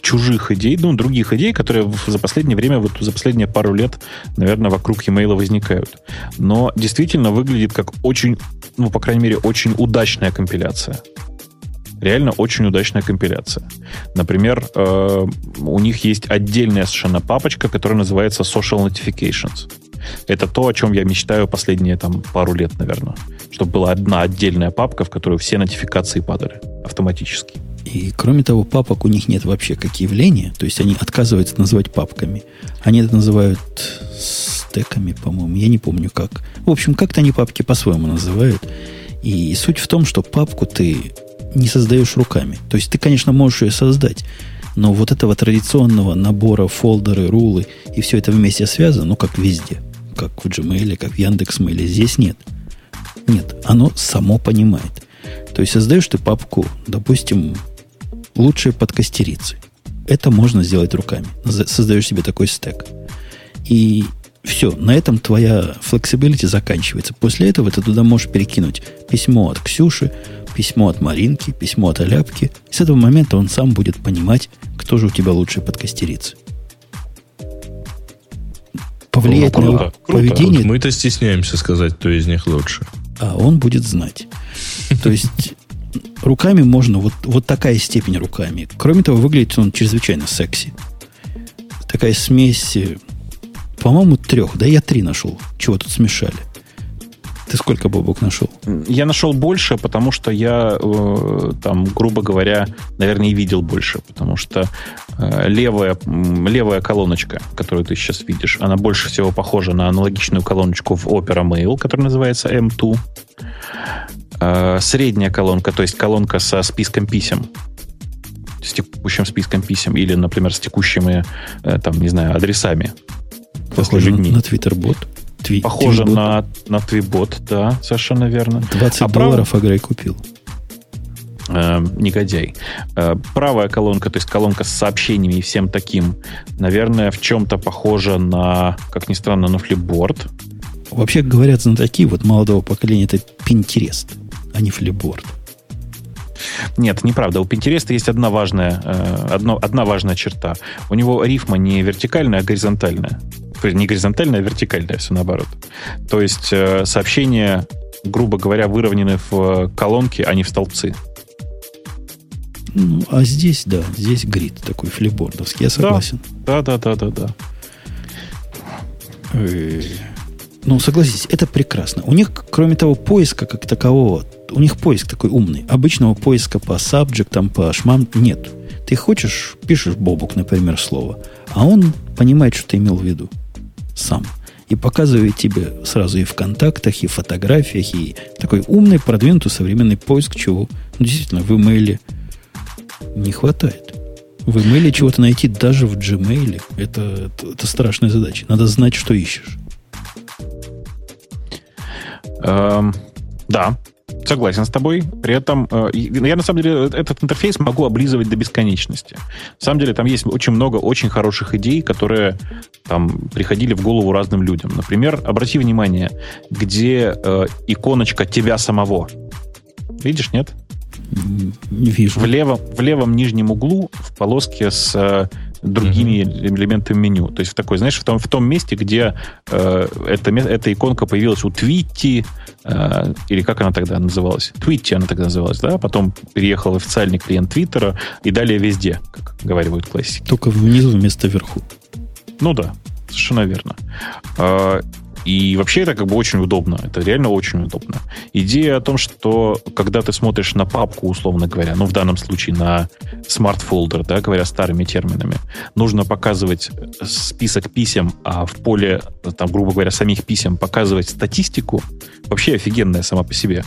чужих идей, ну, других идей, которые за последнее время, вот за последние пару лет, наверное, вокруг e-mail возникают. Но действительно выглядит как очень, ну, по крайней мере, очень удачная компиляция. Реально очень удачная компиляция. Например, э, у них есть отдельная совершенно папочка, которая называется Social Notifications. Это то, о чем я мечтаю последние там, пару лет, наверное. Чтобы была одна отдельная папка, в которую все нотификации падали автоматически. И кроме того, папок у них нет вообще как явления. То есть они отказываются называть папками. Они это называют стеками, по-моему. Я не помню как. В общем, как-то они папки по-своему называют. И суть в том, что папку ты не создаешь руками. То есть ты, конечно, можешь ее создать, но вот этого традиционного набора фолдеры, рулы и все это вместе связано, ну, как везде, как в Gmail, как в Яндекс.Мейле, здесь нет. Нет, оно само понимает. То есть создаешь ты папку, допустим, лучшие подкастерицы. Это можно сделать руками. Создаешь себе такой стек. И все, на этом твоя flexibility заканчивается. После этого ты туда можешь перекинуть письмо от Ксюши, письмо от Маринки, письмо от Аляпки. И с этого момента он сам будет понимать, кто же у тебя лучший подкастерица. Повлиять ну, круто, на круто. поведение... Вот мы-то стесняемся сказать, кто из них лучше. А он будет знать. То есть руками можно, вот, вот такая степень руками. Кроме того, выглядит он чрезвычайно секси. Такая смесь, э, по-моему, трех. Да я три нашел. Чего тут смешали. Ты сколько бобок нашел? Я нашел больше, потому что я э, там, грубо говоря, наверное, и видел больше, потому что э, левая, левая колоночка, которую ты сейчас видишь, она больше всего похожа на аналогичную колоночку в Opera Mail, которая называется M2. Э, средняя колонка, то есть колонка со списком писем, с текущим списком писем или, например, с текущими, э, там, не знаю, адресами. Похоже на, на Твиттер-бот? Тви, Похоже твибот. на, на Твибот, да, совершенно верно. 20 а долларов прав... Агрей купил. Э, негодяй. Э, правая колонка, то есть колонка с сообщениями и всем таким, наверное, в чем-то похожа на, как ни странно, на флипборд. Вообще говорят знатоки вот молодого поколения, это Pinterest, а не флипборд. Нет, неправда. У Pinterest есть одна важная, э, одно, одна важная черта. У него рифма не вертикальная, а горизонтальная не горизонтальное, а вертикальное, все наоборот. То есть э, сообщения, грубо говоря, выровнены в колонке, а не в столбцы. Ну, а здесь, да, здесь грид такой флипбордовский, я согласен. Да, да, да, да, да. Э, ну, согласитесь, это прекрасно. У них, кроме того, поиска как такового, у них поиск такой умный. Обычного поиска по сабжектам, по шмам нет. Ты хочешь, пишешь Бобук, например, слово, а он понимает, что ты имел в виду сам. и показывает тебе сразу и в контактах, и в фотографиях, и такой умный, продвинутый современный поиск чего. Действительно, в имейле не хватает. В имейле чего-то найти даже в Gmail это, это, это страшная задача. Надо знать, что ищешь. Эм, да, Согласен с тобой. При этом э, я на самом деле этот интерфейс могу облизывать до бесконечности. На самом деле там есть очень много очень хороших идей, которые там приходили в голову разным людям. Например, обрати внимание, где э, иконочка тебя самого. Видишь, нет? Не вижу. В левом, в левом нижнем углу в полоске с э, другими mm-hmm. элементами меню. То есть в такой, знаешь, в том, в том месте, где э, эта, эта иконка появилась у Твитти, э, или как она тогда называлась? Твитти она тогда называлась, да? Потом переехал официальный клиент Твиттера и далее везде, как говорят классики. Только внизу вместо вверху. Ну да, совершенно верно. Э, и вообще это как бы очень удобно. Это реально очень удобно. Идея о том, что когда ты смотришь на папку, условно говоря, ну в данном случае на smart folder, да, говоря старыми терминами, нужно показывать список писем, а в поле, там, грубо говоря, самих писем показывать статистику, вообще офигенная сама по себе.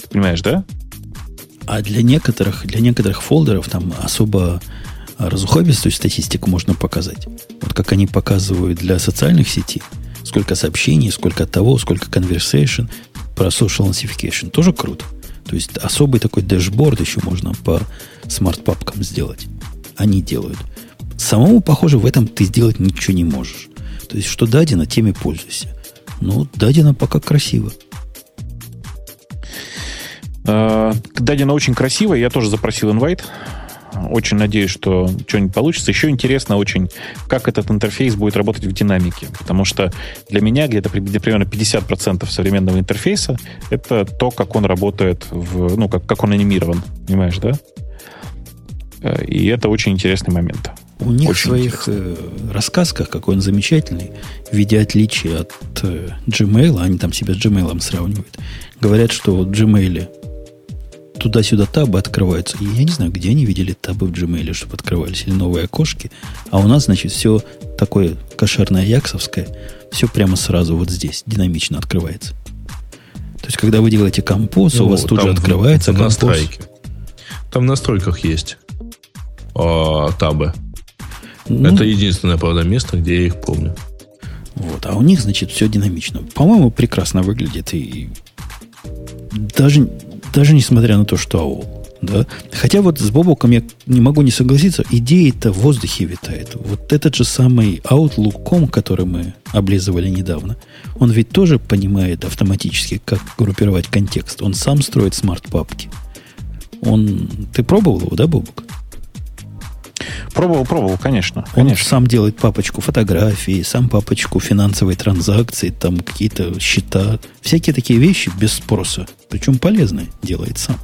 Ты понимаешь, да? А для некоторых, для некоторых folder -ов там особо разухабистую статистику можно показать. Вот как они показывают для социальных сетей – Сколько сообщений, сколько того, сколько conversation, про social notification. Тоже круто. То есть особый такой dashboard еще можно по smart-папкам сделать. Они делают. Самому, похоже, в этом ты сделать ничего не можешь. То есть, что дадено, теми пользуйся. Ну, дадено пока красиво. А, дадено очень красиво. Я тоже запросил инвайт. Очень надеюсь, что что-нибудь получится. Еще интересно очень, как этот интерфейс будет работать в динамике. Потому что для меня где-то примерно 50% современного интерфейса это то, как он работает, в, ну, как, как он анимирован. Понимаешь, да? Э, и это очень интересный момент. У них очень в своих э, рассказках, какой он замечательный, в виде отличия от э, Gmail, они там себя с Gmail сравнивают, говорят, что в Gmail туда-сюда табы открываются. И я не знаю, где они видели табы в Gmail, чтобы открывались, или новые окошки. А у нас, значит, все такое кошерное яксовское, все прямо сразу вот здесь, динамично открывается. То есть, когда вы делаете композ, ну, у вас тут же открывается в, композ. Настройки. Там в настройках есть о, табы. Ну, Это единственное, правда, место, где я их помню. Вот, а у них, значит, все динамично. По-моему, прекрасно выглядит. И даже даже несмотря на то, что AOL. Да? Хотя вот с Бобоком я не могу не согласиться, идея-то в воздухе витает. Вот этот же самый Outlook.com, который мы облизывали недавно, он ведь тоже понимает автоматически, как группировать контекст. Он сам строит смарт-папки. Он... Ты пробовал его, да, Бобок? Пробовал, пробовал, конечно. Он конечно. сам делает папочку фотографии, сам папочку финансовой транзакции, там какие-то счета. Всякие такие вещи без спроса. Причем полезные делает сам.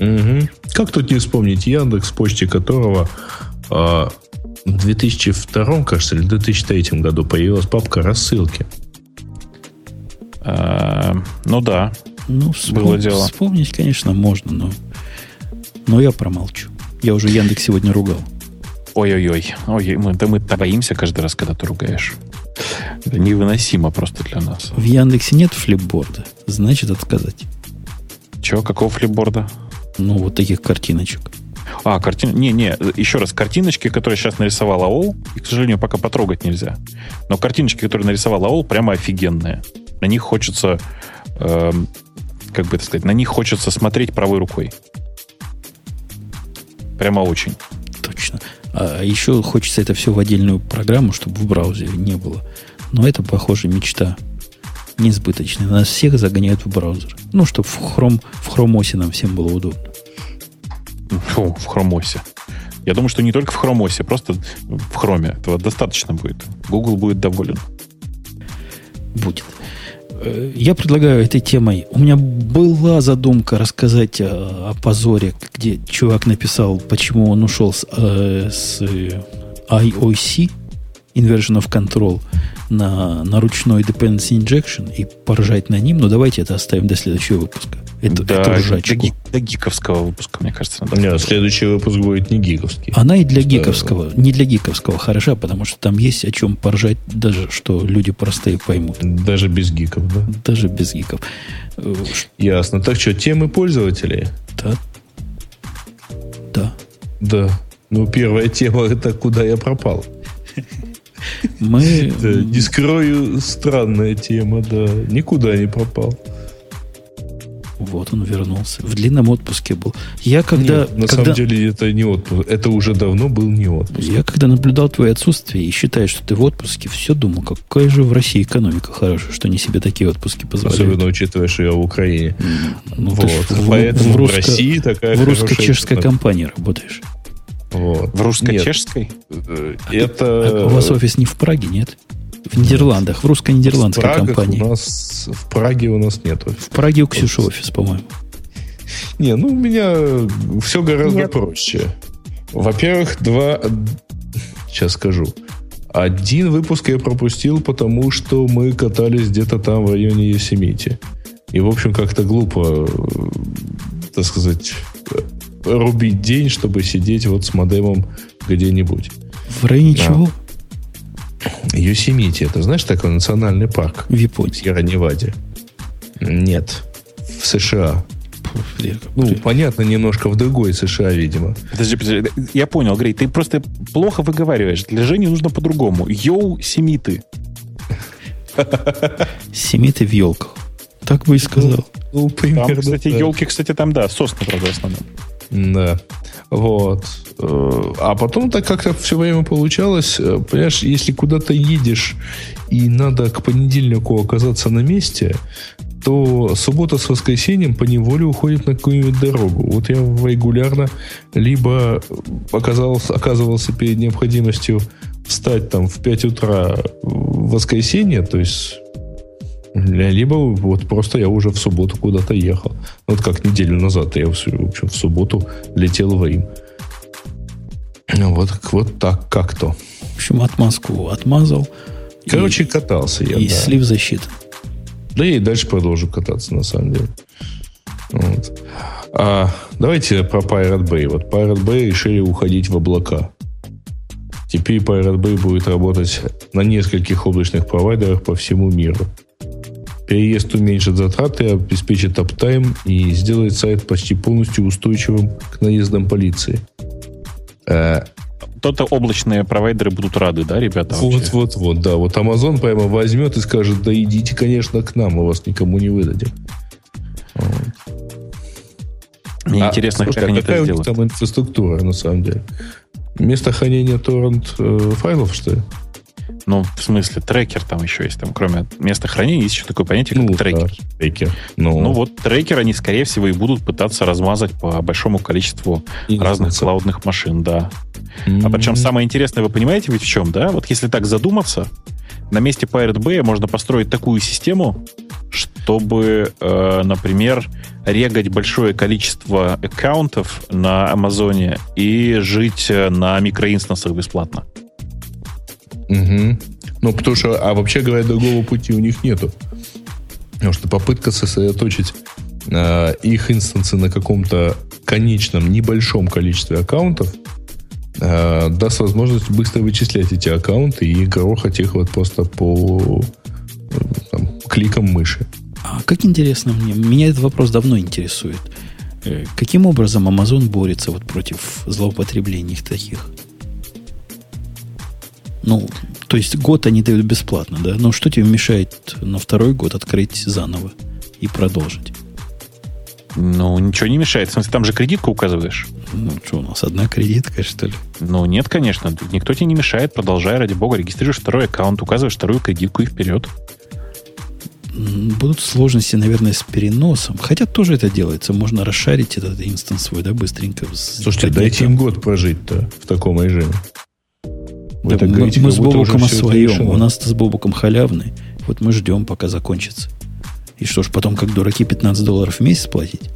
Угу. Как тут не вспомнить Яндекс, почте которого а, в 2002, кажется, или 2003 году появилась папка рассылки. А, ну да. Ну, вспом- было дело. Вспомнить, конечно, можно, но, но я промолчу. Я уже Яндекс сегодня ругал. Ой-ой-ой. Ой, мы, да мы боимся каждый раз, когда ты ругаешь. Это невыносимо просто для нас. В Яндексе нет флипборда. Значит, отказать. Чего? Какого флипборда? Ну, вот таких картиночек. А, картин... Не, не, еще раз, картиночки, которые сейчас нарисовал АОЛ, и, к сожалению, пока потрогать нельзя. Но картиночки, которые нарисовал АОЛ, прямо офигенные. На них хочется, э, как бы это сказать, на них хочется смотреть правой рукой. Прямо очень. Точно. А еще хочется это все в отдельную программу, чтобы в браузере не было. Но это, похоже, мечта несбыточная. Нас всех загоняют в браузер. Ну, чтобы в Chrome, в Chrome OS нам всем было удобно. Фу, в Chrome OS. Я думаю, что не только в Chrome OS, просто в Chrome. Этого достаточно будет. Google будет доволен. Будет. Э, я предлагаю этой темой. У меня была задумка рассказать о, о позоре, где чувак написал, почему он ушел с, э, с IOC, Inversion of Control, на, на ручной dependency injection и поржать на ним. Но давайте это оставим до следующего выпуска. Это, да, это ужачку. До, до гиковского выпуска, мне кажется. Надо Нет, следующий выпуск будет не гиковский. Она и для что... гиковского, не для гиковского хороша, потому что там есть о чем поржать, даже что люди простые поймут. Даже без гиков, да? Даже без гиков. Ясно. Так что, темы пользователей? Да. Да. Да. Ну, первая тема это куда я пропал. Мы... Да, не скрою, странная тема, да. Никуда не пропал. Вот он вернулся. В длинном отпуске был. Я когда... Нет, на когда... самом деле это не отпуск. Это уже давно был не отпуск. Я когда наблюдал твое отсутствие и считаю, что ты в отпуске, все думал, какая же в России экономика хорошая, что они себе такие отпуски позволяют. Особенно учитывая, что я в Украине. Ну, вот. В, Поэтому в, русско, в России такая В русско-чешской компании работаешь. Вот. В русско-чешской? Э, это... А у вас офис не в Праге, нет? В Нидерландах, в русско-нидерландской компании. У нас, в Праге у нас нет офиса. В Праге у Ксюши офис, по-моему. Не, ну у меня все гораздо нет. проще. Во-первых, два... Сейчас скажу. Один выпуск я пропустил, потому что мы катались где-то там в районе Есемити. И, в общем, как-то глупо, так сказать, рубить день, чтобы сидеть вот с модемом где-нибудь. В районе а. чего? Йосемити. Это знаешь такой национальный парк? В Японии. В Сьерра-Неваде. Нет. В США. Ну, понятно, немножко в другой США, видимо. Подожди, подожди. Я понял, Грей, ты просто плохо выговариваешь. Для Жени нужно по-другому. Йоу, семиты. Семиты в елках. Так бы и сказал. Ну, ну примерно. Там, кстати, елки, кстати, там, да, сосны, правда, в основном. Да. Вот. Э, а потом так как-то все время получалось, э, понимаешь, если куда-то едешь и надо к понедельнику оказаться на месте, то суббота с воскресеньем по неволе уходит на какую-нибудь дорогу. Вот я регулярно либо оказался, оказывался перед необходимостью встать там в 5 утра в воскресенье, то есть либо вот просто я уже в субботу куда-то ехал. Вот как неделю назад я, в общем, в субботу летел в Рим. Вот, вот так как-то. В общем, отмазку отмазал. Короче, и, катался я. И да. слив защиты. Да я и дальше продолжу кататься, на самом деле. Вот. А, давайте про Pirate Bay. Вот Pirate Bay решили уходить в облака. Теперь Pirate Bay будет работать на нескольких облачных провайдерах по всему миру. Переезд уменьшит затраты, обеспечит аптайм и сделает сайт почти полностью устойчивым к наездам полиции. Э, То-то облачные провайдеры будут рады, да, ребята? Вот, вот, вот, да. Вот Amazon прямо возьмет и скажет, да идите, конечно, к нам, мы вас никому не выдадим. Мне а, интересно, слушай, как а они какая это сделают. у них там инфраструктура, на самом деле? Место хранения торрент э, файлов, что ли? Ну, в смысле, трекер там еще есть. Там, кроме места хранения, есть еще такое понятие, как ну, трекер. Да, трекер. Ну. ну, вот трекер они, скорее всего, и будут пытаться размазать по большому количеству и разных не клаудных машин, да. Mm-hmm. А причем самое интересное, вы понимаете ведь в чем, да? Вот если так задуматься, на месте Pirate Bay можно построить такую систему, чтобы, э, например, регать большое количество аккаунтов на Амазоне и жить э, на микроинстансах бесплатно. Угу. Ну, потому что, а вообще говоря, другого пути у них нету. Потому что попытка сосредоточить э, их инстансы на каком-то конечном небольшом количестве аккаунтов э, даст возможность быстро вычислять эти аккаунты и грохать их вот просто по э, там, кликам мыши. А как интересно мне, меня этот вопрос давно интересует. Э, каким образом Amazon борется вот против злоупотреблений таких? Ну, то есть год они дают бесплатно, да? Но что тебе мешает на второй год открыть заново и продолжить? Ну, ничего не мешает. В смысле, там же кредитку указываешь. Ну, что, у нас одна кредитка, что ли? Ну, нет, конечно. Никто тебе не мешает. Продолжай, ради бога. Регистрируешь второй аккаунт, указываешь вторую кредитку и вперед. Будут сложности, наверное, с переносом. Хотя тоже это делается. Можно расшарить этот инстанс свой, да, быстренько. Слушайте, дайте им год прожить-то в таком режиме. Вы да, мы, говорите, мы с Бобуком о своем. У нас с Бобуком халявный. Вот мы ждем, пока закончится. И что ж, потом, как дураки, 15 долларов в месяц платить?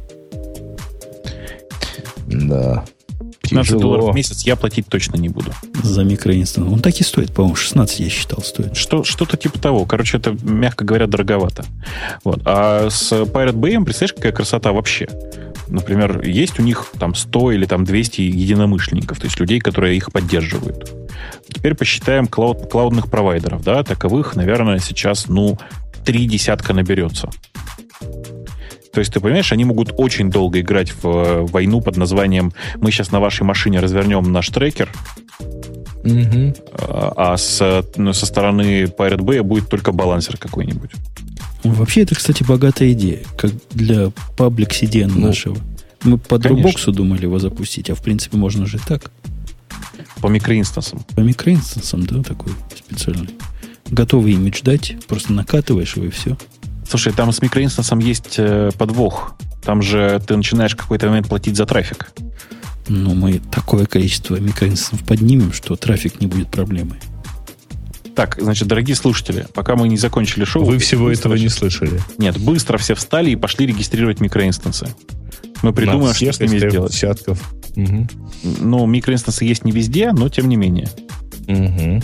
Да. 15 Тяжело. долларов в месяц я платить точно не буду. За микроинстанс. Он так и стоит, по-моему, 16 я считал стоит. Что, что-то типа того. Короче, это, мягко говоря, дороговато. Вот. А с Pirate Bay, представляешь, какая красота вообще? Например, есть у них там 100 или там 200 единомышленников, то есть людей, которые их поддерживают. Теперь посчитаем клауд, клаудных провайдеров. Да? Таковых, наверное, сейчас, ну, три десятка наберется. То есть, ты понимаешь, они могут очень долго играть в э, войну под названием «Мы сейчас на вашей машине развернем наш трекер», угу. а с, ну, со стороны Pirate Bay будет только балансер какой-нибудь. Вообще, это, кстати, богатая идея, как для паблик CDN ну, нашего. Мы по Dropbox думали его запустить, а в принципе можно же так. По микроинстансам. По микроинстансам, да, такой специальный. Готовый имидж дать, просто накатываешь его и все. Слушай, там с микроинстансом есть э, подвох. Там же ты начинаешь в какой-то момент платить за трафик. Ну, мы такое количество микроинстансов поднимем, что трафик не будет проблемой. Так, значит, дорогие слушатели, пока мы не закончили шоу... Вы всего этого не слышали. Нет, быстро все встали и пошли регистрировать микроинстансы. Мы придумаем, что с ними сделать. Десятков. Угу. Ну, микроинстансы есть не везде, но тем не менее. Угу.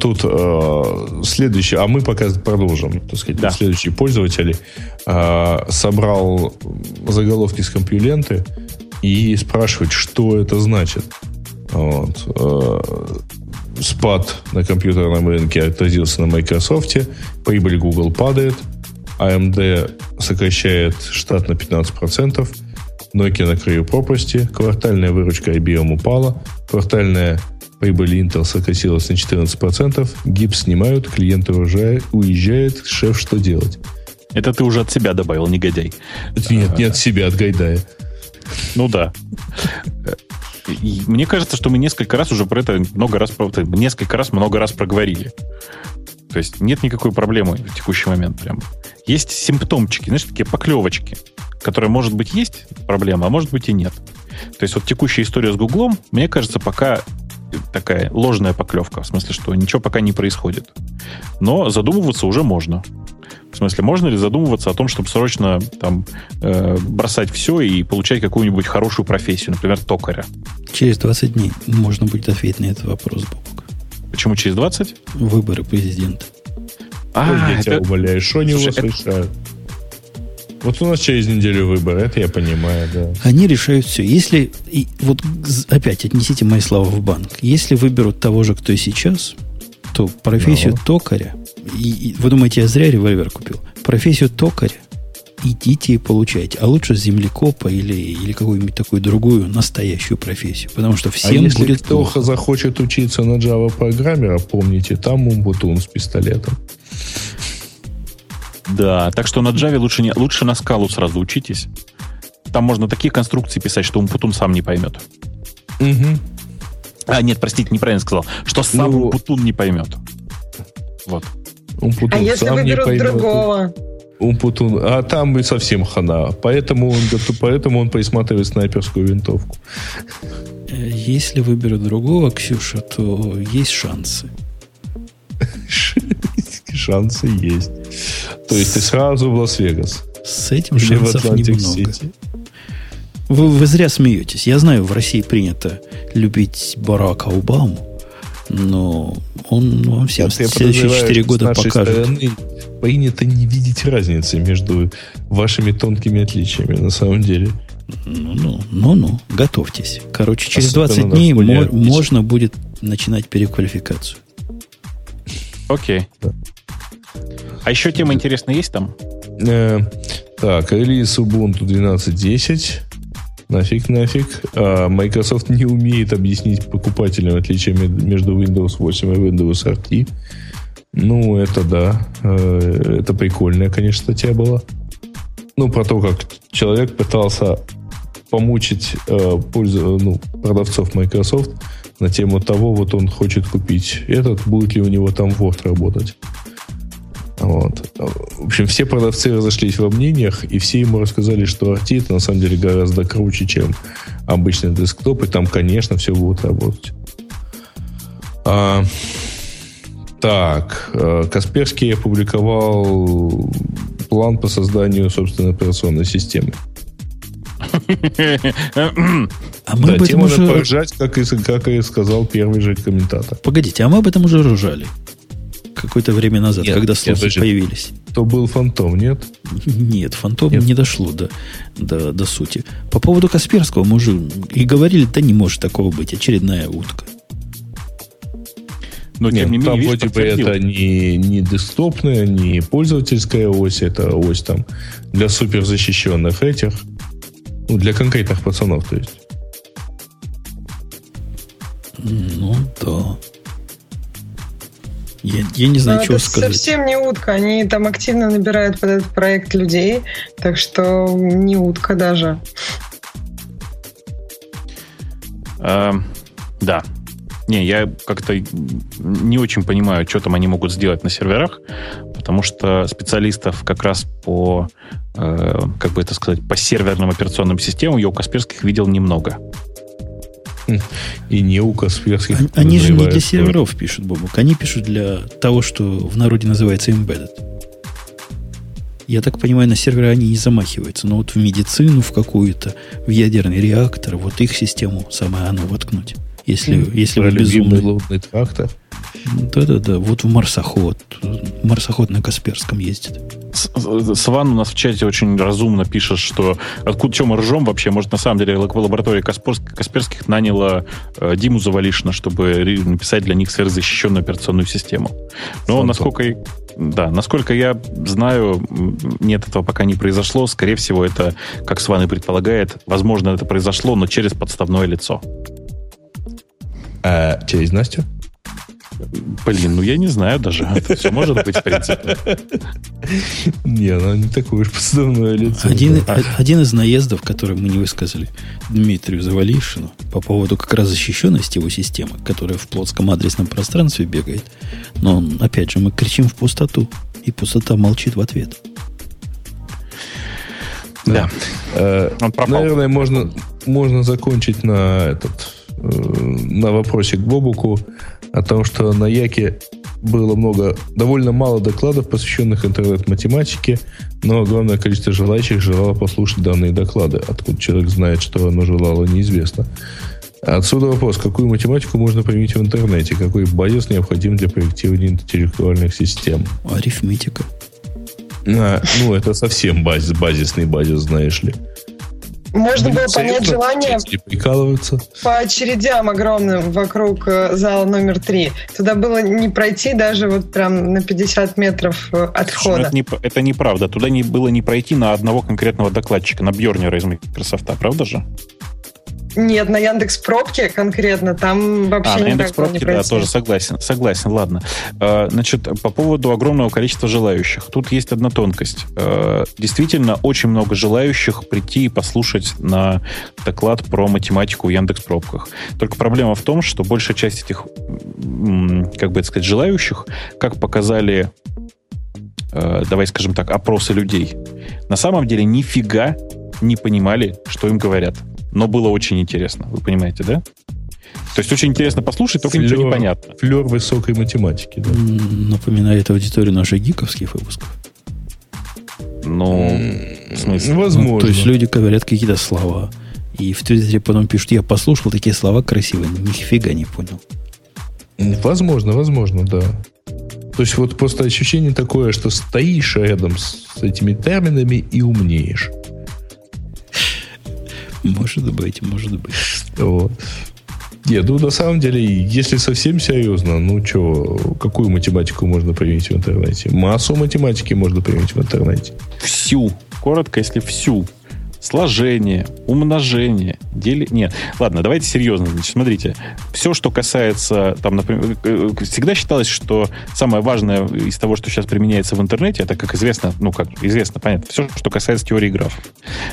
Тут э, следующий, а мы пока продолжим, так сказать, да. следующий пользователь э, собрал заголовки с компьюленты и спрашивает, что это значит. Вот. Э, спад на компьютерном рынке отразился на Microsoft, прибыль Google падает, AMD сокращает штат на 15%, Nokia на краю пропасти, квартальная выручка IBM упала, квартальная Прибыль Intel сократилась на 14%, гипс снимают, клиенты уезжают, шеф что делать? Это ты уже от себя добавил, негодяй. Нет, не от себя, от Гайдая. Ну да. мне кажется, что мы несколько раз уже про это много раз, несколько раз много раз проговорили. То есть нет никакой проблемы в текущий момент прям. Есть симптомчики, знаешь, такие поклевочки, которые, может быть, есть проблема, а может быть и нет. То есть вот текущая история с Гуглом, мне кажется, пока такая ложная поклевка, в смысле, что ничего пока не происходит. Но задумываться уже можно. В смысле, можно ли задумываться о том, чтобы срочно там э, бросать все и получать какую-нибудь хорошую профессию, например, токаря? Через 20 дней можно будет ответить на этот вопрос, Бобок. Почему через 20? Выборы президента. А, Ой, я это... тебя умоляю, что у вас это... Вот у нас через неделю выборы, это я понимаю, да. Они решают все. Если, и вот опять отнесите мои слова в банк, если выберут того же, кто и сейчас, то профессию no. токаря, и, и, вы думаете, я зря револьвер купил? Профессию токаря идите и получайте. А лучше землекопа или, или какую-нибудь такую другую настоящую профессию. Потому что всем а если будет кто плохо. захочет учиться на Java программера, помните, там умбутун с пистолетом. Да, так что на Java лучше, не, лучше на скалу сразу учитесь. Там можно такие конструкции писать, что Умпутун сам не поймет. Угу. А, нет, простите, неправильно сказал. Что сам ну, Умпутун не поймет. Вот. Умпутун а если выберут поймет. другого? Умпутун. А там и совсем хана. Поэтому он, поэтому он присматривает снайперскую винтовку. Если выберут другого, Ксюша, то есть шансы. Шансы есть. То есть ты сразу в Лас-Вегас. С этим шансов немного. Вы, вы зря смеетесь. Я знаю, в России принято любить Барака Обаму, но он вам всем Нет, следующие 4 года покажет. Стороны принято не видеть разницы между вашими тонкими отличиями на самом деле. Ну-ну, ну-ну, готовьтесь. Короче, через Особенно 20 дней мо- можно будет начинать переквалификацию. Окей. Да. А еще тема интересная есть там? Э, так, релиз Ubuntu 12.10. Нафиг, нафиг. А Microsoft не умеет объяснить покупателям отличия между Windows 8 и Windows RT. Ну, это да. Э, это прикольная, конечно, статья была. Ну, про то, как человек пытался помучить э, пользу, ну, продавцов Microsoft на тему того, вот он хочет купить этот, будет ли у него там Word работать. Вот. В общем, все продавцы разошлись во мнениях, и все ему рассказали, что RT это на самом деле гораздо круче, чем обычный десктоп, и там, конечно, все будет работать. А, так, э, Касперский опубликовал план по созданию собственной операционной системы. А мы да, об этом уже... поржать, как и, как и сказал первый же комментатор. Погодите, а мы об этом уже ржали. Какое-то время назад, нет, когда слухи нет, появились. То был фантом, нет? Нет, фантом нет. не дошло до, до, до сути. По поводу Касперского мы уже и говорили, да не может такого быть, очередная утка. Но, Нет, тем не менее, там вроде бы это не, не десктопная, не пользовательская ось, это ось там для суперзащищенных этих, ну, для конкретных пацанов, то есть. Ну, да. Я, я не знаю, Но чего это сказать. совсем не утка. Они там активно набирают под этот проект людей, так что не утка даже. А, да, не, я как-то не очень понимаю, что там они могут сделать на серверах, потому что специалистов как раз по, э, как бы это сказать, по серверным операционным системам я у Касперских видел немного. И не у Касперских. Они, они же не для серверов пишут, Бобук. Они пишут для того, что в народе называется embedded. Я так понимаю, на серверы они не замахиваются. Но вот в медицину, в какую-то, в ядерный реактор, вот их систему самое оно воткнуть. Если, mm. если вы безумный. лунный трактор. Да-да-да, вот в марсоход. Марсоход на Касперском ездит. Сван у нас в чате очень разумно пишет, что откуда чем мы ржем вообще, может, на самом деле лаборатория Касперских наняла э, Диму Завалишина, чтобы написать для них сверхзащищенную операционную систему. Но Фантом. насколько, да, насколько я знаю, нет, этого пока не произошло. Скорее всего, это, как Сван и предполагает, возможно, это произошло, но через подставное лицо. А через Настю? Блин, ну я не знаю даже. Это все может быть, в принципе. Не, она не такое уж подставное лицо. Один, один из наездов, который мы не высказали Дмитрию Завалишину по поводу как раз защищенности его системы, которая в плотском адресном пространстве бегает. Но, опять же, мы кричим в пустоту, и пустота молчит в ответ. Да. Э, наверное, можно, можно закончить на этот на вопросе к Бобуку о том, что на Яке было много, довольно мало докладов, посвященных интернет-математике, но огромное количество желающих желало послушать данные доклады. Откуда человек знает, что оно желало, неизвестно. Отсюда вопрос, какую математику можно применить в интернете? Какой базис необходим для проектирования интеллектуальных систем? Арифметика. А, ну, это совсем базис, базисный базис, знаешь ли. Можно было понять желание по очередям огромным вокруг э, зала номер три. Туда было не пройти даже вот прям на 50 метров э, от входа. Ну, это, не, это неправда. Туда не, было не пройти на одного конкретного докладчика, на Бьернера из Microsoft, правда же? Нет, на Яндекс Пробке конкретно там вообще а, на Яндекс Пробке, да, тоже согласен. Согласен, ладно. А, значит, по поводу огромного количества желающих. Тут есть одна тонкость. А, действительно, очень много желающих прийти и послушать на доклад про математику в Яндекс Пробках. Только проблема в том, что большая часть этих, как бы это сказать, желающих, как показали а, давай скажем так, опросы людей, на самом деле нифига не понимали, что им говорят но было очень интересно. Вы понимаете, да? То есть очень интересно послушать, только флер, ничего не понятно. Флер высокой математики, да. Напоминает аудиторию наших гиковских выпусков. Ну, в смысле? Возможно. Ну, то есть люди говорят какие-то слова. И в Твиттере потом пишут, я послушал такие слова красивые, нифига не понял. Возможно, возможно, да. То есть вот просто ощущение такое, что стоишь рядом с этими терминами и умнеешь. Может быть, может быть. Вот. Нет, ну на самом деле, если совсем серьезно, ну что, какую математику можно применить в интернете? Массу математики можно применить в интернете. Всю. Коротко, если всю сложение, умножение, деле... Нет, ладно, давайте серьезно. Значит, смотрите, все, что касается, там, например, э, э, всегда считалось, что самое важное из того, что сейчас применяется в интернете, это, как известно, ну, как известно, понятно, все, что касается теории графов.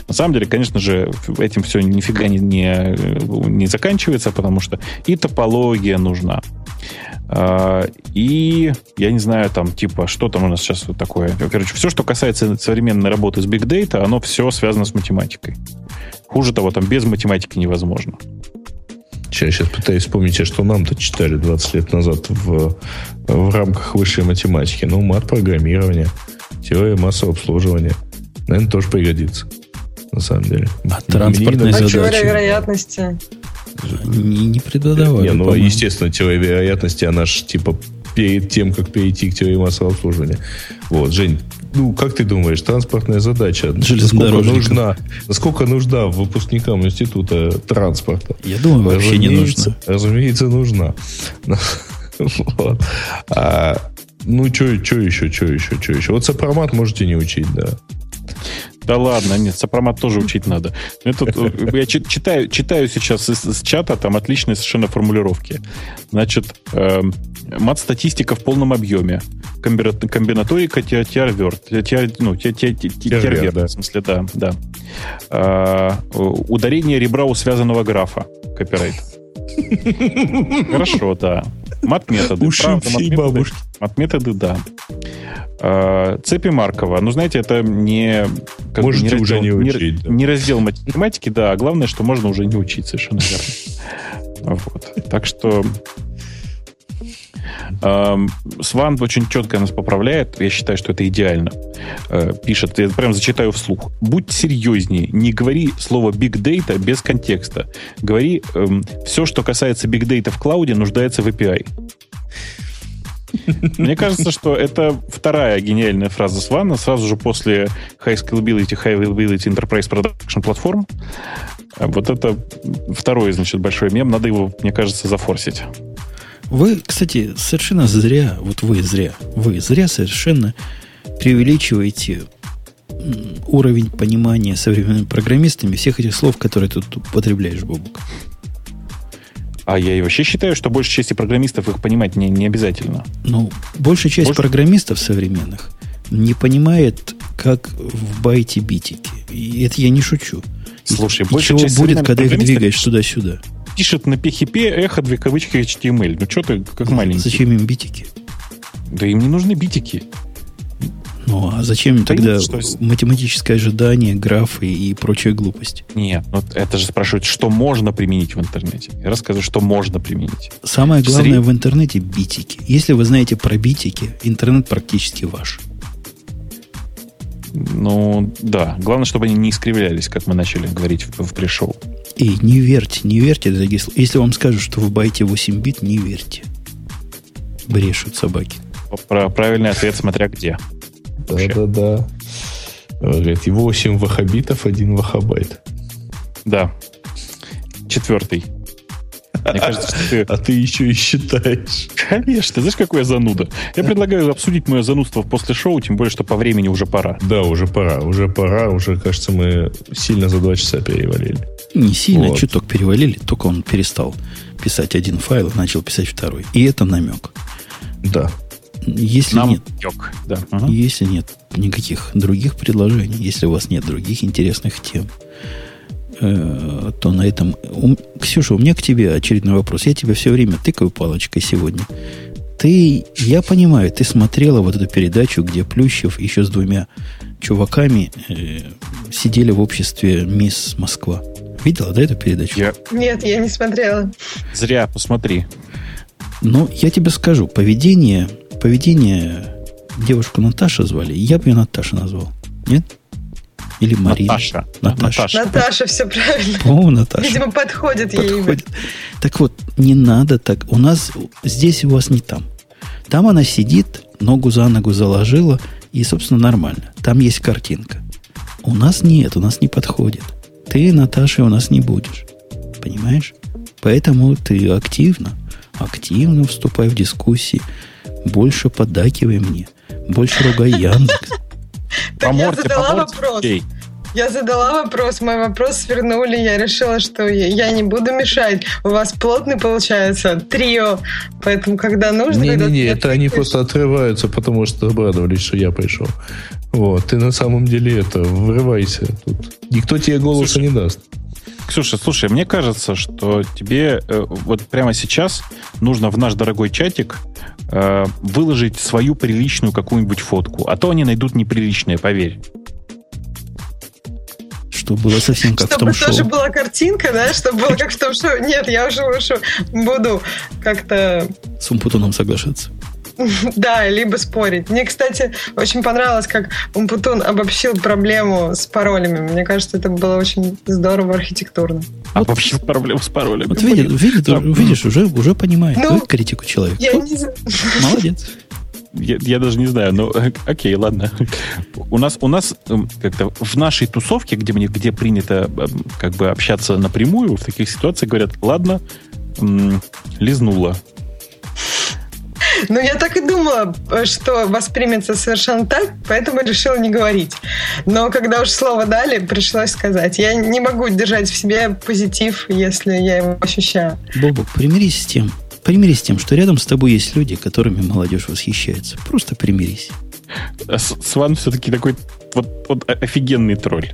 На самом деле, конечно же, этим все нифига не, не, не заканчивается, потому что и топология нужна, и я не знаю, там, типа, что там у нас сейчас вот такое. Короче, все, что касается современной работы с Big Data, оно все связано с математикой. Хуже того, там без математики невозможно. Я сейчас пытаюсь вспомнить, а что нам-то читали 20 лет назад в, в рамках высшей математики. Ну, мат-программирование, теория массового обслуживания. Наверное, тоже пригодится. на самом деле. А транспортная А теория вероятности? Не, не предодавали. Не, ну, по-моему. естественно, теория вероятности, она ж, типа, перед тем, как перейти к теории массового обслуживания. Вот, Жень, ну, как ты думаешь, транспортная задача, насколько нужна, насколько нужна выпускникам института транспорта? Я думаю, вообще не нужно. Разумеется, нужна. Вот. А, ну, что еще, что еще, что еще? Вот сопромат можете не учить, да. Да ладно, нет, сопромат тоже учить надо. Это, э, я чи- читаю, читаю сейчас из, из чата, там отличные совершенно формулировки. Значит, эм, мат-статистика в полном объеме. Комбина- Комбинаторика те- ну, теорверт, да. в смысле, да. да. А, ударение ребра у связанного графа. Копирайт. Хорошо, да. Мат-методы. Уши правда, всей мат-методы. бабушки. Мат-методы, да. А, Цепи Маркова. Ну, знаете, это не... как Можете не уже не не- учить, да. Не раздел математики, да, а главное, что можно уже не учить, совершенно верно. Вот. Так что... эм, Сван очень четко нас поправляет. Я считаю, что это идеально. Э, Пишет, я прям зачитаю вслух. Будь серьезнее, не говори слово big data без контекста. Говори, все, что касается big data в клауде, нуждается в API. Мне кажется, что это вторая гениальная фраза Свана сразу же после High Scalability, High Availability Enterprise Production Platform. А Вот это второй, значит, большой мем. Надо его, мне кажется, зафорсить. Вы, кстати, совершенно зря, вот вы зря, вы зря совершенно преувеличиваете уровень понимания современными программистами всех этих слов, которые тут употребляешь, Бобук. А я и вообще считаю, что большей части программистов их понимать не, не обязательно. Ну, большая часть Больше- программистов современных не понимает, как в байте битики. И это я не шучу. И- Слушай, и большая чего часть будет, когда их двигаешь туда-сюда? Пишет на PHP эхо, две кавычки, HTML. Ну что ты, как маленький. Зачем им битики? Да им не нужны битики. Ну, а зачем им тогда что математическое ожидание, графы и прочая глупость? Нет, ну это же спрашивают, что можно применить в интернете. Я рассказываю, что можно применить. Самое главное сред- в интернете – битики. Если вы знаете про битики, интернет практически ваш. Ну, да. Главное, чтобы они не искривлялись, как мы начали говорить в, в пришоу. И не верьте, не верьте, дорогие. Если вам скажут, что в байте 8 бит, не верьте. Брешут собаки. Про правильный ответ, смотря где. Да-да-да. Говорит, 8 вахабитов, 1 вахабайт. Да. Четвертый. Мне кажется, что ты... А ты еще и считаешь. Конечно, ты знаешь, какой я зануда? Я предлагаю обсудить мое занудство после шоу, тем более, что по времени уже пора. Да, уже пора, уже пора, уже, кажется, мы сильно за два часа перевалили. Не сильно, Вот. чуток перевалили, только он перестал писать один файл, и начал писать второй. И это намек. Да. Если Нам нет, тек. Да. Ага. если нет никаких других предложений, если у вас нет других интересных тем, э, то на этом... У- Ксюша, у меня к тебе очередной вопрос. Я тебя все время тыкаю палочкой сегодня. Ты, я понимаю, ты смотрела вот эту передачу, где Плющев еще с двумя чуваками э, сидели в обществе мисс Москва. Видела, да, эту передачу? Я Нет, я не смотрела. зря, посмотри. Ну, я тебе скажу, поведение, поведение девушку Наташа звали, я бы ее Наташа назвал. Нет? Или Марина. Наташа. Наташа. Наташа. Наташа, все правильно. О, Наташа. Видимо, подходит ей имя. Подходит. Так вот, не надо так. У нас здесь у вас не там. Там она сидит, ногу за ногу заложила, и, собственно, нормально. Там есть картинка. У нас нет, у нас не подходит. Ты, Наташа, у нас не будешь. Понимаешь? Поэтому ты активно, активно вступай в дискуссии. Больше поддакивай мне. Больше ругай Яндекс. По Так я задала вопрос. Я задала вопрос, мой вопрос свернули, я решила, что я не буду мешать. У вас плотный получается трио, поэтому когда нужно... Не-не-не, это они просто отрываются, потому что обрадовались, что я пришел. Вот, ты на самом деле это, врывайся. Тут никто тебе голоса Слушай, не даст. Ксюша, слушай, мне кажется, что тебе э, вот прямо сейчас нужно в наш дорогой чатик э, выложить свою приличную какую-нибудь фотку, а то они найдут неприличные, поверь. Что было совсем как в Чтобы том тоже шоу. была картинка, да, чтобы было как в том шоу. Нет, я уже лучше буду как-то... С Умпутуном соглашаться. да, либо спорить. Мне, кстати, очень понравилось, как Умпутун обобщил проблему с паролями. Мне кажется, это было очень здорово архитектурно. Обобщил проблему с паролями. Вот видишь, видишь, видишь уже, уже понимает ну, критику человека. Я не... Молодец. Я, я даже не знаю, но окей, ладно. У нас, у нас эм, как-то в нашей тусовке, где, мне, где принято эм, как бы общаться напрямую, в таких ситуациях говорят, ладно, лизнула. Ну, я так и думала, что воспримется совершенно так, поэтому решила не говорить. Но когда уж слово дали, пришлось сказать. Я не могу держать в себе позитив, если я его ощущаю. Бобок, примирись с тем, примирись с тем, что рядом с тобой есть люди, которыми молодежь восхищается. Просто примирись. А Сван все-таки такой вот, вот офигенный тролль.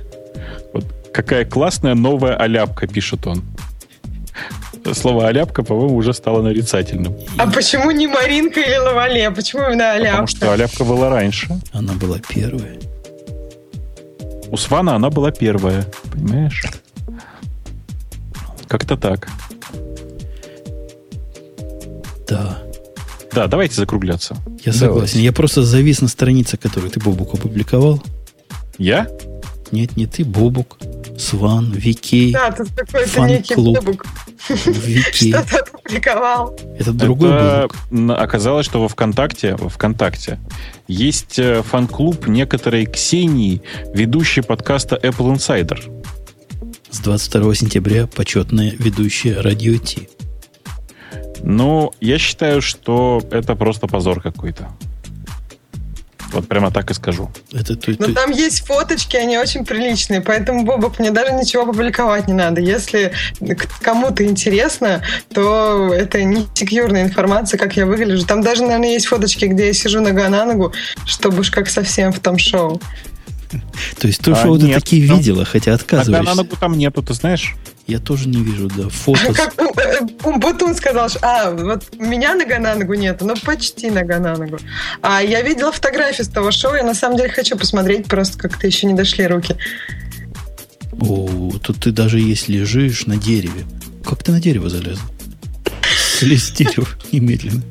Вот какая классная новая аляпка, пишет он слово «аляпка», по-моему, уже стало нарицательным. А почему не Маринка или Лавале? Почему именно «аляпка»? Потому что «аляпка» была раньше. Она была первая. У Свана она была первая, понимаешь? Как-то так. Да. Да, давайте закругляться. Я согласен. Давайте. Я просто завис на странице, которую ты, Бобук, опубликовал. Я? Нет, не ты, Бобук. Сван, Вики. Да, тут какой-то некий. Вики. Что-то опубликовал. Это другой Это Бобук. Оказалось, что во ВКонтакте, во ВКонтакте есть э, фан-клуб некоторой Ксении, ведущей подкаста Apple Insider. С 22 сентября почетная ведущая Радио Ти. Ну, я считаю, что это просто позор какой-то. Вот прямо так и скажу. Это, ты, Но ты... там есть фоточки, они очень приличные, поэтому, Бобок, мне даже ничего публиковать не надо. Если кому-то интересно, то это не секьюрная информация, как я выгляжу. Там даже, наверное, есть фоточки, где я сижу нога на ногу, чтобы уж как совсем в том шоу. То есть то а, шоу ты такие там, видела, хотя отказываешься. Нога на ногу там нету, ты знаешь? Я тоже не вижу, да, фото. Как Умбутун сказал, что, а, вот у меня нога на ногу нет, но почти нога на ногу. А я видела фотографию с того шоу, я на самом деле хочу посмотреть, просто как-то еще не дошли руки. О, тут ты даже если лежишь на дереве. Как ты на дерево залез? Слезь с дерева немедленно.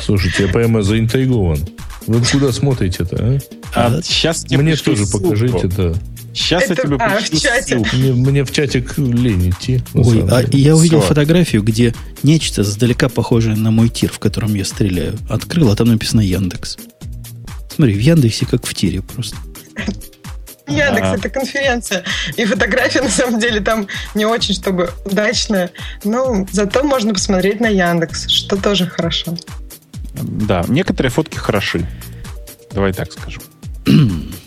Слушайте, я прямо заинтригован. Вы куда смотрите-то, а? а сейчас Мне тоже покажите, да. Сейчас это, я тебе а, в чате. Мне, мне в чатик лень идти. Ой, а я увидел Все. фотографию, где нечто сдалека похожее на мой тир, в котором я стреляю. Открыл, а там написано Яндекс. Смотри, в Яндексе как в тире просто. Яндекс а. это конференция. И фотография, на самом деле, там не очень, чтобы удачная. Ну, зато можно посмотреть на Яндекс, что тоже хорошо. Да, некоторые фотки хороши. Давай так скажу.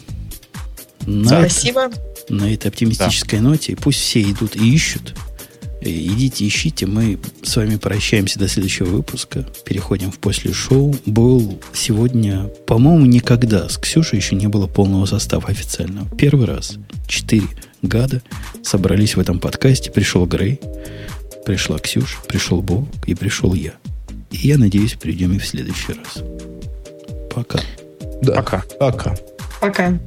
На Спасибо. Это, на этой оптимистической да. ноте пусть все идут и ищут. Э, идите, ищите. Мы с вами прощаемся до следующего выпуска. Переходим в после шоу. Был сегодня, по-моему, никогда с Ксюшей еще не было полного состава официального. Первый раз. Четыре гада собрались в этом подкасте. Пришел Грей, пришла Ксюша, пришел Бог и пришел я. И я надеюсь, придем и в следующий раз. Пока. Да. Пока. Пока. Пока.